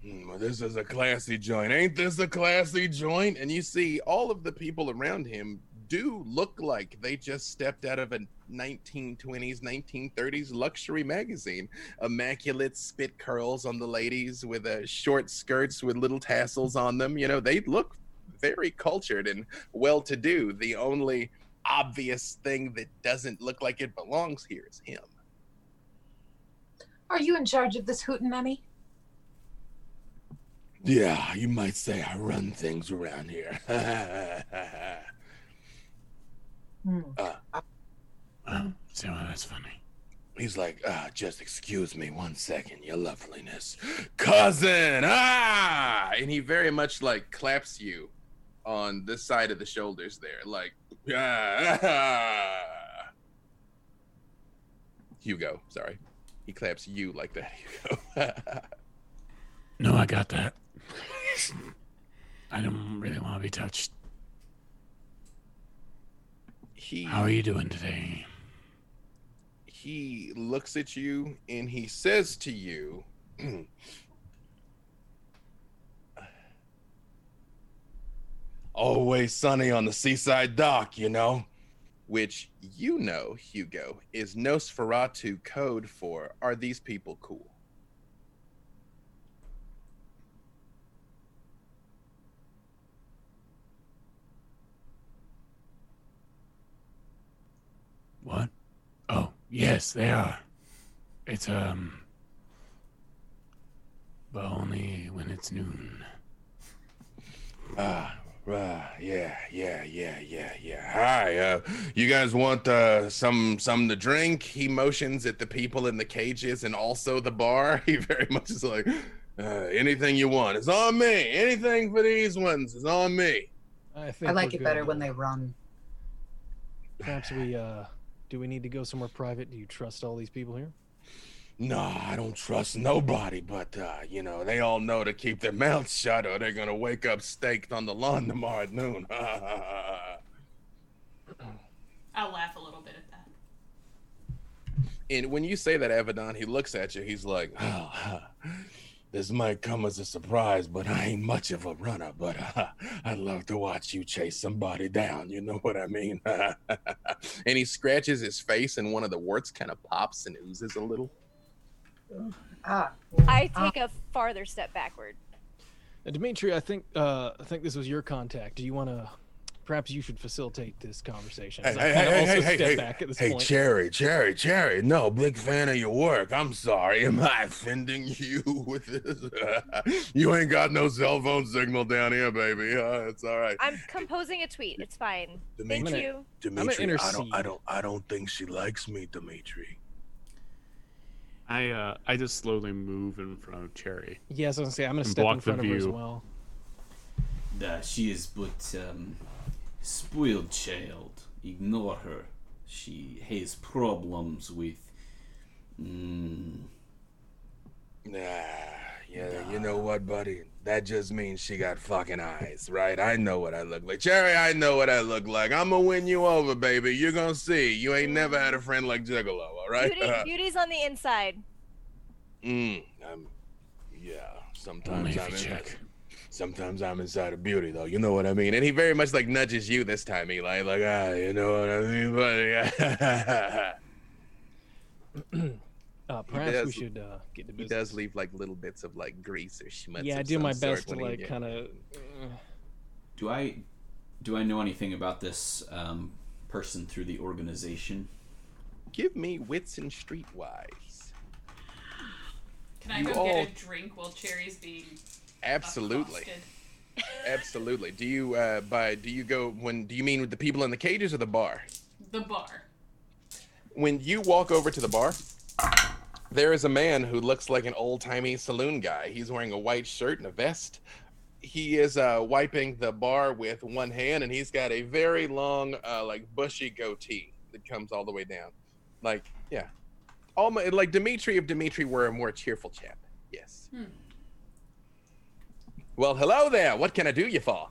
[SPEAKER 1] Hmm, well, this is a classy joint. Ain't this a classy joint? And you see all of the people around him do look like they just stepped out of a 1920s, 1930s luxury magazine. Immaculate spit curls on the ladies with uh, short skirts with little tassels on them. You know, they look very cultured and well to do. The only obvious thing that doesn't look like it belongs here is him.
[SPEAKER 3] Are you in charge of this hootenanny?
[SPEAKER 1] Yeah, you might say I run things around here.
[SPEAKER 3] Hmm.
[SPEAKER 9] Oh, see, well, that's funny.
[SPEAKER 1] He's like, ah, just excuse me one second, your loveliness. Cousin, ah! And he very much like claps you on this side of the shoulders there, like, ah. Hugo, sorry. He claps you like that, Hugo.
[SPEAKER 9] No, I got that. I don't really want to be touched.
[SPEAKER 1] He
[SPEAKER 9] How are you doing today?
[SPEAKER 1] he looks at you and he says to you always sunny on the seaside dock you know which you know hugo is nosferatu code for are these people cool
[SPEAKER 9] What? Oh, yes, they are. It's, um. But only when it's noon.
[SPEAKER 1] Ah, uh, yeah, yeah, yeah, yeah, yeah. Hi, uh, you guys want uh, some some to drink? He motions at the people in the cages and also the bar. He very much is like, uh, anything you want, is on me. Anything for these ones is on me.
[SPEAKER 4] I think
[SPEAKER 3] I like
[SPEAKER 4] we're
[SPEAKER 3] it better when they run.
[SPEAKER 4] Perhaps we uh, do we need to go somewhere private? Do you trust all these people here?
[SPEAKER 1] No, I don't trust nobody, but uh, you know they all know to keep their mouths shut, or they're gonna wake up staked on the lawn tomorrow at noon.
[SPEAKER 2] I'll laugh a little bit at that.
[SPEAKER 1] And when you say that, Avedon, he looks at you. He's like, oh, "This might come as a surprise, but I ain't much of a runner. But uh, I'd love to watch you chase somebody down. You know what I mean?" and he scratches his face, and one of the warts kind of pops and oozes a little.
[SPEAKER 3] Ah,
[SPEAKER 6] I
[SPEAKER 3] ah,
[SPEAKER 6] take a farther step backward.
[SPEAKER 4] Uh, Dimitri, I think uh, I think this was your contact. Do you want to? Perhaps you should facilitate this conversation.
[SPEAKER 1] Hey,
[SPEAKER 4] I
[SPEAKER 1] hey, hey,
[SPEAKER 4] also
[SPEAKER 1] hey, hey,
[SPEAKER 4] step
[SPEAKER 1] hey,
[SPEAKER 4] back at this
[SPEAKER 1] hey,
[SPEAKER 4] point.
[SPEAKER 1] Cherry, Cherry, Cherry. No, big fan of your work. I'm sorry. Am I offending you with this? you ain't got no cell phone signal down here, baby. Uh, it's all right.
[SPEAKER 6] I'm composing a tweet. It's fine. Thank you.
[SPEAKER 1] Dimitri, I don't, I don't, I don't think she likes me, Dimitri.
[SPEAKER 7] I uh, I just slowly move in front of Cherry.
[SPEAKER 4] Yeah, I was gonna say I'm gonna
[SPEAKER 7] And
[SPEAKER 4] step in
[SPEAKER 7] block the
[SPEAKER 4] front of her as well.
[SPEAKER 5] Uh, she is but um, spoiled child. Ignore her. she has problems with. Mm,
[SPEAKER 8] Nah, yeah, you know what, buddy? That just means she got fucking eyes, right? I know what I look like. Cherry, I know what I look like. I'm gonna win you over, baby. You're gonna see. You ain't never had a friend like Gigolo, all right?
[SPEAKER 6] Beauty, beauty's on the inside.
[SPEAKER 8] mm, I'm, yeah, sometimes
[SPEAKER 9] if
[SPEAKER 8] I'm
[SPEAKER 9] you
[SPEAKER 8] in,
[SPEAKER 9] check.
[SPEAKER 8] Sometimes I'm inside of beauty, though. You know what I mean? And he very much like nudges you this time, Eli. Like, ah, you know what I mean, buddy?
[SPEAKER 4] Uh, perhaps we should uh, get to
[SPEAKER 1] He does leave like little bits of like grease or schmutz.
[SPEAKER 4] yeah, I do my best to like kind of.
[SPEAKER 5] do I do I know anything about this um, person through the organization?
[SPEAKER 1] Give me wits and streetwise.
[SPEAKER 2] Can I
[SPEAKER 1] You
[SPEAKER 2] go
[SPEAKER 1] all-
[SPEAKER 2] get a drink while Cherry's being
[SPEAKER 1] Absolutely, absolutely. Do you uh by do you go when do you mean with the people in the cages or the bar?
[SPEAKER 2] The bar.
[SPEAKER 1] When you walk over to the bar, there is a man who looks like an old timey saloon guy. He's wearing a white shirt and a vest. He is uh, wiping the bar with one hand, and he's got a very long, uh, like bushy goatee that comes all the way down. Like, yeah, almost like Dimitri if Dimitri were a more cheerful chap. Yes.
[SPEAKER 2] Hmm.
[SPEAKER 1] Well, hello there. What can I do you for?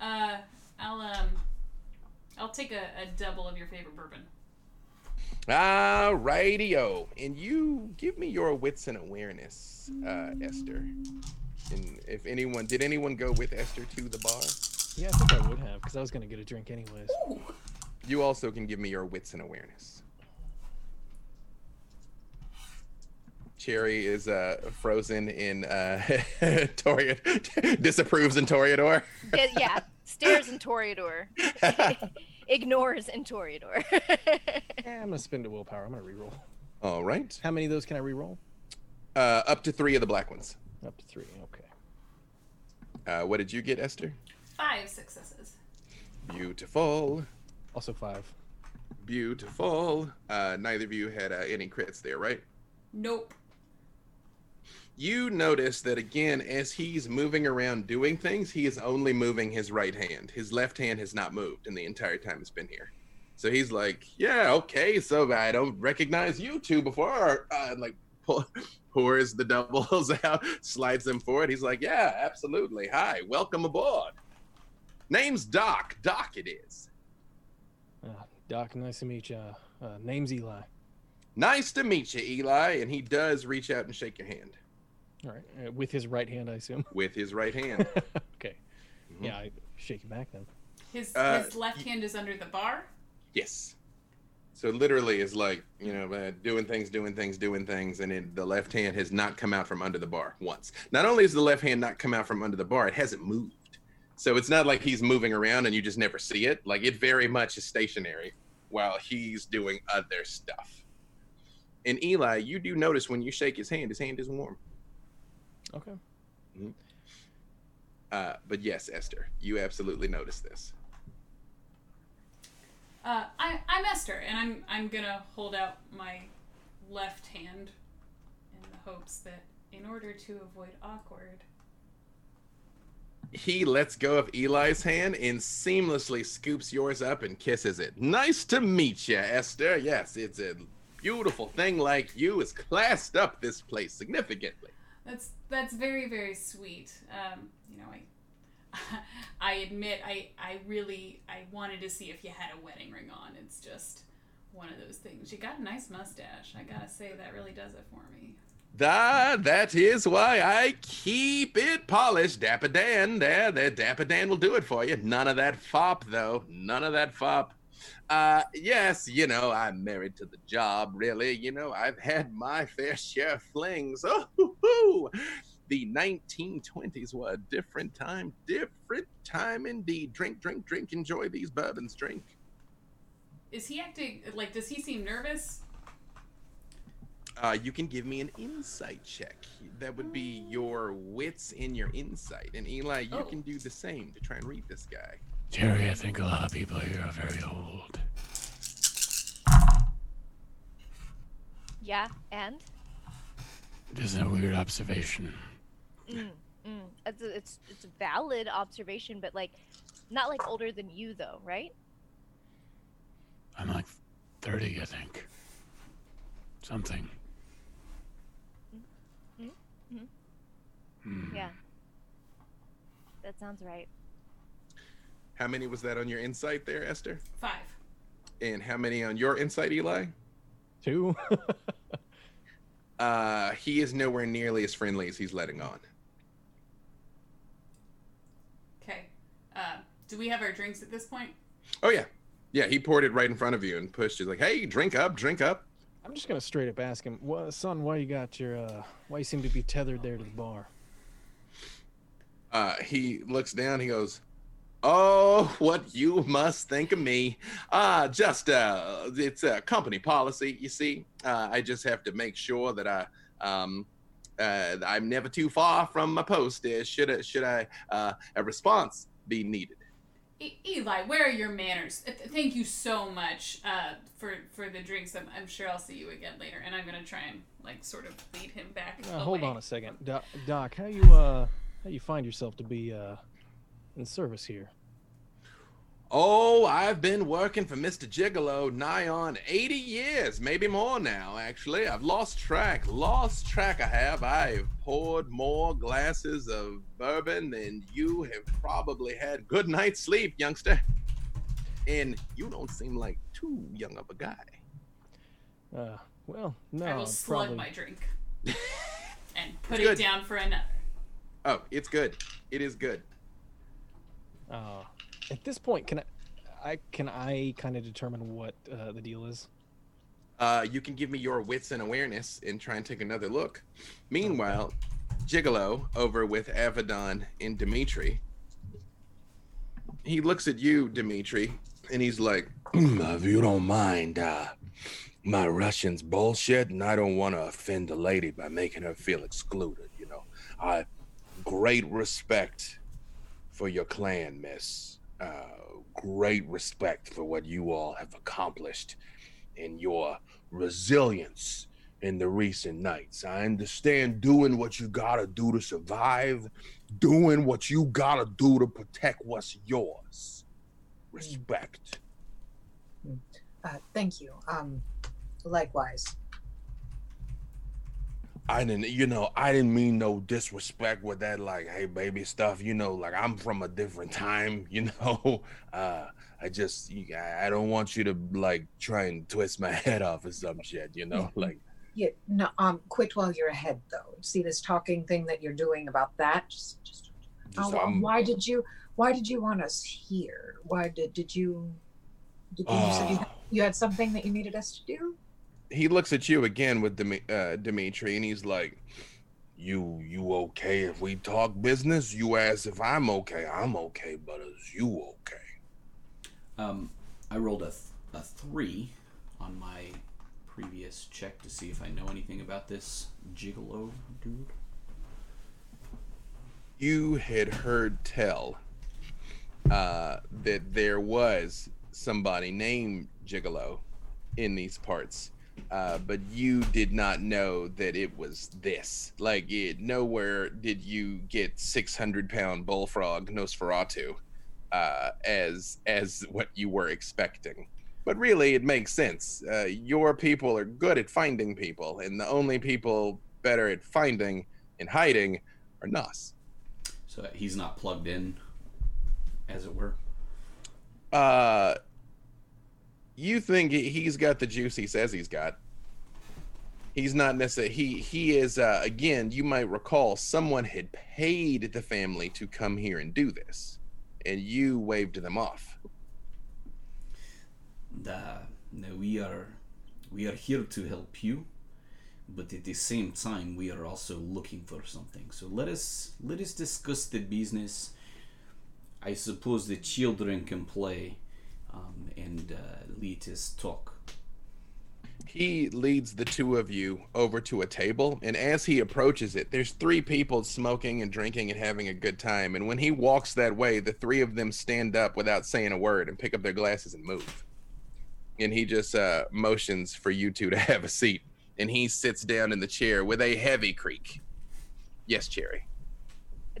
[SPEAKER 2] Uh, I'll um, I'll take a, a double of your favorite bourbon.
[SPEAKER 1] Ah, rightio. And you give me your wits and awareness, uh, Esther. And if anyone, did anyone go with Esther to the bar?
[SPEAKER 4] Yeah, I think I would have because I was gonna get a drink anyways.
[SPEAKER 1] You also can give me your wits and awareness. Cherry is uh, frozen in uh, Toreador, disapproves in Toreador.
[SPEAKER 6] Yeah, yeah. stares in Toreador. Ignores in Toreador.
[SPEAKER 4] Yeah, I'm gonna spend a willpower. I'm gonna reroll.
[SPEAKER 1] All right.
[SPEAKER 4] How many of those can I reroll?
[SPEAKER 1] Uh, up to three of the black ones.
[SPEAKER 4] Up to three. Okay.
[SPEAKER 1] Uh, what did you get, Esther?
[SPEAKER 2] Five successes.
[SPEAKER 1] Beautiful.
[SPEAKER 4] Also five.
[SPEAKER 1] Beautiful. Uh, neither of you had uh, any crits there, right?
[SPEAKER 2] Nope.
[SPEAKER 1] You notice that again, as he's moving around doing things, he is only moving his right hand. His left hand has not moved in the entire time it's been here. So he's like, "Yeah, okay, so I don't recognize you two before." Uh, like, pull, pours the doubles out, slides them forward. He's like, "Yeah, absolutely. Hi, welcome aboard. Name's Doc. Doc, it is.
[SPEAKER 4] Uh, Doc, nice to meet you. Uh, uh, name's Eli.
[SPEAKER 1] Nice to meet you, Eli." And he does reach out and shake your hand
[SPEAKER 4] All right, uh, with his right hand, I assume.
[SPEAKER 1] with his right hand.
[SPEAKER 4] okay.
[SPEAKER 1] Mhm.
[SPEAKER 4] Yeah, I shake it back then.
[SPEAKER 2] His
[SPEAKER 1] Uh,
[SPEAKER 2] his left hand is under the bar.
[SPEAKER 1] Yes. So literally is like you know uh, doing things, doing things, doing things, and it, the left hand has not come out from under the bar once. Not only has the left hand not come out from under the bar, it hasn't moved. So it's not like he's moving around and you just never see it. Like it very much is stationary while he's doing other stuff. And Eli, you do notice when you shake his hand, his hand is warm.
[SPEAKER 4] Okay.
[SPEAKER 1] Uh, but yes, Esther, you absolutely notice this.
[SPEAKER 2] Uh, I I'm Esther, and I'm I'm gonna hold out my left hand in the hopes that in order to avoid awkward.
[SPEAKER 1] he lets go of Eli's hand and seamlessly scoops yours up and kisses it. Nice to meet you, Esther. Yes, it's a beautiful thing like you is classed up this place significantly.
[SPEAKER 2] That's that's very very sweet. Um, you know, I I admit I I really I wanted to see if you had a wedding ring on. It's just one of those things. You got a nice mustache. I gotta say that really does it for me.
[SPEAKER 1] That, that is why I keep it polished. Dapper Dan, there, there, Dapper Dan will do it for you. None of that fop, though. None of that fop. Uh, yes, you know, I'm married to the job, really. You know, I've had my fair share of flings. Oh, hoo, hoo. the 1920s were a different time, different time indeed. Drink, drink, drink, enjoy these bourbons, drink.
[SPEAKER 2] Is he acting like? Does he seem nervous?
[SPEAKER 1] Uh, you can give me an insight check. That would be your wits and your insight. And Eli, you
[SPEAKER 2] Oh.
[SPEAKER 1] can do the same to try and read this guy.
[SPEAKER 9] Jerry, I think a lot of people here are very old.
[SPEAKER 6] yeah, and
[SPEAKER 9] It is a weird observation.
[SPEAKER 6] mm, mm. It's, a, it's it's a valid observation, but like not like older than you though, right?
[SPEAKER 9] I'm like thirty, I think. Something.
[SPEAKER 6] Mhm.
[SPEAKER 9] Hmm.
[SPEAKER 6] Yeah. That sounds right.
[SPEAKER 1] How many was that on your insight there, Esther?
[SPEAKER 2] Five.
[SPEAKER 1] And how many on your insight, Eli?
[SPEAKER 4] Two.
[SPEAKER 1] Uh, he is nowhere nearly as friendly as he's letting on.
[SPEAKER 2] Okay. Uh, do we have our drinks at this point?
[SPEAKER 1] Oh yeah, yeah. He poured it right in front of you and pushed. He's like, "Hey, drink up, drink up."
[SPEAKER 4] I'm just gonna straight up ask him, "What, son? Why you got your? uh Why you seem to be tethered there to the bar?"
[SPEAKER 1] Uh, he looks down. He goes, "Oh, what you must think of me? Uh, just uh, it's a company policy. You see, uh, I just have to make sure that I um." Uh, I'm never too far from my post. Uh, should I, should I, uh, a response be needed?
[SPEAKER 2] E- Eli, where are your manners? Th- Thank you so much uh, for for the drinks. I'm, I'm sure I'll see you again later, and I'm gonna try and like sort of lead him back.
[SPEAKER 4] Uh, hold on a second, Doc, Doc. How you uh how you find yourself to be uh in service here?
[SPEAKER 1] Oh, I've been working for Mr. Gigolo nigh on 80 years, maybe more now, actually. I've lost track, lost track I have. I've poured more glasses of bourbon than you have probably had good night's sleep, youngster. And you don't seem like too young of a guy.
[SPEAKER 4] Uh, well, no,
[SPEAKER 2] I will
[SPEAKER 4] I'm
[SPEAKER 2] slug
[SPEAKER 4] probably.
[SPEAKER 2] my drink and put
[SPEAKER 1] It's
[SPEAKER 2] it
[SPEAKER 1] good.
[SPEAKER 2] down for another.
[SPEAKER 1] Oh, it's good. It is good.
[SPEAKER 4] Uh, at this point, can I, I can I kind of determine what uh, the deal is?
[SPEAKER 1] Uh, you can give me your wits and awareness and try and take another look. Meanwhile, Gigolo over with Avedon and Dimitri. He looks at you, Dimitri, and he's like,
[SPEAKER 8] "Hmm, if you don't mind, uh, my Russian's bullshit, and I don't want to offend the lady by making her feel excluded. You know, I great respect for your clan, Miss. Uh, great respect for what you all have accomplished and your resilience in the recent nights. I understand doing what you gotta do to survive, doing what you gotta do to protect what's yours. Respect.
[SPEAKER 3] Uh, thank you. Um, likewise.
[SPEAKER 8] I didn't, you know, I didn't mean no disrespect with that, like, hey, baby stuff. You know, like I'm from a different time. You know, uh, I just, I don't want you to like try and twist my head off or some shit. You know, like,
[SPEAKER 3] Yeah, no, um, quit while you're ahead, though. See this talking thing that you're doing about that? Just, just.
[SPEAKER 8] just,
[SPEAKER 3] Oh,
[SPEAKER 8] I'm-
[SPEAKER 3] why did you? Why did you want us here? Why did did you? Did you, said you,
[SPEAKER 8] Ah.
[SPEAKER 3] you had something that you needed us to do?
[SPEAKER 1] He looks at you again with Dimi- uh, Dimitri, and he's like,
[SPEAKER 8] you, you okay if we talk business? You ask if I'm okay. I'm okay, but is you okay?
[SPEAKER 5] Um, I rolled a, th- a three on my previous check to see if I know anything about this gigolo dude.
[SPEAKER 1] you had heard tell uh, that there was somebody named Gigolo in these parts, uh, but you did not know that it was this. Like, it, nowhere did you get 600 pound bullfrog Nosferatu uh, as as what you were expecting. But really, it makes sense. Uh, your people are good at finding people, and the only people better at finding and hiding are Nos.
[SPEAKER 5] So he's not plugged in, as it were.
[SPEAKER 1] uh you think he- he's got the juice he says he's got he's not necessarily he he is uh again you might recall someone had paid the family to come here and do this and you waved them off
[SPEAKER 5] The, we are we are here to help you, but at the same time we are also looking for something. So let us let us discuss the business. I suppose the children can play, um, and uh, let us talk.
[SPEAKER 1] he leads the two of you over to a table and as he approaches it there's three people smoking and drinking and having a good time and when he walks that way the three of them stand up without saying a word and pick up their glasses and move and he just uh, motions for you two to have a seat and he sits down in the chair with a heavy creak yes cherry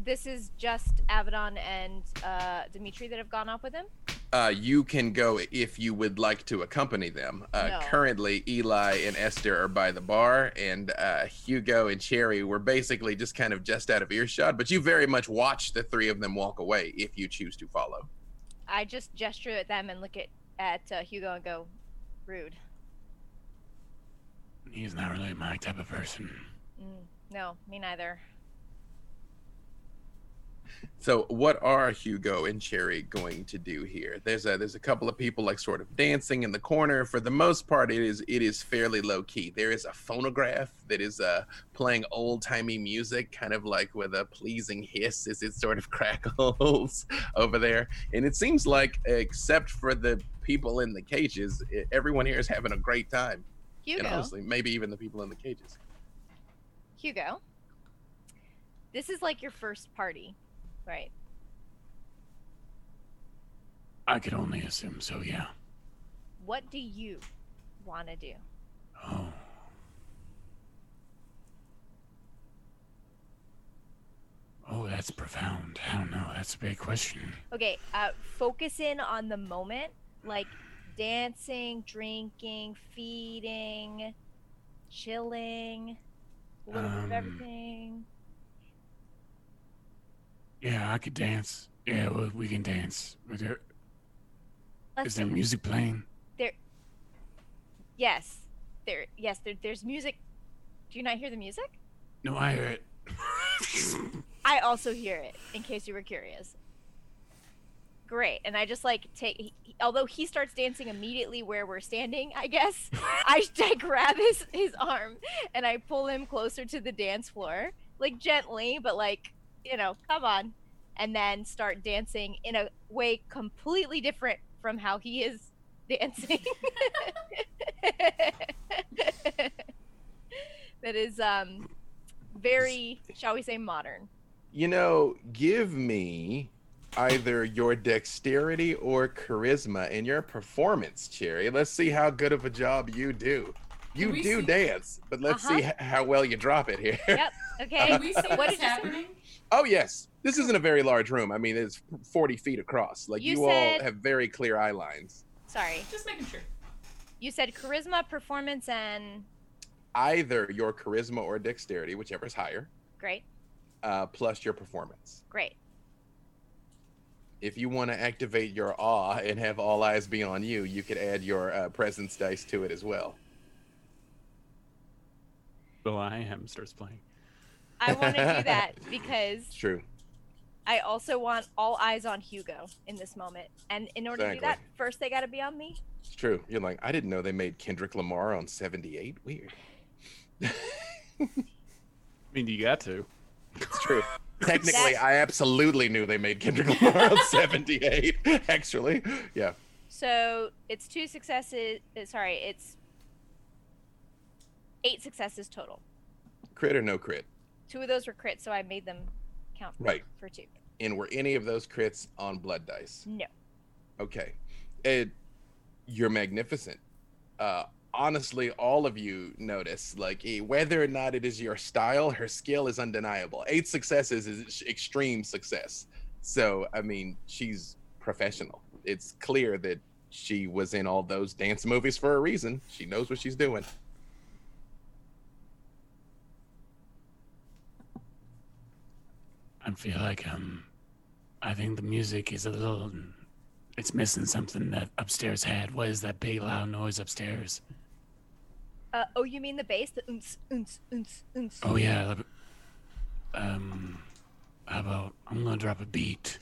[SPEAKER 6] This is just Avedon and uh, Dimitri that have gone off with him.
[SPEAKER 1] Uh, you can go if you would like to accompany them. Uh,
[SPEAKER 6] No.
[SPEAKER 1] Currently, Eli and Esther are by the bar, and uh, Hugo and Cherry were basically just kind of just out of earshot. But you very much watch the three of them walk away if you choose to follow.
[SPEAKER 6] I just gesture at them and look at at uh, Hugo and go, rude.
[SPEAKER 9] He's not really my type of person.
[SPEAKER 6] Mm, no, me neither.
[SPEAKER 1] So, what are Hugo and Cherry going to do here? There's a there's a couple of people like sort of dancing in the corner. For the most part, it is it is fairly low key. There is a phonograph that is uh, playing old timey music, kind of like with a pleasing hiss as it sort of crackles over there. And it seems like, except for the people in the cages, everyone here is having a great time.
[SPEAKER 6] Hugo,
[SPEAKER 1] And honestly, maybe even the people in the cages.
[SPEAKER 6] Hugo, this is like your first party, right?
[SPEAKER 9] I could only assume so, yeah.
[SPEAKER 6] What do you want to do?
[SPEAKER 9] Oh. Oh, that's profound. I don't know. That's a big question.
[SPEAKER 6] Okay, uh, focus in on the moment, like dancing, drinking, feeding, chilling, a little bit of
[SPEAKER 9] Um,
[SPEAKER 6] everything.
[SPEAKER 9] Yeah, I could dance. Yeah, well, we can dance. Is there,
[SPEAKER 6] Let's
[SPEAKER 9] there music playing?
[SPEAKER 6] Yes, there. Yes, there, there's music. Do you not hear the music?
[SPEAKER 9] No, I hear it.
[SPEAKER 6] I also hear it, in case you were curious. Great, and I just like take. He- although he starts dancing immediately where we're standing, I guess I, I grab his his arm and I pull him closer to the dance floor, like gently, but like you know, come on, and then start dancing in a way completely different from how he is dancing. that is um very, shall we say, modern.
[SPEAKER 1] You know, give me either your dexterity or charisma in your performance, Cherry. Let's see how good of a job you do. You do
[SPEAKER 2] see-
[SPEAKER 1] dance, but let's see
[SPEAKER 6] Uh-huh.
[SPEAKER 1] h- how well you drop it here.
[SPEAKER 6] Yep. Okay.
[SPEAKER 2] Can we see what's
[SPEAKER 6] did you say?
[SPEAKER 2] happening?
[SPEAKER 1] oh yes, this isn't a very large room. I mean, it's 40 feet across. Like
[SPEAKER 6] You
[SPEAKER 1] you,
[SPEAKER 6] said-
[SPEAKER 1] all have very clear eye lines.
[SPEAKER 6] Sorry.
[SPEAKER 2] Just making sure.
[SPEAKER 6] You said charisma, performance, and
[SPEAKER 1] Either your charisma or dexterity, whichever is higher,
[SPEAKER 6] great,
[SPEAKER 1] uh, plus your performance.
[SPEAKER 6] great.
[SPEAKER 1] If you want to activate your awe and have all eyes be on you, you could add your uh, presence dice to it as well.
[SPEAKER 7] will.i.am starts playing.
[SPEAKER 6] I want to do that because
[SPEAKER 1] It's true.
[SPEAKER 6] I also want all eyes on Hugo in this moment. And in order to do that, first they got to be on me.
[SPEAKER 1] It's true. You're like, I didn't know they made Kendrick Lamar on 78. Weird.
[SPEAKER 7] I mean, you got to.
[SPEAKER 1] It's true. Technically,
[SPEAKER 6] That-
[SPEAKER 1] I absolutely knew they made Kendrick Lamar on 78. Actually, yeah.
[SPEAKER 6] So it's two successes. uh, Sorry, it's eight successes total.
[SPEAKER 1] Crit or no crit.
[SPEAKER 6] Two of those were crits, so I made them count for,
[SPEAKER 1] Right.
[SPEAKER 6] for two.
[SPEAKER 1] And were any of those crits on blood dice?
[SPEAKER 6] No.
[SPEAKER 1] Okay. It, you're magnificent. Uh, honestly, all of you notice, like, eh, whether or not it is your style, her skill is undeniable. Eight successes is extreme success. So, I mean, she's professional. It's clear that she was in all those dance movies for a reason. She knows what she's doing.
[SPEAKER 9] I feel like um, I think the music is a little. It's missing something that upstairs had. What is that big loud noise upstairs?
[SPEAKER 6] Uh, oh, you mean the bass? The unts, unts, unts, unts.
[SPEAKER 9] Oh yeah. Um, how about I'm gonna drop a beat.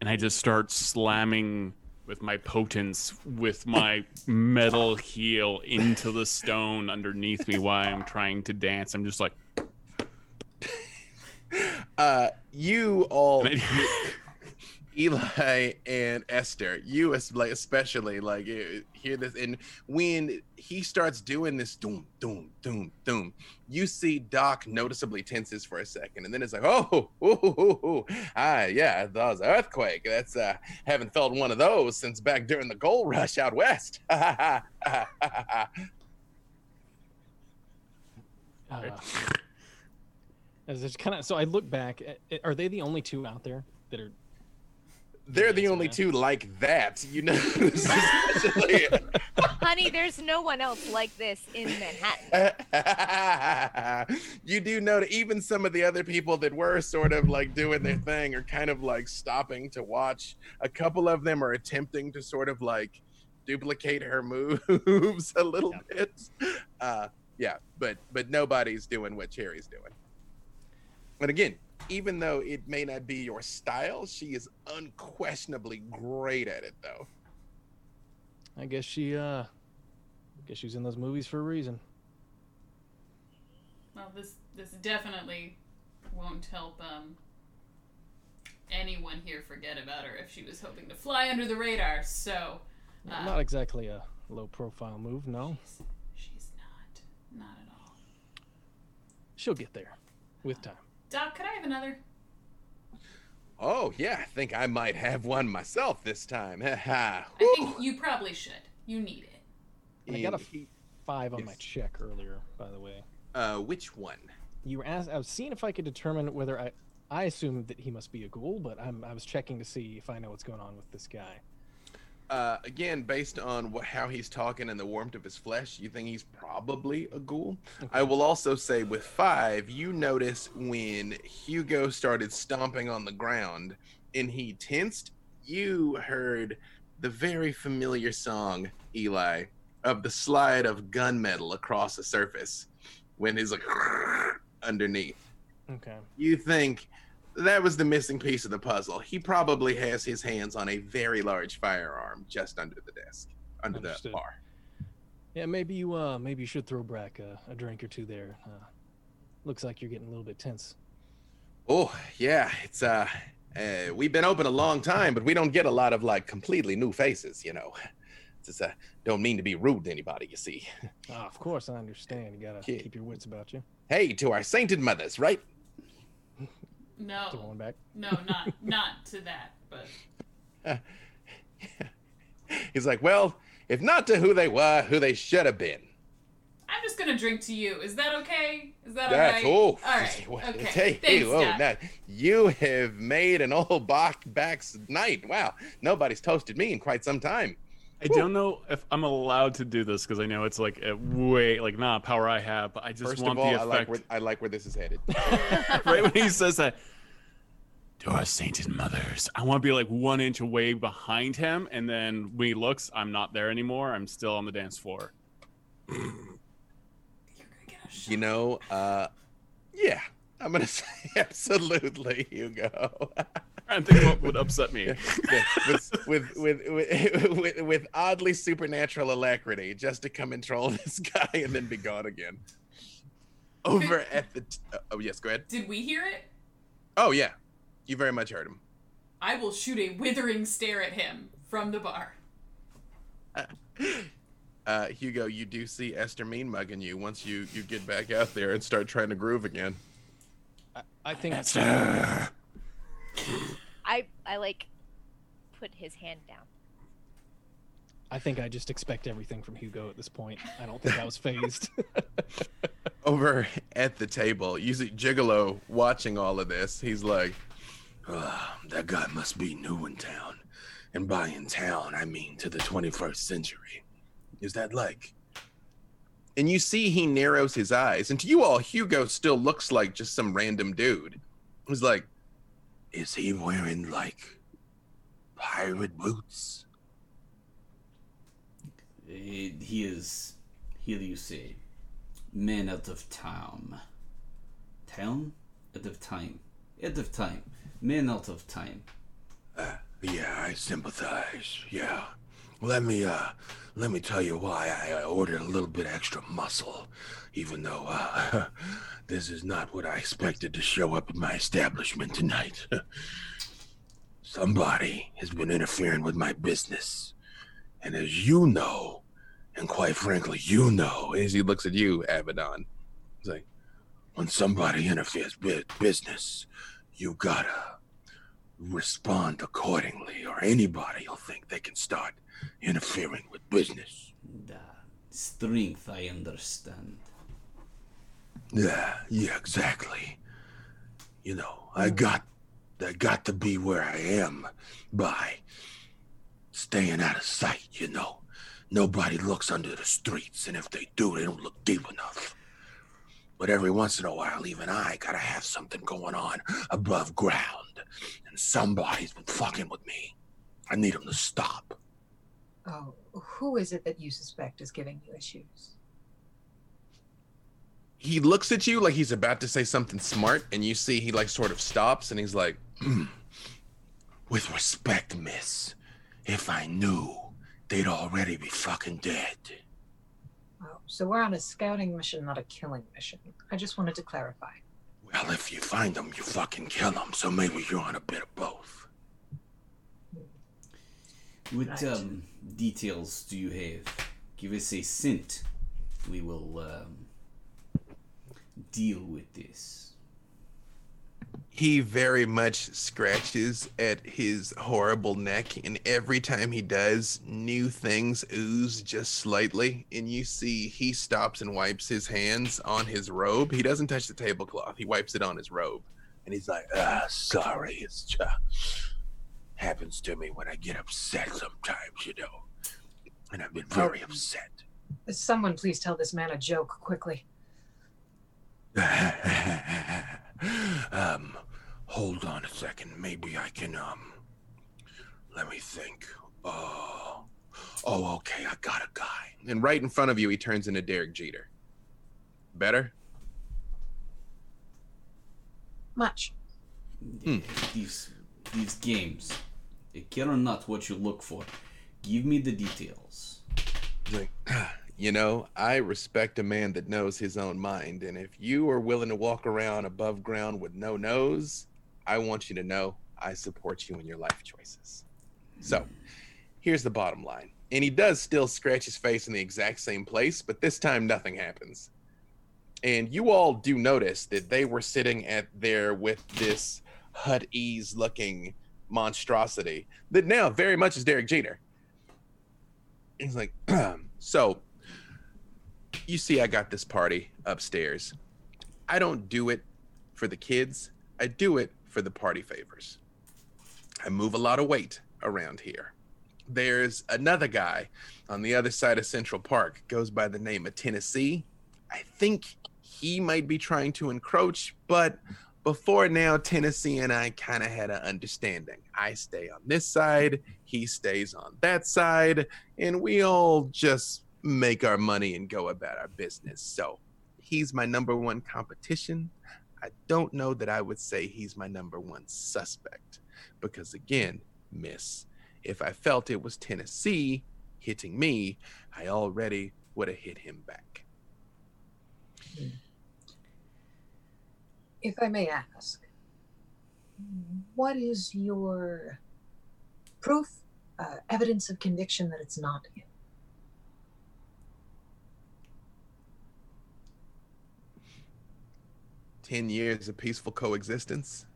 [SPEAKER 7] And I just start slamming with my potence with my metal heel into the stone underneath me while I'm trying to dance. I'm just like,
[SPEAKER 1] Uh, you all, Eli and Esther, you especially like eh, hear this, and when he starts doing this doom, doom, doom, doom, you see Doc noticeably tenses for a second, and then it's like, oh, ooh, ooh, ooh, ooh. ah, yeah, that was an earthquake. That's uh, haven't felt one of those since back during the gold rush out west.
[SPEAKER 4] Uh, as it's kind of so I look back. a- a- Are they the only two out there that are
[SPEAKER 1] they're the only two like that. You know.
[SPEAKER 6] Honey, there's no one else like this in Manhattan.
[SPEAKER 1] you do know that even some of the other people that were sort of like doing their thing are kind of like stopping to watch. A couple of them are attempting to sort of like duplicate her moves a little bit. Uh, yeah, but but nobody's doing what Cherry's doing. And again, even though it may not be your style, she is unquestionably great at it, though.
[SPEAKER 4] I guess she uh I guess she's in those movies for a reason.
[SPEAKER 2] Well, this this definitely won't help um anyone here forget about her if she was hoping to fly under the radar. So, uh,
[SPEAKER 4] Not exactly a low profile move, no.
[SPEAKER 2] she's, she's not, not at all.
[SPEAKER 4] She'll get there with time.
[SPEAKER 2] Doc, could I have another?
[SPEAKER 1] Oh yeah, I think I might have one myself this time. Ha ha.
[SPEAKER 2] I think you probably should. You need it.
[SPEAKER 4] I got a five on my check earlier, by the way.
[SPEAKER 1] Uh, which one?
[SPEAKER 4] You were asked I was seeing if I could determine whether I I assumed that he must be a ghoul, but I'm I was checking to see if I know what's going on with this guy.
[SPEAKER 1] Uh, again, based on what, how he's talking and the warmth of his flesh, you think he's probably a ghoul. I will also say with five, you notice when Hugo started stomping on the ground and he tensed, you heard the very familiar song, Eli, of the slide of gunmetal across the surface when he's like underneath.
[SPEAKER 4] Okay.
[SPEAKER 1] You think that was the missing piece of the puzzle. He probably has his hands on a very large firearm just under the desk, under the bar.
[SPEAKER 4] Yeah, maybe you uh maybe you should throw Brack a, a drink or two there. Uh, looks like you're getting a little bit tense.
[SPEAKER 1] Oh yeah, it's uh, uh, we've been open a long time, but we don't get a lot of like completely new faces, you know. Just uh, don't mean to be rude to anybody, you see.
[SPEAKER 4] Ah, of course I understand. You gotta
[SPEAKER 1] Yeah.
[SPEAKER 4] keep your wits about you.
[SPEAKER 1] Hey, to our sainted mothers, right?
[SPEAKER 2] No,
[SPEAKER 4] Throwing back.
[SPEAKER 2] no, not not to that. But
[SPEAKER 1] He's like, well, if not to who they were, who they should have been.
[SPEAKER 2] I'm just gonna drink to you. Is that okay? Is that
[SPEAKER 1] That's
[SPEAKER 2] alright?
[SPEAKER 1] oh,
[SPEAKER 2] All right. Okay.
[SPEAKER 1] Hey,
[SPEAKER 2] Thanks,
[SPEAKER 1] oh,
[SPEAKER 2] Doc.
[SPEAKER 1] now, you have made an old Bach back's night. Wow, nobody's toasted me in quite some time.
[SPEAKER 7] I don't know if I'm allowed to do this because I know it's like a way like not a power I have, but I just
[SPEAKER 1] First
[SPEAKER 7] want
[SPEAKER 1] of all,
[SPEAKER 7] the
[SPEAKER 1] I like
[SPEAKER 7] effect.
[SPEAKER 1] where I like where this is headed.
[SPEAKER 7] right when he says that, to our sainted mothers, I want to be like one inch away behind him, and then when he looks, I'm not there anymore. I'm still on the dance floor.
[SPEAKER 2] You're gonna get a shot.
[SPEAKER 1] you know, uh, yeah, I'm gonna say absolutely, Hugo.
[SPEAKER 7] I'm thinking what would upset me.
[SPEAKER 1] with, with, with, with, with, with oddly supernatural alacrity, just to come and troll this guy and then be gone again. Over at the. T- oh yes, go ahead.
[SPEAKER 2] Did we hear it?
[SPEAKER 1] Oh yeah, you very much heard him.
[SPEAKER 2] I will shoot a withering stare at him from the bar.
[SPEAKER 1] Uh, Hugo, you do see Esther mean mugging you once you you get back out there and start trying to groove again.
[SPEAKER 4] I, I think
[SPEAKER 9] Esther.
[SPEAKER 6] I I like put his hand down.
[SPEAKER 4] I think I just expect everything from Hugo at this point. I don't think I was phased.
[SPEAKER 1] Over at the table, you see Gigolo watching all of this. He's like,
[SPEAKER 8] Ah, that guy must be new in town. And by in town, I mean to the 21st century. Is that like.
[SPEAKER 1] And you see he narrows his eyes, and to you all, Hugo still looks like just some random dude. He's like,
[SPEAKER 8] Is he wearing like. pirate boots?
[SPEAKER 5] He is, here you see, man out of town. Town? Out of time. Out of time. Man out of time.
[SPEAKER 8] Uh, yeah, I sympathize. Yeah. Let me uh let me tell you why I ordered a little bit extra muscle, even though uh this is not what I expected to show up at my establishment tonight. Somebody has been interfering with my business. And as you know, and quite frankly, you know,
[SPEAKER 1] as he looks at you, Avedon. He's like,
[SPEAKER 8] when somebody interferes with business, you gotta respond accordingly, or anybody will think they can start interfering with business.
[SPEAKER 5] The strength I understand.
[SPEAKER 8] Yeah, yeah, exactly. You know, I got I got to be where I am by staying out of sight, you know. Nobody looks under the streets, and if they do, they don't look deep enough. But every once in a while, even I gotta have something going on above ground. And somebody's been fucking with me. I need them to stop.
[SPEAKER 3] Oh, who is it that you suspect is giving you issues?
[SPEAKER 1] He looks at you like he's about to say something smart, and you see he like sort of stops and he's like,
[SPEAKER 8] With respect, miss, if I knew, they'd already be fucking dead.
[SPEAKER 3] Oh, so we're on a scouting mission, not a killing mission. I just wanted to clarify.
[SPEAKER 8] Well, if you find them, you fucking kill them, so maybe you're on a bit of both.
[SPEAKER 5] What
[SPEAKER 3] Right.
[SPEAKER 5] um, details do you have? Give us a scent. We will um, deal with this.
[SPEAKER 1] he very much scratches at his horrible neck, and every time he does, new things ooze just slightly. And you see he stops and wipes his hands on his robe. He doesn't touch the tablecloth, he wipes it on his robe.
[SPEAKER 8] And he's like, ah, sorry, it's just happens to me when I get upset sometimes, you know. And I've been very upset.
[SPEAKER 3] Someone please tell this man a joke quickly.
[SPEAKER 8] um, hold on a second. Maybe I can, um, let me think. Oh, oh, okay, I got a guy.
[SPEAKER 1] And right in front of you, he turns into Derek Jeter. Better?
[SPEAKER 3] Much.
[SPEAKER 1] Hmm.
[SPEAKER 5] These these games, I care not what you look for. Give me the details.
[SPEAKER 1] Like, you know, I respect a man that knows his own mind. And if you are willing to walk around above ground with no nose, I want you to know I support you in your life choices. So here's the bottom line. And he does still scratch his face in the exact same place, but this time nothing happens. And you all do notice that they were sitting at there with this Hut Ease looking monstrosity that now very much is Derek Jeter. He's like, so you see, I got this party upstairs. I don't do it for the kids, I do it for the party favors. I move a lot of weight around here. There's another guy on the other side of Central Park, goes by the name of Tennessee. I think he might be trying to encroach, but before now, Tennessee and I kind of had an understanding. I stay on this side, he stays on that side, and we all just make our money and go about our business. So he's my number one competition. I don't know that I would say he's my number one suspect because, again, miss, if I felt it was Tennessee hitting me, I already would have hit him back. Hmm.
[SPEAKER 3] If I may ask, what is your proof, uh, evidence of conviction that it's not him?
[SPEAKER 1] Ten years of peaceful coexistence.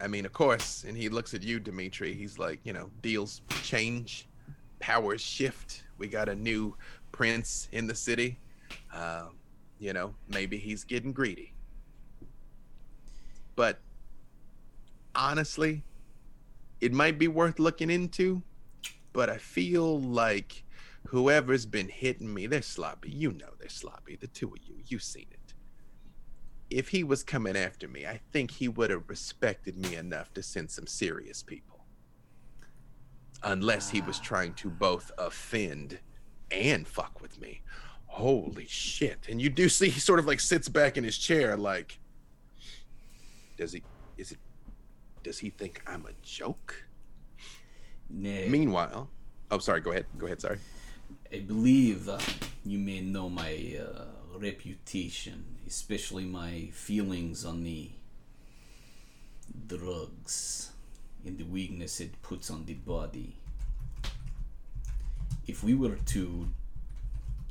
[SPEAKER 1] I mean, of course, and he looks at you, Dimitri. He's like, you know, deals change, powers shift. We got a new prince in the city. Um, you know, maybe he's getting greedy. But honestly, it might be worth looking into. But I feel like whoever's been hitting me, they're sloppy. You know they're sloppy. The two of you, you've seen it. If he was coming after me, I think he would have respected me enough to send some serious people. Unless he was ah. trying to both offend and fuck with me. Holy shit. And you do see he sort of like sits back in his chair like does he is it does he think I'm a joke?
[SPEAKER 5] Nay,
[SPEAKER 1] Meanwhile, oh sorry, go ahead. Go ahead, sorry.
[SPEAKER 5] I believe uh, you may know my uh, reputation, especially my feelings on the drugs and the weakness it puts on the body. If we were to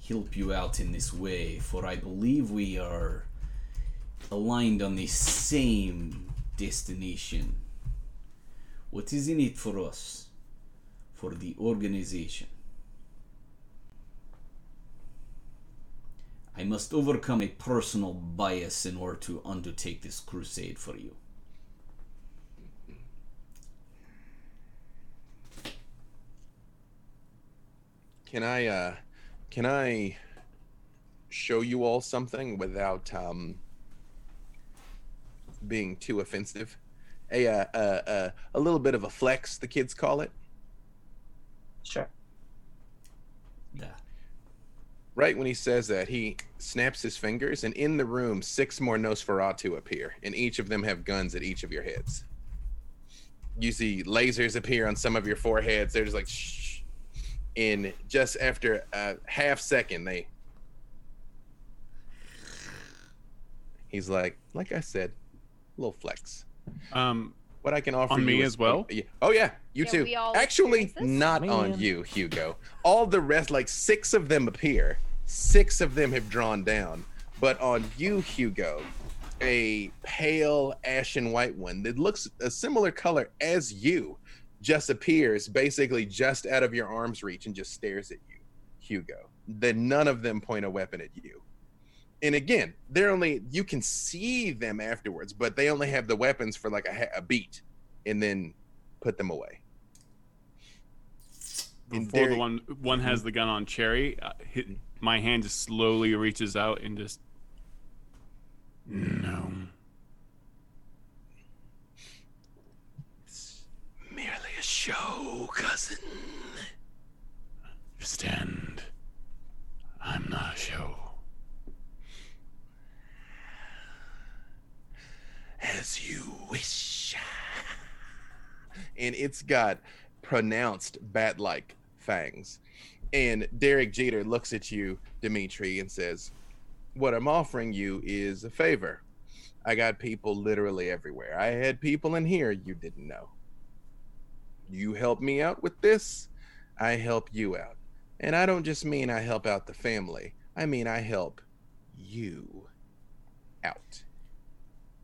[SPEAKER 5] help you out in this way, for I believe we are aligned on the same destination. What is in it for us? For the organization. I must overcome a personal bias in order to undertake this crusade for you.
[SPEAKER 1] Can I, uh, can I show you all something without um, being too offensive? A uh, uh, uh, a little bit of a flex, the kids call it.
[SPEAKER 3] Sure.
[SPEAKER 5] Yeah.
[SPEAKER 1] Right when he says that, he snaps his fingers, and in the room, six more Nosferatu appear, and each of them have guns at each of your heads. You see lasers appear on some of your foreheads. They're just like, shh. And just after a half second, they. He's like, like I said, little flex.
[SPEAKER 7] Um,
[SPEAKER 1] What I can offer
[SPEAKER 7] On
[SPEAKER 1] you
[SPEAKER 7] me
[SPEAKER 1] is-
[SPEAKER 7] as well?
[SPEAKER 1] Oh yeah, you
[SPEAKER 6] Yeah,
[SPEAKER 1] too. Actually,
[SPEAKER 6] experience this?
[SPEAKER 1] not on you, Hugo. All the rest, like six of them appear. Six of them have drawn down, but on you, Hugo, a pale ashen white one that looks a similar color as you, just appears basically just out of your arm's reach and just stares at you, Hugo. Then none of them point a weapon at you. And again, they're only you can see them afterwards, but they only have the weapons for like a, a beat, and then put them away.
[SPEAKER 7] Before the one one has mhm. the gun on Cherry, uh, hit, mm. my hand just slowly reaches out and just mm.
[SPEAKER 9] No.
[SPEAKER 8] It's merely a show, cousin.
[SPEAKER 9] Stand. I'm not a show.
[SPEAKER 8] As you wish.
[SPEAKER 1] and it's got pronounced bat-like fangs. And Derek Jeter looks at you, Dimitri, and says, "What I'm offering you is a favor. I got people literally everywhere. I had people in here you didn't know. You help me out with this, I help you out. And I don't just mean I help out the family. I mean I help you out."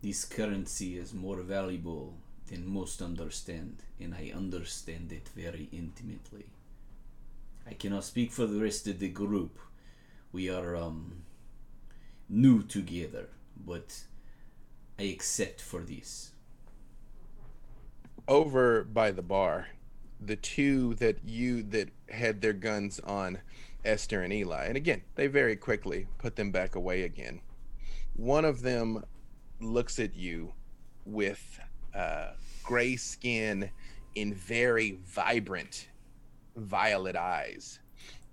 [SPEAKER 5] This currency is more valuable than most understand, and I understand it very intimately. I cannot speak for the rest of the group. We are um new together, but I accept for this.
[SPEAKER 1] over by the bar, the two that you that had their guns on Esther and Eli, and again, they very quickly put them back away again. One of them looks at you with uh, gray skin and very vibrant violet eyes,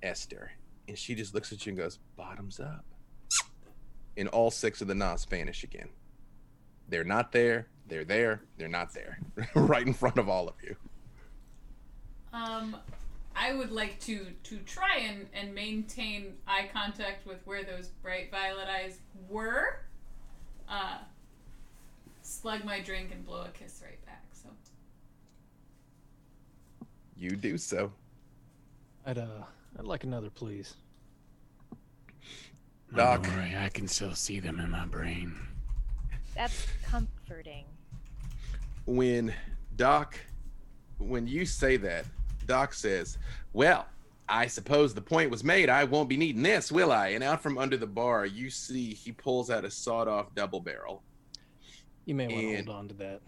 [SPEAKER 1] Esther, and she just looks at you and goes, "Bottoms up." And all six of the Nos vanish again. They're not there. They're there. They're not there. right in front of all of you.
[SPEAKER 2] Um, I would like to to try and and maintain eye contact with where those bright violet eyes were. Uh, slug my drink and blow a kiss right back. So
[SPEAKER 1] You do so.
[SPEAKER 4] I'd uh, I'd like another, please.
[SPEAKER 1] Doc.
[SPEAKER 9] Don't worry, I can still see them in my brain.
[SPEAKER 6] That's comforting.
[SPEAKER 1] When Doc, when you say that, Doc says, Well, I suppose the point was made. I won't be needing this, will I? And out from under the bar, you see he pulls out a sawed off double barrel.
[SPEAKER 4] You may want to hold on to that.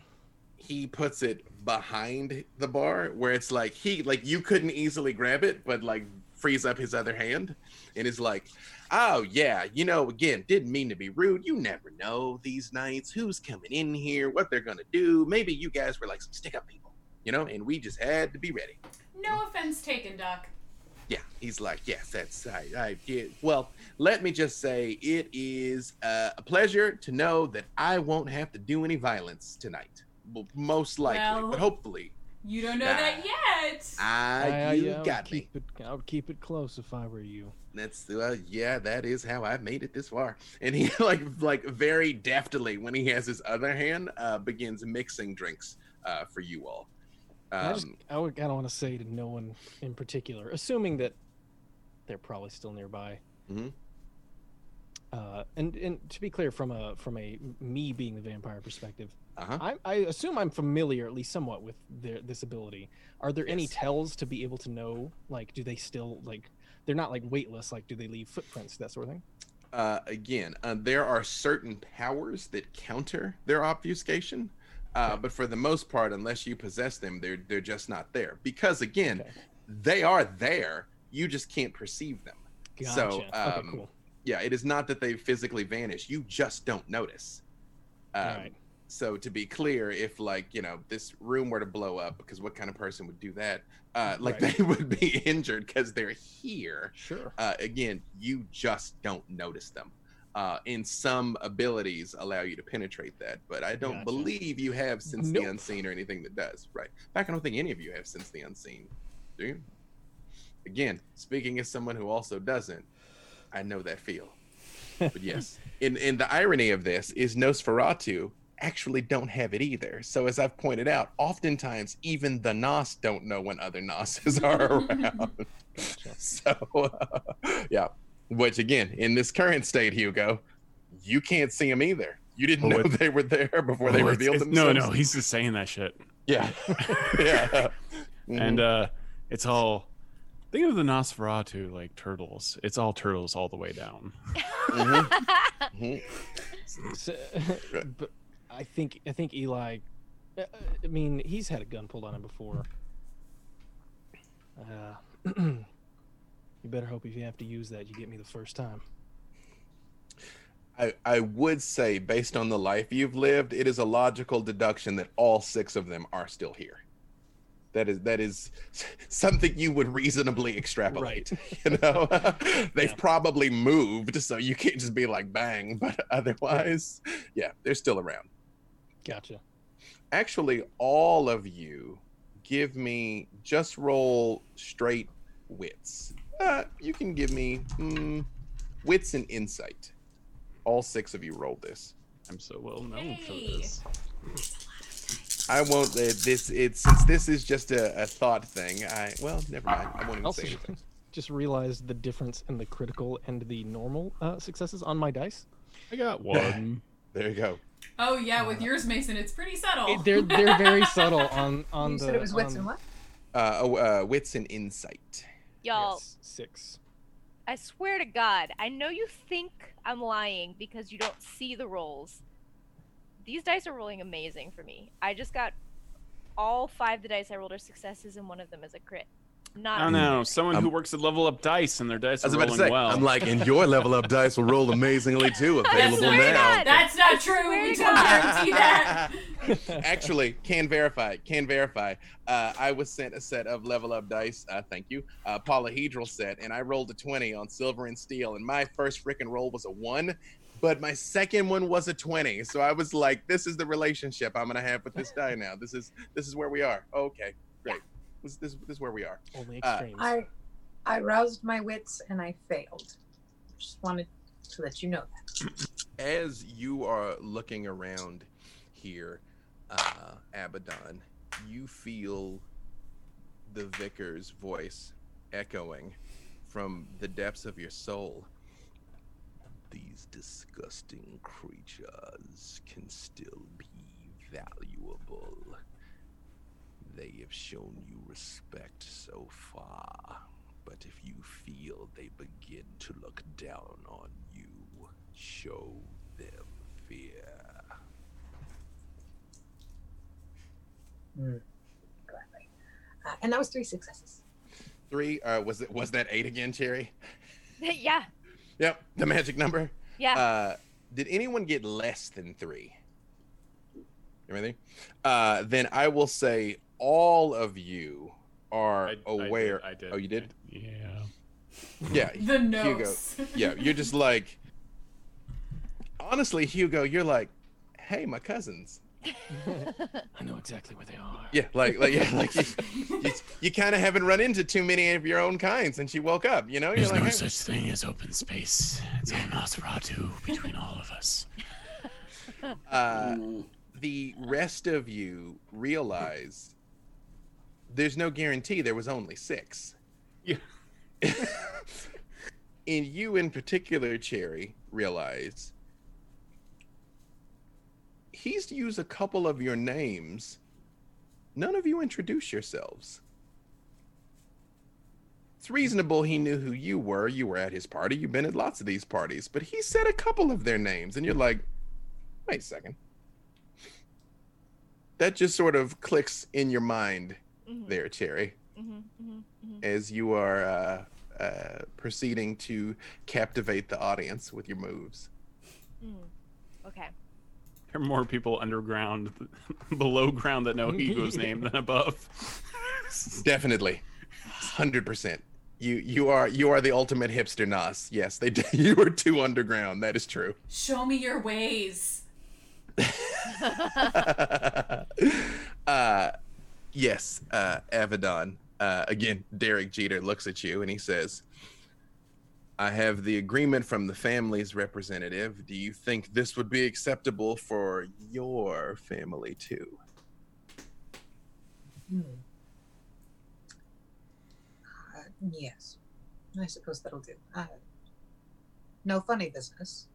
[SPEAKER 1] He puts it behind the bar where it's like he like you couldn't easily grab it, but like frees up his other hand and is like, Oh yeah, you know, again, didn't mean to be rude. You never know these nights who's coming in here, what they're gonna do. Maybe you guys were like some stick up people, you know, and we just had to be ready.
[SPEAKER 2] no offense taken, Doc.
[SPEAKER 1] Yeah, he's like, yes, that's I, I yeah. Well, let me just say, it is uh, a pleasure to know that I won't have to do any violence tonight. Well, most likely,
[SPEAKER 2] Well-
[SPEAKER 1] but hopefully,
[SPEAKER 2] You don't know that yet.
[SPEAKER 1] I
[SPEAKER 4] I- I-
[SPEAKER 1] you
[SPEAKER 4] I would
[SPEAKER 1] got me.
[SPEAKER 4] keep It, I would keep it close if I were you.
[SPEAKER 1] That's uh, yeah, that is how I've made it this far. And he like like very deftly when he has his other hand uh, begins mixing drinks uh, for you all.
[SPEAKER 4] I just
[SPEAKER 1] Um,
[SPEAKER 4] I, would, I don't want to say to no one in particular, assuming that they're probably still nearby.
[SPEAKER 1] Mhm.
[SPEAKER 4] Uh, and and to be clear, from a from a me being the vampire perspective,
[SPEAKER 1] uh-huh.
[SPEAKER 4] I, I assume I'm familiar at least somewhat with their this ability. Are there any tells to be able to know? Like, do they still like? They're not like weightless. Like, do they leave footprints? That sort of thing.
[SPEAKER 1] uh, again, uh, there are certain powers that counter their obfuscation, uh,
[SPEAKER 4] Okay.
[SPEAKER 1] but for the most part, unless you possess them, they're they're just not there. Because again,
[SPEAKER 4] Okay.
[SPEAKER 1] they are there. You just can't perceive them.
[SPEAKER 4] Gotcha.
[SPEAKER 1] So,
[SPEAKER 4] okay,
[SPEAKER 1] um,
[SPEAKER 4] cool.
[SPEAKER 1] Yeah, it is not that they physically vanish. You just don't notice. Um,
[SPEAKER 4] right.
[SPEAKER 1] So to be clear, if like you know this room were to blow up, because what kind of person would do that? Uh, like
[SPEAKER 4] Right.
[SPEAKER 1] they would be injured because they're here.
[SPEAKER 4] Sure.
[SPEAKER 1] Uh, again, you just don't notice them. Uh, and some abilities allow you to penetrate that, but I don't
[SPEAKER 4] Gotcha.
[SPEAKER 1] believe you have sense the unseen or anything that does. Right. In fact, I don't think any of you have sense the unseen. Do you? Again, speaking as someone who also doesn't, I know that feel. But yes, in in the irony of this is Nosferatu actually don't have it either. So as I've pointed out, oftentimes even the Nos don't know when other Nosses are around. so uh, yeah, which again, in this current state, Hugo, you can't see them either. You didn't
[SPEAKER 7] Oh,
[SPEAKER 1] know they were there before they
[SPEAKER 7] Oh, it's-
[SPEAKER 1] revealed
[SPEAKER 7] it's-
[SPEAKER 1] themselves.
[SPEAKER 7] No, no, he's just saying that shit.
[SPEAKER 1] yeah, yeah.
[SPEAKER 7] And uh it's all think of the Nosferatu like turtles. It's all turtles all the way down.
[SPEAKER 1] Mhm, mhm.
[SPEAKER 4] So, but I think I think Eli. uh, I mean, he's had a gun pulled on him before. Uh, you better hope if you have to use that, you get me the first time.
[SPEAKER 1] I, I would say, based on the life you've lived, it is a logical deduction that all six of them are still here. That is that is something you would reasonably extrapolate. Right. You know, they've
[SPEAKER 4] Yeah.
[SPEAKER 1] probably moved, so you can't just be like bang. But otherwise, yeah, they're still around.
[SPEAKER 4] Gotcha.
[SPEAKER 1] Actually, all of you, give me just roll straight wits. Uh, you can give me mm, wits and insight. All six of you roll this.
[SPEAKER 7] I'm so well known for
[SPEAKER 2] Hey.
[SPEAKER 7] this.
[SPEAKER 1] I won't. Uh, this it's since this is just a, a thought thing. I well, never mind. I won't even
[SPEAKER 4] Also,
[SPEAKER 1] say anything.
[SPEAKER 4] just realized the difference in the critical and the normal uh, successes on my dice.
[SPEAKER 7] I got one.
[SPEAKER 1] There you go.
[SPEAKER 2] Oh yeah, with yours, Mason, it's pretty subtle.
[SPEAKER 4] It- they're they're very subtle on on
[SPEAKER 3] you
[SPEAKER 4] the.
[SPEAKER 3] said it was wits
[SPEAKER 4] on-
[SPEAKER 3] and what?
[SPEAKER 1] Uh, oh, uh, wits and insight.
[SPEAKER 6] Y'all,
[SPEAKER 4] yes, six.
[SPEAKER 6] I swear to God, I know you think I'm lying because you don't see the rolls. These dice are rolling amazing for me. I just got all five of the dice I rolled are successes, and one of them is a crit. Not
[SPEAKER 7] I don't know. Someone who
[SPEAKER 1] Um,
[SPEAKER 7] works at level up dice and their dice
[SPEAKER 1] I
[SPEAKER 7] are
[SPEAKER 1] was about to
[SPEAKER 7] rolling
[SPEAKER 1] say.
[SPEAKER 7] well.
[SPEAKER 1] I'm like, and your level up dice will roll amazingly too. Available
[SPEAKER 6] swear to
[SPEAKER 1] now.
[SPEAKER 6] God.
[SPEAKER 2] That's not true. We
[SPEAKER 6] to
[SPEAKER 2] don't guarantee that.
[SPEAKER 1] Actually, can verify. Can verify. Uh, I was sent a set of level up dice. Uh, thank you. Uh, polyhedral set, and I rolled a twenty on silver and steel. And my first freaking roll was a one, but my second one was a twenty. So I was like, "This is the relationship I'm gonna have with this die now. This is this is where we are. okay, great. This this, this is where we are."
[SPEAKER 4] Only
[SPEAKER 1] Uh.
[SPEAKER 3] I I roused my wits and I failed. Just wanted to let you know that.
[SPEAKER 1] as you are looking around here, uh, Avedon, you feel the vicar's voice echoing from the depths of your soul. These disgusting creatures can still be valuable. They have shown you respect so far, but if you feel they begin to look down on you, show them fear.
[SPEAKER 3] Gladly. Uh, and that was three successes.
[SPEAKER 1] Three, uh, was it was that eight again, Cherry?
[SPEAKER 6] yeah,
[SPEAKER 1] Yep, the magic number.
[SPEAKER 6] yeah.
[SPEAKER 1] Uh, did anyone get less than three? Everything? Uh, then I will say all of you are
[SPEAKER 7] I- I did-
[SPEAKER 1] aware.
[SPEAKER 7] I did.
[SPEAKER 1] Oh, you did?
[SPEAKER 9] Yeah.
[SPEAKER 1] Yeah,
[SPEAKER 2] The
[SPEAKER 1] Hugo. yeah. You're just like, honestly, Hugo. You're like, hey, my cousins.
[SPEAKER 4] I know exactly where they are.
[SPEAKER 1] Yeah, like, like, yeah, like you, you, you kind of haven't run into too many of your own kind since you woke up. You know, you're
[SPEAKER 9] There's
[SPEAKER 1] like,
[SPEAKER 9] no
[SPEAKER 1] hey.
[SPEAKER 9] such thing as open space. It's all Nosferatu between all of us.
[SPEAKER 1] uh, the rest of you realize there's no guarantee there was only six.
[SPEAKER 7] Yeah.
[SPEAKER 1] and you in particular, Cherry, realize he's used a couple of your names. None of you introduce yourselves. It's reasonable he knew who you were. You were at his party. You've been at lots of these parties, but he said a couple of their names, and you're like, wait a second. That just sort of clicks in your mind
[SPEAKER 6] Mhm,
[SPEAKER 1] there, Cherry,
[SPEAKER 6] mhm, mhm, mhm.
[SPEAKER 1] as you are uh, uh, proceeding to captivate the audience with your moves.
[SPEAKER 6] Mm. Okay.
[SPEAKER 7] There are more people underground, below ground that know Hugo's name than above.
[SPEAKER 1] Definitely, hundred percent. You you are you are the ultimate hipster Nos. Yes, they you are too underground. That is true.
[SPEAKER 2] Show me your ways.
[SPEAKER 1] uh, yes, uh, Avedon. Uh, again, Derek Jeter looks at you and he says, I have the agreement from the family's representative. Do you think this would be acceptable for your family too?
[SPEAKER 3] Hmm. Uh, yes, I suppose that'll do. Uh, no funny business.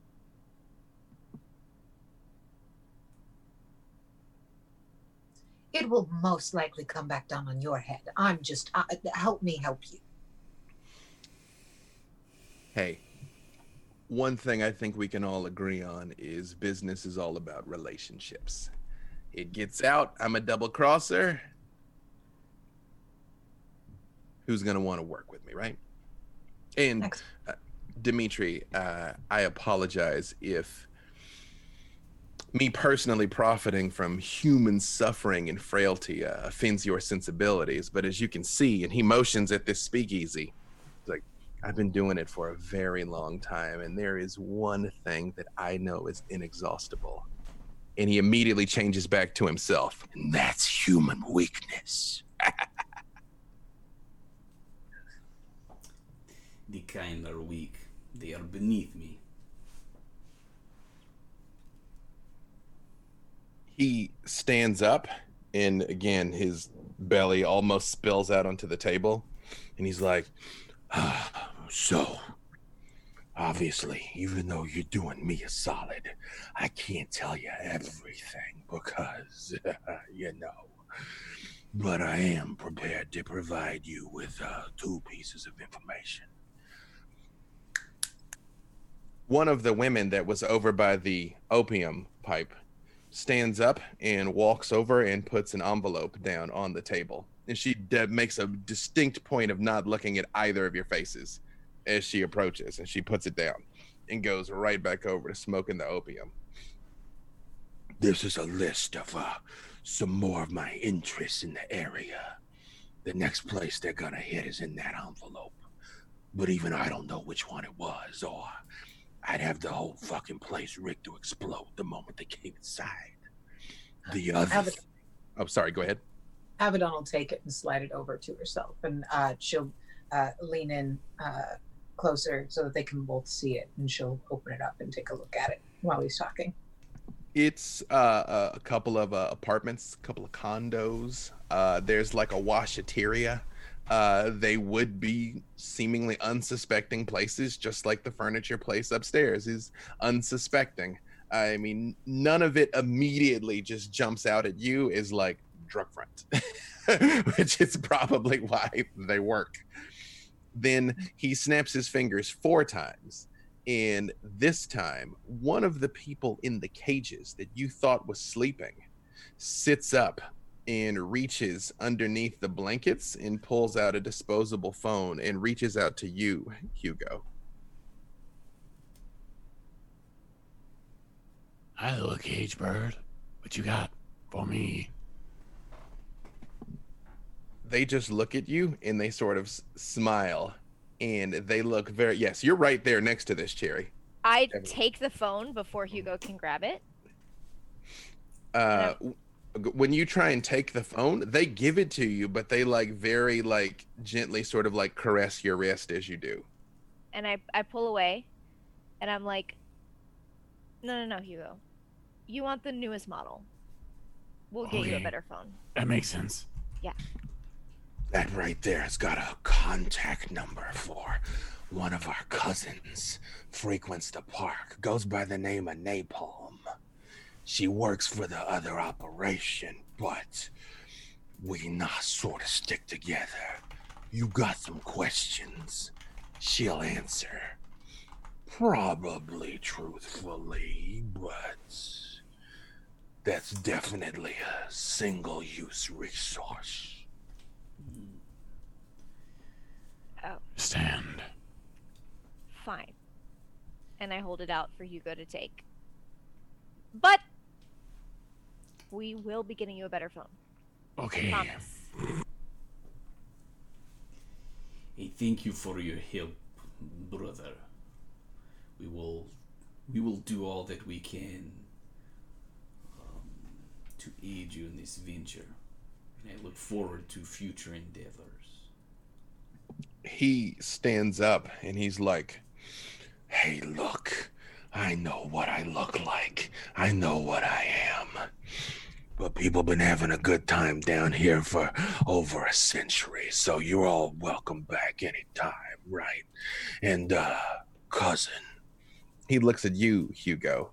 [SPEAKER 3] It will most likely come back down on your head. I'm just uh, help me help you.
[SPEAKER 1] Hey, one thing I think we can all agree on is business is all about relationships. It gets out, I'm a double crosser. Who's going to want to work with me, right? And uh, Dimitri, uh, I apologize if me personally profiting from human suffering and frailty uh, offends your sensibilities. But as you can see, and he motions at this speakeasy, like, I've been doing it for a very long time, and there is one thing that I know is inexhaustible. And he immediately changes back to himself.
[SPEAKER 8] And that's human weakness.
[SPEAKER 5] The kind are weak. They are beneath me.
[SPEAKER 1] He stands up, and again, his belly almost spills out onto the table. And he's like,
[SPEAKER 8] So, obviously, even though you're doing me a solid, I can't tell you everything because, you know. But I am prepared to provide you with uh, two pieces of information.
[SPEAKER 1] one of the women that was over by the opium pipe stands up and walks over and puts an envelope down on the table. And she de- makes a distinct point of not looking at either of your faces as she approaches. And she puts it down and goes right back over to smoking the opium.
[SPEAKER 8] This is a list of uh, some more of my interests in the area. The next place they're gonna hit is in that envelope. But even I don't know which one it was, or I'd have the whole fucking place rigged to explode the moment they came inside. The other.
[SPEAKER 3] Avedon,
[SPEAKER 1] Oh, sorry. Go ahead.
[SPEAKER 3] Avedon will take it and slide it over to herself, and uh, she'll uh, lean in uh, closer so that they can both see it, and she'll open it up and take a look at it while he's talking.
[SPEAKER 1] It's uh, a couple of uh, apartments, a couple of condos. Uh, there's like a washateria. Uh, they would be seemingly unsuspecting places, just like the furniture place upstairs is unsuspecting. I mean, none of it immediately just jumps out at you is like drug front, which is probably why they work. Then he snaps his fingers four times and this time, one of the people in the cages that you thought was sleeping sits up and reaches underneath the blankets and pulls out a disposable phone and reaches out to you, Hugo.
[SPEAKER 9] Hi, little cage bird. What you got for me?
[SPEAKER 1] They just look at you and they sort of s- smile and they look very, yes, you're right there next to this cherry.
[SPEAKER 6] I
[SPEAKER 1] Definitely.
[SPEAKER 6] take the phone before Hugo can grab it.
[SPEAKER 1] uh w- when you try and take the phone they give it to you but they like very like gently sort of like caress your wrist as you do
[SPEAKER 6] and I, I pull away and I'm like, no, no, no, Hugo. You want the newest model. We'll get you a better phone.
[SPEAKER 9] That makes sense. Yeah.
[SPEAKER 8] That right there has got a contact number for one of our cousins. Frequents the park. Goes by the name of Napalm. She works for the other operation, but we not sort of stick together. You got some questions. She'll answer. Probably truthfully, but that's definitely a single use resource.
[SPEAKER 6] Oh,
[SPEAKER 9] Stand.
[SPEAKER 6] fine. And I hold it out for Hugo to take. But we will be getting you a better phone.
[SPEAKER 9] Okay.
[SPEAKER 6] Promise.
[SPEAKER 5] Hey, thank you for your help, brother. We will, we will do all that we can um, to aid you in this venture, and I look forward to future endeavors.
[SPEAKER 1] He stands up and he's like,
[SPEAKER 8] Hey, look, I know what I look like. I know what I am. But people been having a good time down here for over a century, so you're all welcome back anytime, right? And, uh, cousin,
[SPEAKER 1] he looks at you, Hugo,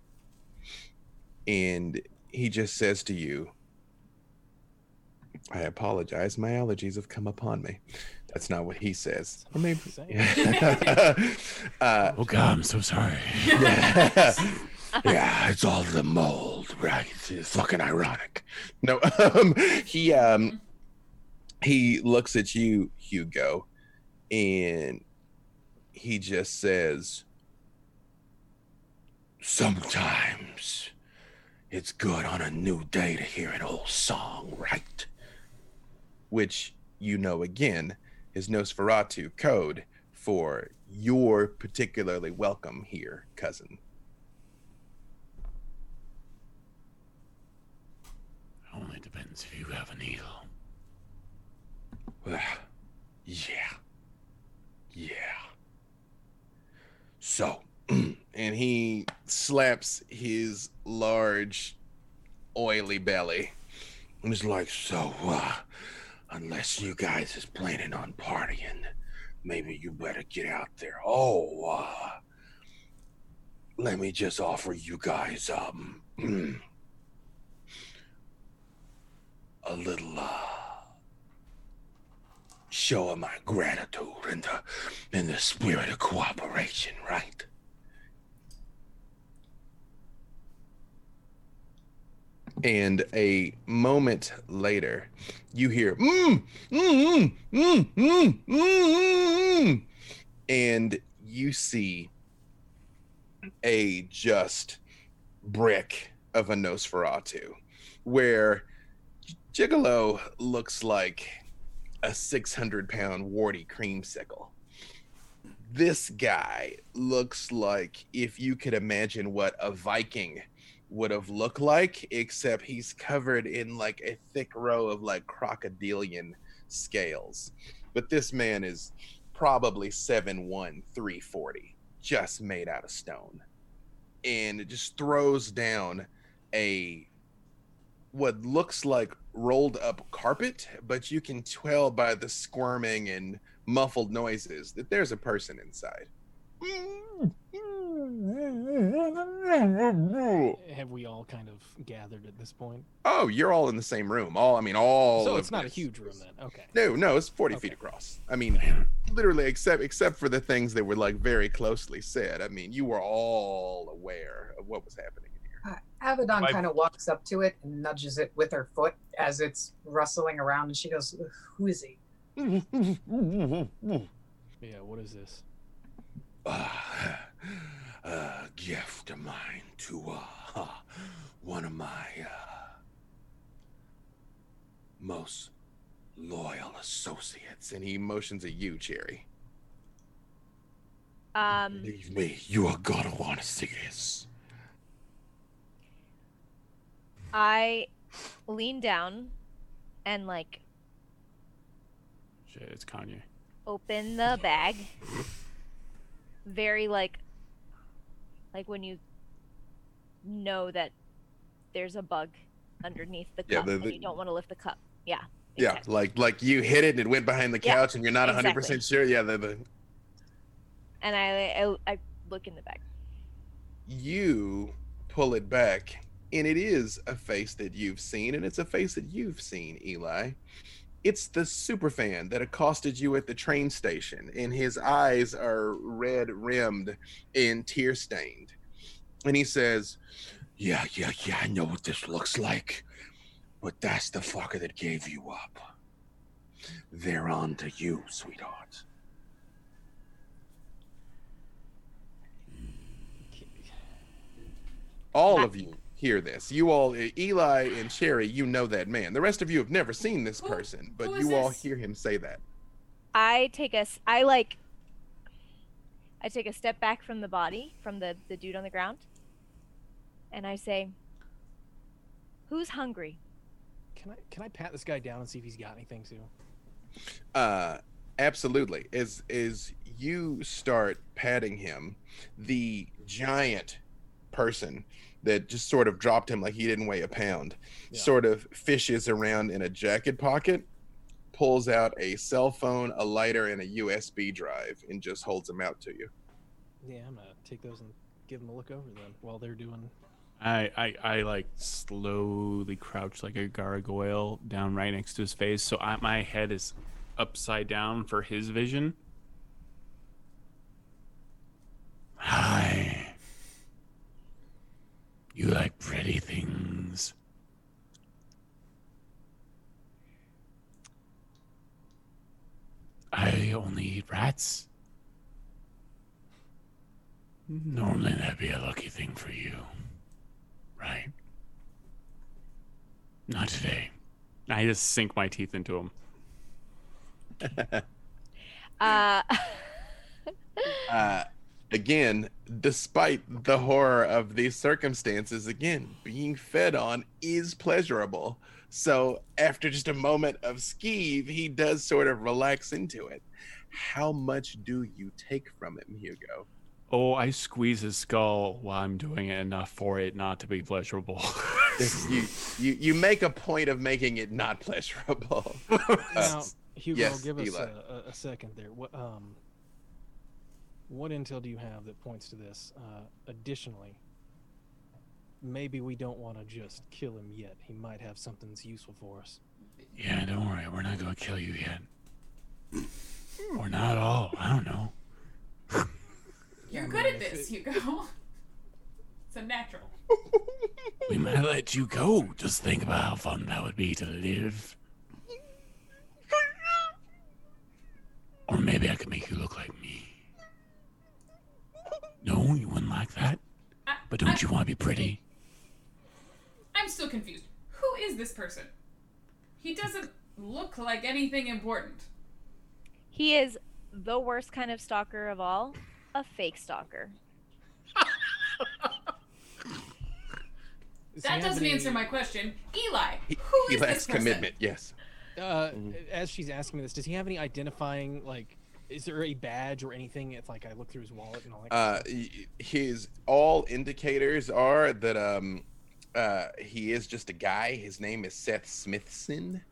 [SPEAKER 1] and he just says to you, I apologize. My allergies have come upon me. That's not what he says. Or maybe. uh,
[SPEAKER 9] Oh God, I'm so sorry.
[SPEAKER 1] yeah.
[SPEAKER 8] yeah, it's all the mold, right? It's fucking ironic.
[SPEAKER 1] No, um, he um, he looks at you, Hugo, and he just says,
[SPEAKER 8] Sometimes it's good on a new day to hear an old song, right?
[SPEAKER 1] Which you know again is Nosferatu code for you're particularly welcome here, cousin.
[SPEAKER 9] Only depends if you have a needle.
[SPEAKER 8] Well, yeah. Yeah. So,
[SPEAKER 1] and he slaps his large, oily belly.
[SPEAKER 8] And it's like, so, uh, unless you guys is planning on partying, maybe you better get out there. Oh, uh, let me just offer you guys, um, a little, uh, show of my gratitude in the, in the spirit of cooperation, right?
[SPEAKER 1] And a moment later, you hear, mm, mm, mm, mm, mm, mm, mm, and you see a just brick of a Nosferatu, where Gigolo looks like a 600 pound warty creamsicle. This guy looks like if you could imagine what a Viking would have looked like, except he's covered in like a thick row of like crocodilian scales. But this man is probably 7'1, 340, just made out of stone. And it just throws down a what looks like rolled up carpet, but you can tell by the squirming and muffled noises that there's a person inside. Mm, mm.
[SPEAKER 4] Have we all kind of gathered at this point?
[SPEAKER 1] Oh, you're all in the same room. All I mean, all.
[SPEAKER 4] so it's not a huge room then. Okay.
[SPEAKER 1] No, no, it's 40 feet across. I mean, literally, except except for the things that were like very closely said. I mean, you were all aware of what was happening in here.
[SPEAKER 3] Uh, Avedon
[SPEAKER 7] My-
[SPEAKER 3] kind of walks up to it and nudges it with her foot as it's rustling around, and she goes, "Who is he?"
[SPEAKER 4] Yeah. What is this?
[SPEAKER 8] uh, a gift of mine to uh, one of my uh, most loyal associates.
[SPEAKER 1] And he motions at you, Cherry.
[SPEAKER 6] Um,
[SPEAKER 8] Believe me, you are gonna want to see this.
[SPEAKER 6] I lean down and like
[SPEAKER 9] Shit, it's Kanye.
[SPEAKER 6] open the bag. Very like like when you know that there's a bug underneath the
[SPEAKER 1] Yeah,
[SPEAKER 6] cup
[SPEAKER 1] the-
[SPEAKER 6] and you don't want to lift the cup. Yeah.
[SPEAKER 1] Yeah, like like you hit it and it went behind the
[SPEAKER 6] Yeah,
[SPEAKER 1] couch, and you're not 100
[SPEAKER 6] exactly.
[SPEAKER 1] percent sure. Yeah, the, the
[SPEAKER 6] And I, I I look in the bag.
[SPEAKER 1] you pull it back, and it is a face that you've seen, and it's a face that you've seen, Eli it's the superfan that accosted you at the train station, and his eyes are red rimmed and tear stained. And he says,
[SPEAKER 8] Yeah, yeah, yeah, I know what this looks like, but that's the fucker that gave you up. They're on to you, sweetheart.
[SPEAKER 1] All of you hear this. You all, Eli and Cherry, you know that man. The rest of you have never seen this
[SPEAKER 2] Who-
[SPEAKER 1] person, but
[SPEAKER 2] who is
[SPEAKER 1] you all hear him say that.
[SPEAKER 6] I take a s- I like I take a step back from the body, from the the dude on the ground. And I say, "Who's hungry?"
[SPEAKER 4] Can I can I pat this guy down and see if he's got anything too?
[SPEAKER 1] Uh, absolutely. As as you start patting him, the giant person that just sort of dropped him like he didn't weigh a pound,
[SPEAKER 4] Yeah.
[SPEAKER 1] sort of fishes around in a jacket pocket, pulls out a cell phone, a lighter, and a USB drive, and just holds them out to you.
[SPEAKER 4] Yeah, I'm gonna take those and give them a look over then while they're doing.
[SPEAKER 7] I, I, I like slowly crouch like a gargoyle down right next to his face, so I, my head is upside down for his vision.
[SPEAKER 9] Hi. You like pretty things. I only eat rats. Normally that'd be a lucky thing for you. Right? Not today.
[SPEAKER 7] I just sink my teeth into him.
[SPEAKER 6] Uh
[SPEAKER 1] uh, again, despite the horror of these circumstances, again, being fed on is pleasurable. So after just a moment of skeeve, he does sort of relax into it. How much do you take from him, Hugo?
[SPEAKER 7] Oh, I squeeze his skull while I'm doing it enough for it not to be pleasurable.
[SPEAKER 1] You, you you make a point of making it not pleasurable.
[SPEAKER 4] Now, Hugo,
[SPEAKER 1] yes,
[SPEAKER 4] give us
[SPEAKER 1] Eli.
[SPEAKER 4] a, a, a second there. What um, what intel do you have that points to this? Uh, additionally, maybe we don't want to just kill him yet. He might have something that's useful for us.
[SPEAKER 9] Yeah, don't worry. We're not gonna kill you yet. Or not all. I don't know.
[SPEAKER 2] You're good at this,
[SPEAKER 4] it-
[SPEAKER 2] Hugo. It's a natural.
[SPEAKER 9] We might let you go. Just think about how fun that would be to live. Or maybe I could make you look like me. No, you wouldn't like that.
[SPEAKER 2] I,
[SPEAKER 9] But don't
[SPEAKER 2] I,
[SPEAKER 9] you want to be pretty?
[SPEAKER 2] I'm still confused. Who is this person? He doesn't look like anything important.
[SPEAKER 6] he is the worst kind of stalker of all, a fake stalker.
[SPEAKER 2] That doesn't
[SPEAKER 4] any-
[SPEAKER 2] answer my question. Eli,
[SPEAKER 1] He,
[SPEAKER 2] who
[SPEAKER 1] he
[SPEAKER 2] is
[SPEAKER 1] lacks
[SPEAKER 2] this person?
[SPEAKER 1] commitment. Yes.
[SPEAKER 4] Uh,
[SPEAKER 1] Mhm.
[SPEAKER 4] as she's asking me this, does he have any identifying like? Is there a badge or anything? If like I look through his wallet and all that.
[SPEAKER 1] Uh,
[SPEAKER 4] kind of stuff?
[SPEAKER 1] y- his all indicators are that um, uh, he is just a guy. His name is Seth Smithson.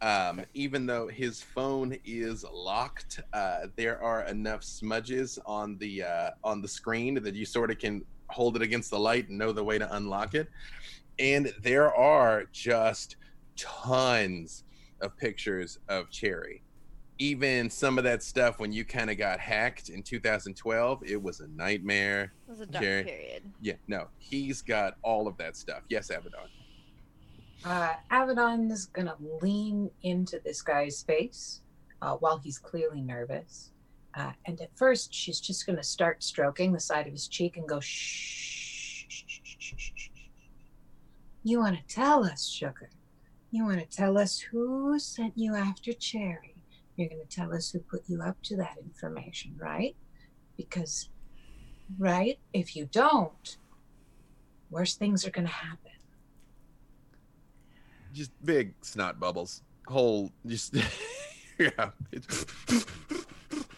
[SPEAKER 1] Um, even though his phone is locked, uh, there are enough smudges on the uh, on the screen that you sort of can hold it against the light and know the way to unlock it. And there are just tons of pictures of Cherry. Even some of that stuff when you kind of got hacked in 2012, it was a nightmare.
[SPEAKER 6] It was a dark
[SPEAKER 1] Jerry.
[SPEAKER 6] period.
[SPEAKER 1] Yeah, no, he's got all of that stuff. Yes, Avedon.
[SPEAKER 3] Uh, Avedon's gonna lean into this guy's face uh, while he's clearly nervous. Uh, and at first, she's just gonna start stroking the side of his cheek and go, shh. shh, shh, shh, shh, shh, shh. You want to tell us, sugar? You want to tell us who sent you after Cherry? You're going to tell us who put you up to that information, right? Because, right? If you don't, worse things are going to happen.
[SPEAKER 1] Just big snot bubbles. Whole, just, yeah.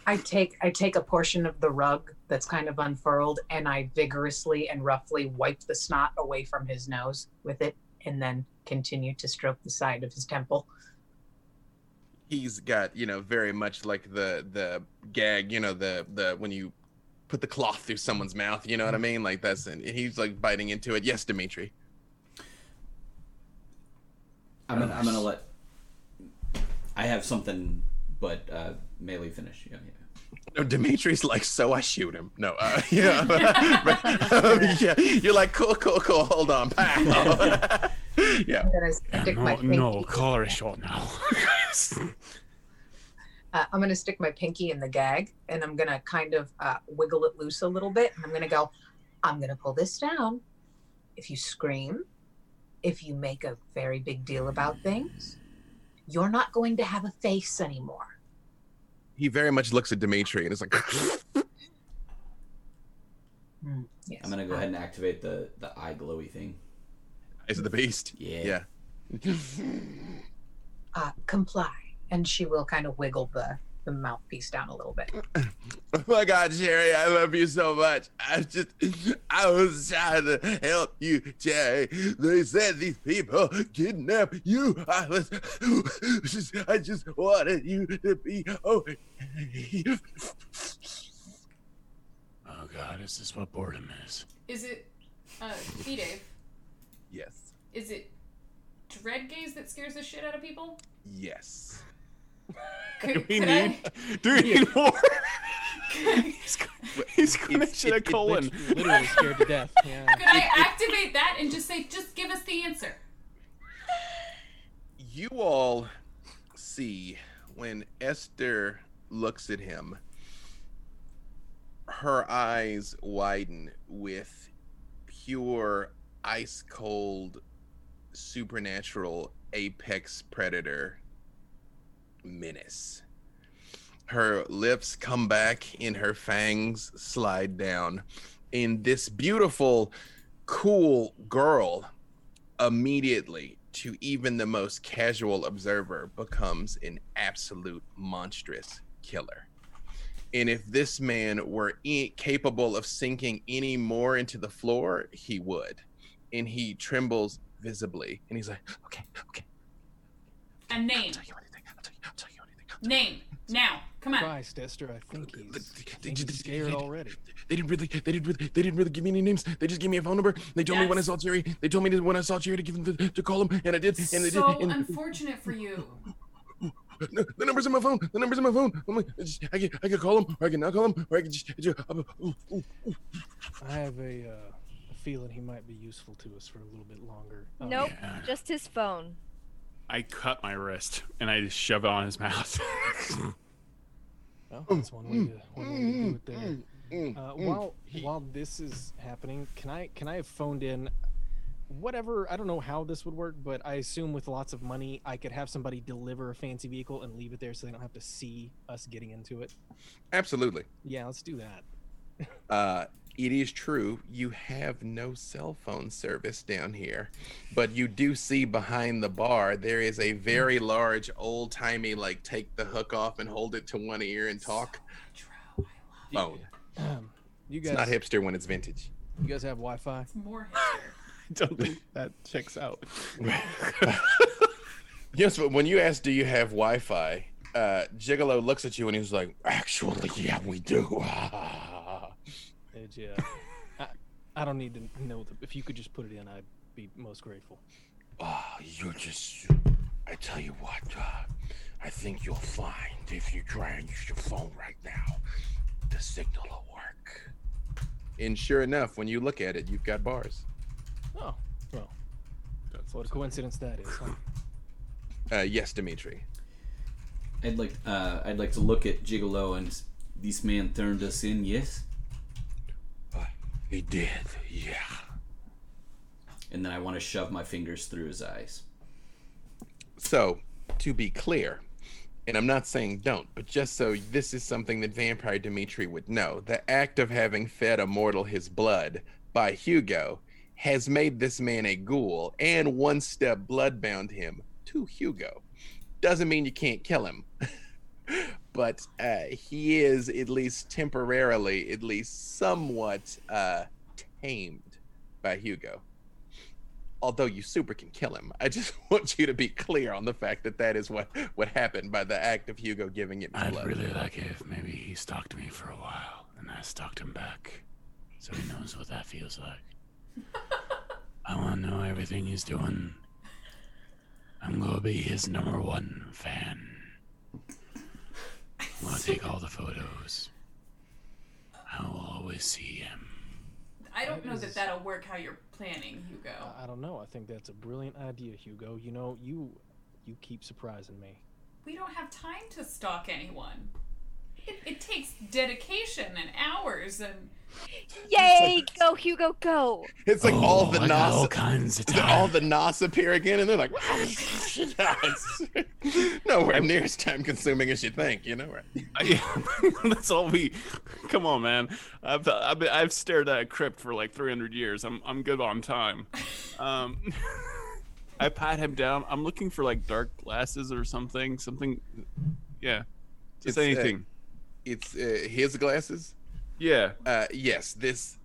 [SPEAKER 3] I take I take a portion of the rug that's kind of unfurled and I vigorously and roughly wipe the snot away from his nose with it and then continue to stroke the side of his temple.
[SPEAKER 1] He's got, you know, very much like the the gag, you know, the the when you put the cloth through someone's mouth, you know what I mean? Like that's and he's like biting into it. Yes, Dimitri.
[SPEAKER 5] I'm gonna, I'm gonna let. I have something, but uh, melee finish. Yeah, yeah.
[SPEAKER 1] No, Dimitri's like, so I shoot him. No, uh, yeah, But, um, yeah. You're like, cool, cool, cool. Hold on, pal. yeah.
[SPEAKER 9] Yeah, no,
[SPEAKER 3] pinky.
[SPEAKER 9] no, collar is short now.
[SPEAKER 3] Uh, I'm gonna stick my pinky in the gag and I'm gonna kind of uh, wiggle it loose a little bit and I'm gonna go. I'm gonna pull this down, if you scream, if you make a very big deal about things, you're not going to have a face anymore.
[SPEAKER 1] He very much looks at Dimitri and is like,
[SPEAKER 3] Hmm, yes.
[SPEAKER 5] I'm gonna go ahead and activate the the eye glowy thing.
[SPEAKER 1] "Is it the beast?"
[SPEAKER 5] Yeah.
[SPEAKER 1] Yeah.
[SPEAKER 3] Uh, comply, and she will kind of wiggle the the mouthpiece down a little bit.
[SPEAKER 1] Oh my God, Cherry, I love you so much. I just, I was trying to help you, Cherry. They said these people kidnapped you. I was, just, I just wanted you to be okay.
[SPEAKER 9] Oh God, is this what boredom is?
[SPEAKER 2] Is it, uh, B Dave?
[SPEAKER 1] Yes,
[SPEAKER 2] Is it dread gaze that scares the shit out of people?
[SPEAKER 1] yes.
[SPEAKER 2] Could,
[SPEAKER 7] Do we need?
[SPEAKER 2] I,
[SPEAKER 7] Do we need more? he's he's gonna
[SPEAKER 1] It's-
[SPEAKER 7] shit a
[SPEAKER 1] it- it
[SPEAKER 7] colon.
[SPEAKER 4] Bitch, literally scared to death. Yeah.
[SPEAKER 2] could I activate that and just say, just give us the answer?
[SPEAKER 1] You all see when Esther looks at him, her eyes widen with pure ice cold supernatural apex predator menace. Her lips come back and her fangs slide down. And this beautiful, cool girl immediately to even the most casual observer becomes an absolute monstrous killer. And if this man were i- capable of sinking any more into the floor, he would. And he trembles visibly. And he's like, okay, okay,
[SPEAKER 2] A name.
[SPEAKER 1] I'll tell you anything. I'll tell you, I'll tell you anything.
[SPEAKER 2] Name. Now. Come on.
[SPEAKER 4] Christ, Esther, I think he's, I
[SPEAKER 1] They-
[SPEAKER 4] think he's scared already.
[SPEAKER 1] They didn't really, they didn't really, they didn't really give me any names. They just gave me a phone number. They told me when I saw Cherry. They told me when I saw Cherry to give him the, to call him, and I did, and they
[SPEAKER 2] so
[SPEAKER 1] did. And
[SPEAKER 2] unfortunate for you.
[SPEAKER 1] No, the number's in my phone. The number's in my phone. I'm like, I, just, I can I can call him, or I can not call him, or I can just. just ooh, ooh, ooh.
[SPEAKER 4] I have a, uh, a feeling he might be useful to us for a little bit longer. Um,
[SPEAKER 6] Nope,
[SPEAKER 9] Yeah.
[SPEAKER 6] just his phone.
[SPEAKER 7] I cut my wrist and I just shove it on his mouth.
[SPEAKER 4] Well, that's one way to, one way to do it there. Uh, while while this is happening, can I can I have phoned in whatever I don't know how this would work, but I assume with lots of money I could have somebody deliver a fancy vehicle and leave it there so they don't have to see us getting into it.
[SPEAKER 1] Absolutely.
[SPEAKER 4] Yeah, let's do that.
[SPEAKER 1] Uh, it is true. You have no cell phone service down here, but you do see behind the bar there is a very large, old timey, like take the hook off and hold it to one ear and talk
[SPEAKER 2] Metro, I love
[SPEAKER 1] phone.
[SPEAKER 4] Um, you
[SPEAKER 1] It's not hipster when it's vintage.
[SPEAKER 4] you guys have Wi-Fi?
[SPEAKER 2] it. More hipster.
[SPEAKER 7] I don't think that checks out.
[SPEAKER 1] Yes, but when you ask, "Do you have Wi-Fi?" Uh, Gigolo looks at you and he's like, "Actually, yeah, we do."
[SPEAKER 4] Did you, I, I don't need to know the, if you could just put it in. I'd be most grateful.
[SPEAKER 8] Ah, you're just. I tell you what, uh, I think you'll find if you try and use your phone right now, the signal will work.
[SPEAKER 1] and sure enough, when you look at it, you've got bars.
[SPEAKER 4] Oh, well, That's what a coincidence that is. Huh?
[SPEAKER 1] Uh, yes, Dimitri.
[SPEAKER 5] I'd like uh, I'd like to look at Gigolo and this man turned us in. Yes,
[SPEAKER 8] he did, yeah.
[SPEAKER 5] and then I want to shove my fingers through his eyes.
[SPEAKER 1] So, to be clear, and I'm not saying don't, but just so this is something that Vampire Dimitri would know, the act of having fed a mortal his blood by Hugo has made this man a ghoul and one step bloodbound him to Hugo. Doesn't mean you can't kill him. but uh, he is at least temporarily, at least somewhat uh, tamed by Hugo although you super can kill him. I just want you to be clear on the fact that that is what what happened by the act of Hugo giving it his
[SPEAKER 9] I'd
[SPEAKER 1] blood.
[SPEAKER 9] really like it if maybe he stalked me for a while and I stalked him back. So he knows what that feels like. I want to know everything he's doing. I'm going to be his number one fan. I'm going to take all the photos. I will always see him.
[SPEAKER 2] I don't know that that'll work how you're planning, Hugo.
[SPEAKER 4] I- I don't know. I think that's a brilliant idea, Hugo. You know, you you keep surprising me.
[SPEAKER 2] We don't have time to stalk anyone. It, it takes dedication and hours and
[SPEAKER 6] Yay! Go Hugo, go!
[SPEAKER 1] It's like
[SPEAKER 9] Oh,
[SPEAKER 1] all the
[SPEAKER 9] I got all kinds of time.
[SPEAKER 1] all the nos appear again, and they're like, nowhere near as time consuming as you think. You know, right?
[SPEAKER 7] I- that's all we. Come on, man. I've I've, I've stared at a crypt for like 300 years. I'm I'm good on time. Um, I pat him down. I'm looking for like dark glasses or something. Something. Yeah. Just
[SPEAKER 1] It's, uh,
[SPEAKER 7] anything.
[SPEAKER 1] It's uh, his glasses.
[SPEAKER 7] yeah.
[SPEAKER 1] Uh, yes, this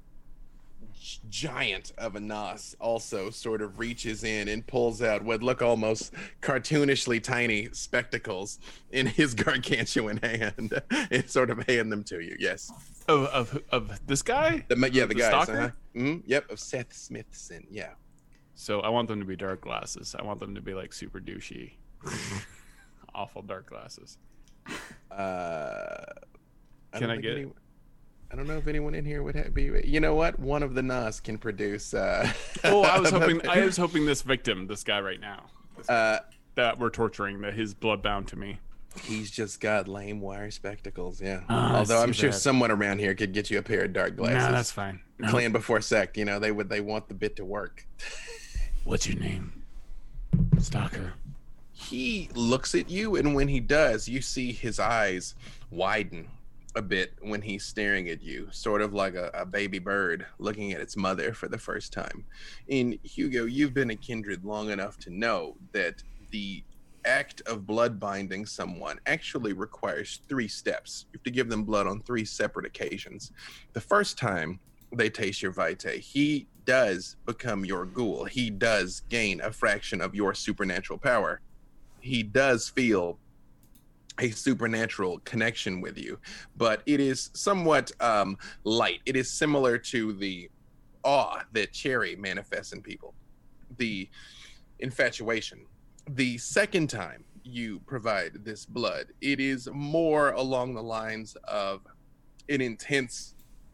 [SPEAKER 1] g- giant of a nos also sort of reaches in and pulls out what look almost cartoonishly tiny spectacles in his gargantuan hand and sort of hand them to you. Yes,
[SPEAKER 7] Of of of this guy.
[SPEAKER 1] the, yeah, the,
[SPEAKER 7] The stalker?
[SPEAKER 1] Uh-huh. hmm Yep, of Seth Smithson. Yeah.
[SPEAKER 7] So I want them to be dark glasses. I want them to be like super douchey, awful dark glasses.
[SPEAKER 1] Uh,
[SPEAKER 7] Can I get
[SPEAKER 1] any- I don't know if anyone in here would have, be. You know what? One of the nos can produce. Uh,
[SPEAKER 7] Oh, I was hoping. I was hoping this victim, this guy right now,
[SPEAKER 1] Uh,
[SPEAKER 7] that we're torturing, that his blood bound to me.
[SPEAKER 1] he's just got lame wire spectacles. Yeah.
[SPEAKER 9] Ah,
[SPEAKER 1] Although I'm sure
[SPEAKER 9] bad.
[SPEAKER 1] someone around here could get you a pair of dark
[SPEAKER 9] No,
[SPEAKER 1] glasses.
[SPEAKER 9] that's fine. No.
[SPEAKER 1] Clan before sect. You know they would. They want the bit to work.
[SPEAKER 9] What's your name? Stalker.
[SPEAKER 1] He looks at you, and when he does, you see his eyes widen a bit when he's staring at you, sort of like a, a baby bird looking at its mother for the first time. And Hugo, you've been a kindred long enough to know that the act of blood binding someone actually requires three steps. You have to give them blood on three separate occasions. The first time they taste your vitae, he does become your ghoul. He does gain a fraction of your supernatural power. He does feel a supernatural connection with you, but it is somewhat um, light. It is similar to the awe that Cherry manifests in people, the infatuation. The second time you provide this blood, it is more along the lines of an intense,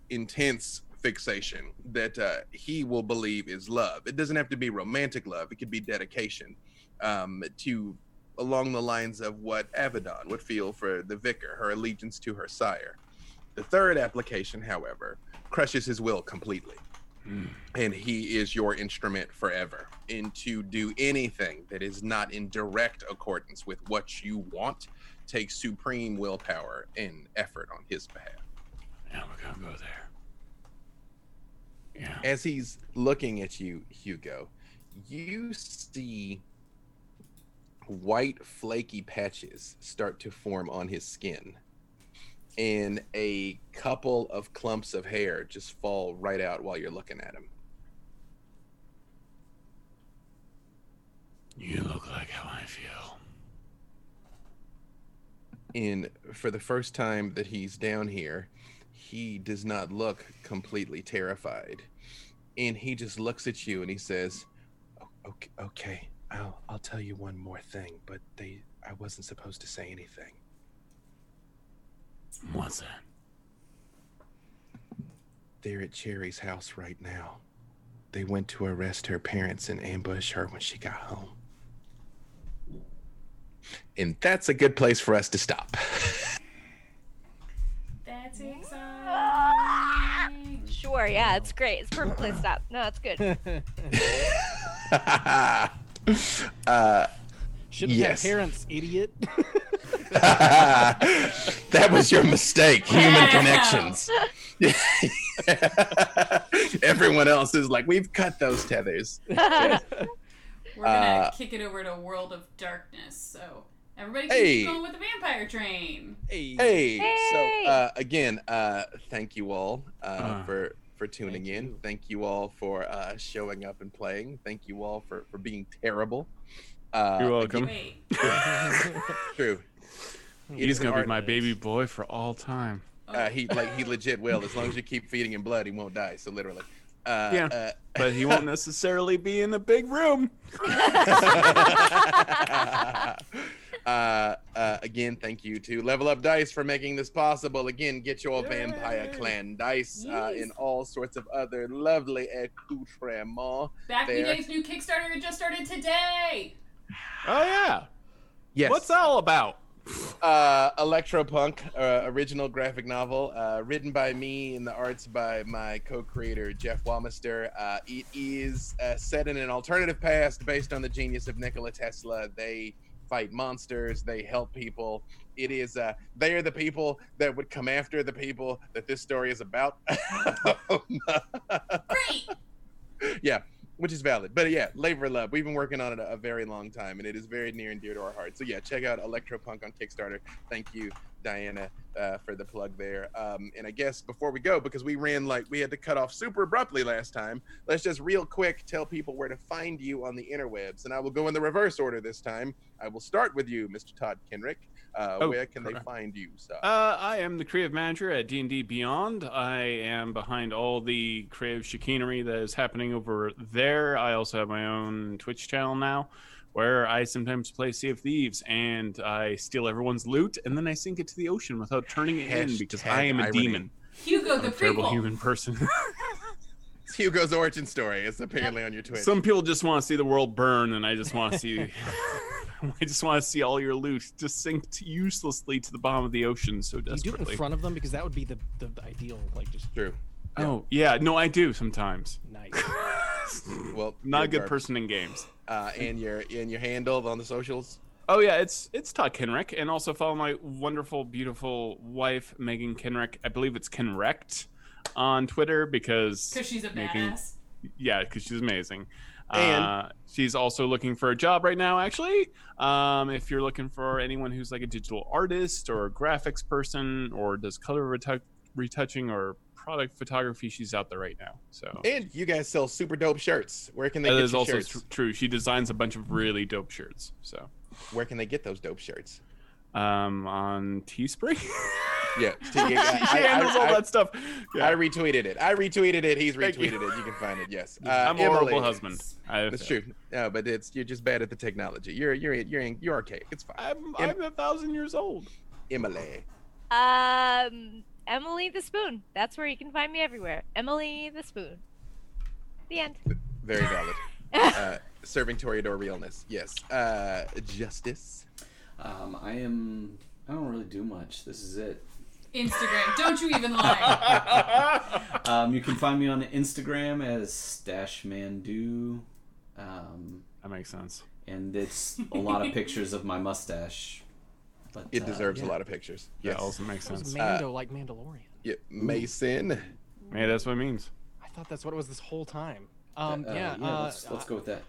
[SPEAKER 1] intense fixation that uh, he will believe is love. It doesn't have to be romantic love, it could be dedication um, to along the lines of what Avedon would feel for the vicar, her allegiance to her sire. The third application, however, crushes his will completely. Hmm. And he is your instrument forever. And to do anything that is not in direct accordance with what you want takes supreme willpower and effort on his behalf.
[SPEAKER 9] Yeah, we're gonna go there. Yeah.
[SPEAKER 1] As he's looking at you, Hugo, you see white flaky patches start to form on his skin and a couple of clumps of hair just fall right out while you're looking at him.
[SPEAKER 9] You look like how I feel.
[SPEAKER 1] and for the first time that he's down here he does not look completely terrified. And he just looks at you and he says okay okay i'll i'll tell you one more thing but they i wasn't supposed to say anything
[SPEAKER 9] What's that?
[SPEAKER 1] They're at Cherry's house right now. They went to arrest her parents and ambush her when she got home. And that's a good place for us to stop.
[SPEAKER 2] That's exciting.
[SPEAKER 6] Sure, yeah, it's great. It's a perfect place to stop. No, it's good.
[SPEAKER 1] uh,
[SPEAKER 4] Shouldn't
[SPEAKER 1] Yes.
[SPEAKER 4] have parents, idiot.
[SPEAKER 1] that was your mistake. Human
[SPEAKER 2] Wow.
[SPEAKER 1] connections. Everyone else is like, we've cut those tethers.
[SPEAKER 2] We're gonna
[SPEAKER 1] Uh,
[SPEAKER 2] kick it over to World of Darkness. So everybody keep
[SPEAKER 1] Hey.
[SPEAKER 2] going with the vampire train.
[SPEAKER 4] hey.
[SPEAKER 1] Hey,
[SPEAKER 6] Hey.
[SPEAKER 1] so uh, again, uh, thank you all uh,
[SPEAKER 9] Uh,
[SPEAKER 1] for for tuning
[SPEAKER 4] thank
[SPEAKER 1] in.
[SPEAKER 4] you.
[SPEAKER 1] Thank you all for uh, showing up and playing. Thank you all for for being terrible. Uh,
[SPEAKER 7] You're welcome.
[SPEAKER 1] True. It
[SPEAKER 7] He's
[SPEAKER 1] is
[SPEAKER 7] gonna be
[SPEAKER 1] art-
[SPEAKER 7] my baby boy for all time.
[SPEAKER 1] Uh, he like he legit will. As long as you keep feeding him blood, he won't die. So literally. Uh,
[SPEAKER 7] Yeah.
[SPEAKER 1] uh,
[SPEAKER 7] But he won't necessarily be in the big room.
[SPEAKER 1] Uh, uh, again, thank you to Level Up Dice for making this possible. Again, get your Vampire Clan dice uh,
[SPEAKER 2] Yes.
[SPEAKER 1] and all sorts of other lovely accoutrements.
[SPEAKER 2] Back Me
[SPEAKER 1] There.
[SPEAKER 2] Day's new Kickstarter just started today.
[SPEAKER 7] Oh yeah.
[SPEAKER 1] Yes.
[SPEAKER 7] What's that all about?
[SPEAKER 1] uh, Electropunk, uh, original graphic novel, uh, written by me and the arts by my co-creator Jeff Wamester. Uh, it is uh, set in an alternative past based on the genius of Nikola Tesla. They fight monsters. They help people. It is. Uh, they are the people that would come after the people that this story is about.
[SPEAKER 2] Great.
[SPEAKER 1] yeah, which is valid. But yeah, labor love. We've been working on it a, a very long time, and it is very near and dear to our hearts. So yeah, check out Electropunk on Kickstarter. Thank you, Diana, uh, for the plug there. Um, and I guess before we go, because we ran like we had to cut off super abruptly last time, let's just real quick tell people where to find you on the interwebs. And I will go in the reverse order this time. I will start with you, Mr. Todd Kenreck. Uh,
[SPEAKER 7] Oh,
[SPEAKER 1] where can they find you? So,
[SPEAKER 7] Uh, I am the creative manager at D&D Beyond. I am behind all the creative chicanery that is happening over there. I also have my own Twitch channel now where I sometimes play Sea of Thieves and I steal everyone's loot and then I sink it to the ocean without turning it in because I am a
[SPEAKER 1] irony.
[SPEAKER 7] demon.
[SPEAKER 2] Hugo
[SPEAKER 7] I'm
[SPEAKER 2] the
[SPEAKER 7] a terrible
[SPEAKER 2] prequel.
[SPEAKER 7] human person.
[SPEAKER 1] Hugo's origin story. It's apparently on your Twitch.
[SPEAKER 7] Some people just want to see the world burn and I just want to see I just want to see all your loot just sink uselessly to the bottom of the ocean so
[SPEAKER 4] Do you do it in front of them because that would be the, the, the ideal, like just
[SPEAKER 1] True.
[SPEAKER 7] Oh, yeah, no I do sometimes.
[SPEAKER 4] nice.
[SPEAKER 1] Well,
[SPEAKER 7] Not a good
[SPEAKER 1] garbage.
[SPEAKER 7] person in games.
[SPEAKER 1] Uh, and your and your handle on the socials.
[SPEAKER 7] Oh yeah, it's it's Todd Kenreck, and also follow my wonderful, beautiful wife Megan Kenreck. I believe it's Kenrect on Twitter because
[SPEAKER 2] Because she's a
[SPEAKER 7] making-
[SPEAKER 2] badass.
[SPEAKER 7] yeah, because she's amazing.
[SPEAKER 1] And-
[SPEAKER 7] uh, she's also looking for a job right now. Actually, um, if you're looking for anyone who's like a digital artist or a graphics person or does color retou- retouching or product photography, she's out there right now. So
[SPEAKER 1] And you guys sell super dope shirts. Where can they
[SPEAKER 7] that
[SPEAKER 1] get
[SPEAKER 7] is
[SPEAKER 1] your
[SPEAKER 7] also tr- true. She designs a bunch of really dope shirts. So
[SPEAKER 1] Where can they get those dope shirts?
[SPEAKER 7] um, on Teespring.
[SPEAKER 1] Yeah,
[SPEAKER 7] she
[SPEAKER 1] I, I-
[SPEAKER 7] handles all
[SPEAKER 1] I-
[SPEAKER 7] that stuff. Yeah.
[SPEAKER 1] I retweeted it. I retweeted it. He's
[SPEAKER 7] Thank you.
[SPEAKER 1] retweeted it. You can find it. Yes, uh,
[SPEAKER 7] I'm a horrible husband. I,
[SPEAKER 1] That's true. No, but it's you're just bad at the technology. You're you're you're you're archaic. It's fine.
[SPEAKER 7] I'm,
[SPEAKER 1] Em-
[SPEAKER 7] I'm a thousand years old.
[SPEAKER 1] Emily.
[SPEAKER 6] Um, Emily the Spoon. That's where you can find me everywhere. Emily the Spoon. The end.
[SPEAKER 1] Very valid. uh, serving Toreador realness. Yes. Uh, justice.
[SPEAKER 5] Um, I am. I don't really do much. This is it.
[SPEAKER 2] Instagram. Don't you even lie.
[SPEAKER 5] Um, you can find me on Instagram as Stashmandu. Um,
[SPEAKER 7] That makes sense.
[SPEAKER 5] and it's a lot of pictures of my mustache. But
[SPEAKER 1] It
[SPEAKER 5] uh,
[SPEAKER 1] deserves
[SPEAKER 5] yeah.
[SPEAKER 1] a lot of pictures.
[SPEAKER 7] Yeah,
[SPEAKER 1] Yes.
[SPEAKER 7] also makes sense.
[SPEAKER 4] Mando like Mandalorian.
[SPEAKER 1] Yeah, Mason.
[SPEAKER 7] Man, that's what it means.
[SPEAKER 4] I thought that's what it was this whole time. Um,
[SPEAKER 5] Uh,
[SPEAKER 4] yeah,
[SPEAKER 5] yeah.
[SPEAKER 4] uh,
[SPEAKER 5] let's, let's go with that.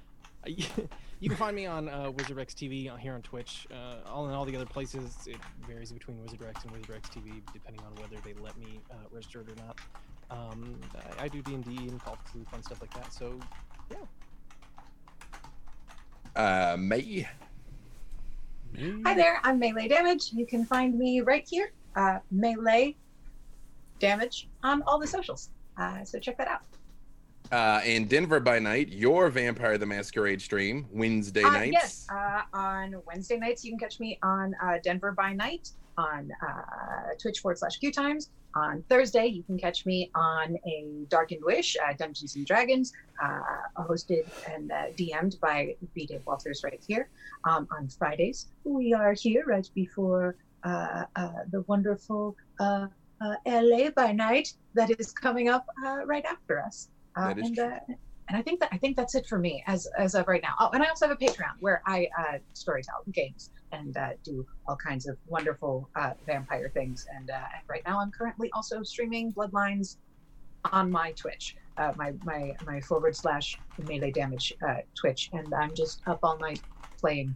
[SPEAKER 4] you can find me on uh, WizardRex TV here on Twitch. Uh, all in all the other places, it varies between WizardRex and WizardRex TV depending on whether they let me uh, register it or not. Um, I, I do D and D and Call of Cthulhu, fun stuff like that. So yeah.
[SPEAKER 1] Uh, May.
[SPEAKER 3] Hi there, I'm Melee Damage. You can find me right here, uh, Melee Damage, on all the socials. Uh, so check that out.
[SPEAKER 1] Uh, in Denver by night, your Vampire the Masquerade stream Wednesday
[SPEAKER 3] Uh,
[SPEAKER 1] nights.
[SPEAKER 3] yes, uh, on Wednesday nights, you can catch me on uh, Denver by Night on uh, Twitch forward slash Q Times. On Thursday, you can catch me on a Darkened Wish, uh, Dungeons and Dragons, uh, hosted and uh, DM'd by B. Dave Walters right here. Um, on Fridays, we are here right before uh, uh, the wonderful uh, uh, LA by Night that is coming up uh, right after us. Uh, and, uh, and I think that I think that's it for me as as of right now. Oh, and I also have a Patreon where I uh, storytell games and uh, do all kinds of wonderful uh, vampire things. And, uh, and right now, I'm currently also streaming Bloodlines on my Twitch, uh, my my my forward slash melee damage uh, Twitch, and I'm just up all night playing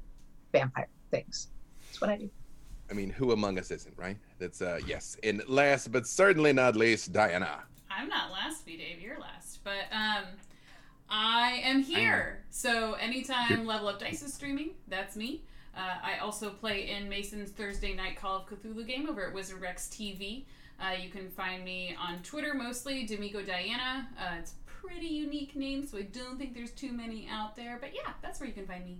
[SPEAKER 3] vampire things. That's what I do.
[SPEAKER 1] I mean, who among us isn't, right? That's uh yes. And last but certainly not least, Diana.
[SPEAKER 2] I'm not last, B Dave. You're last. But um, I am here. So anytime Level Up Dice is streaming, that's me. Uh, I also play in Mason's Thursday night Call of Cthulhu game over at Wizard Rex TV. Uh, you can find me on Twitter mostly, D'Amico Diana. Uh, it's a pretty unique name, so I don't think there's too many out there. But yeah, that's where you can find me.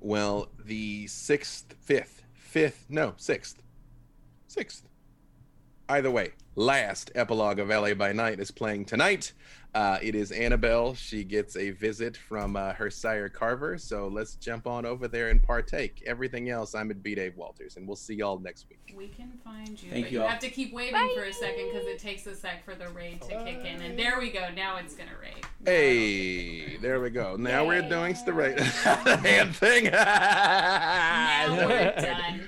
[SPEAKER 1] Well, the sixth, fifth, fifth, no, sixth, sixth, Either way, last epilogue of LA by Night is playing tonight. Uh, it is Annabelle. She gets a visit from uh, her sire Carver. So let's jump on over there and partake. Everything else, I'm at B Dave Walters, and we'll see y'all next week.
[SPEAKER 2] We can find you,
[SPEAKER 5] Thank
[SPEAKER 2] but
[SPEAKER 5] you
[SPEAKER 2] you
[SPEAKER 5] all.
[SPEAKER 2] have to keep waving for a second because it takes a sec for the raid to kick in. And there we go. Now it's gonna raid. Now it'll-
[SPEAKER 1] Hey, there we go. Now we're doing the right hand thing.
[SPEAKER 2] Now we're done.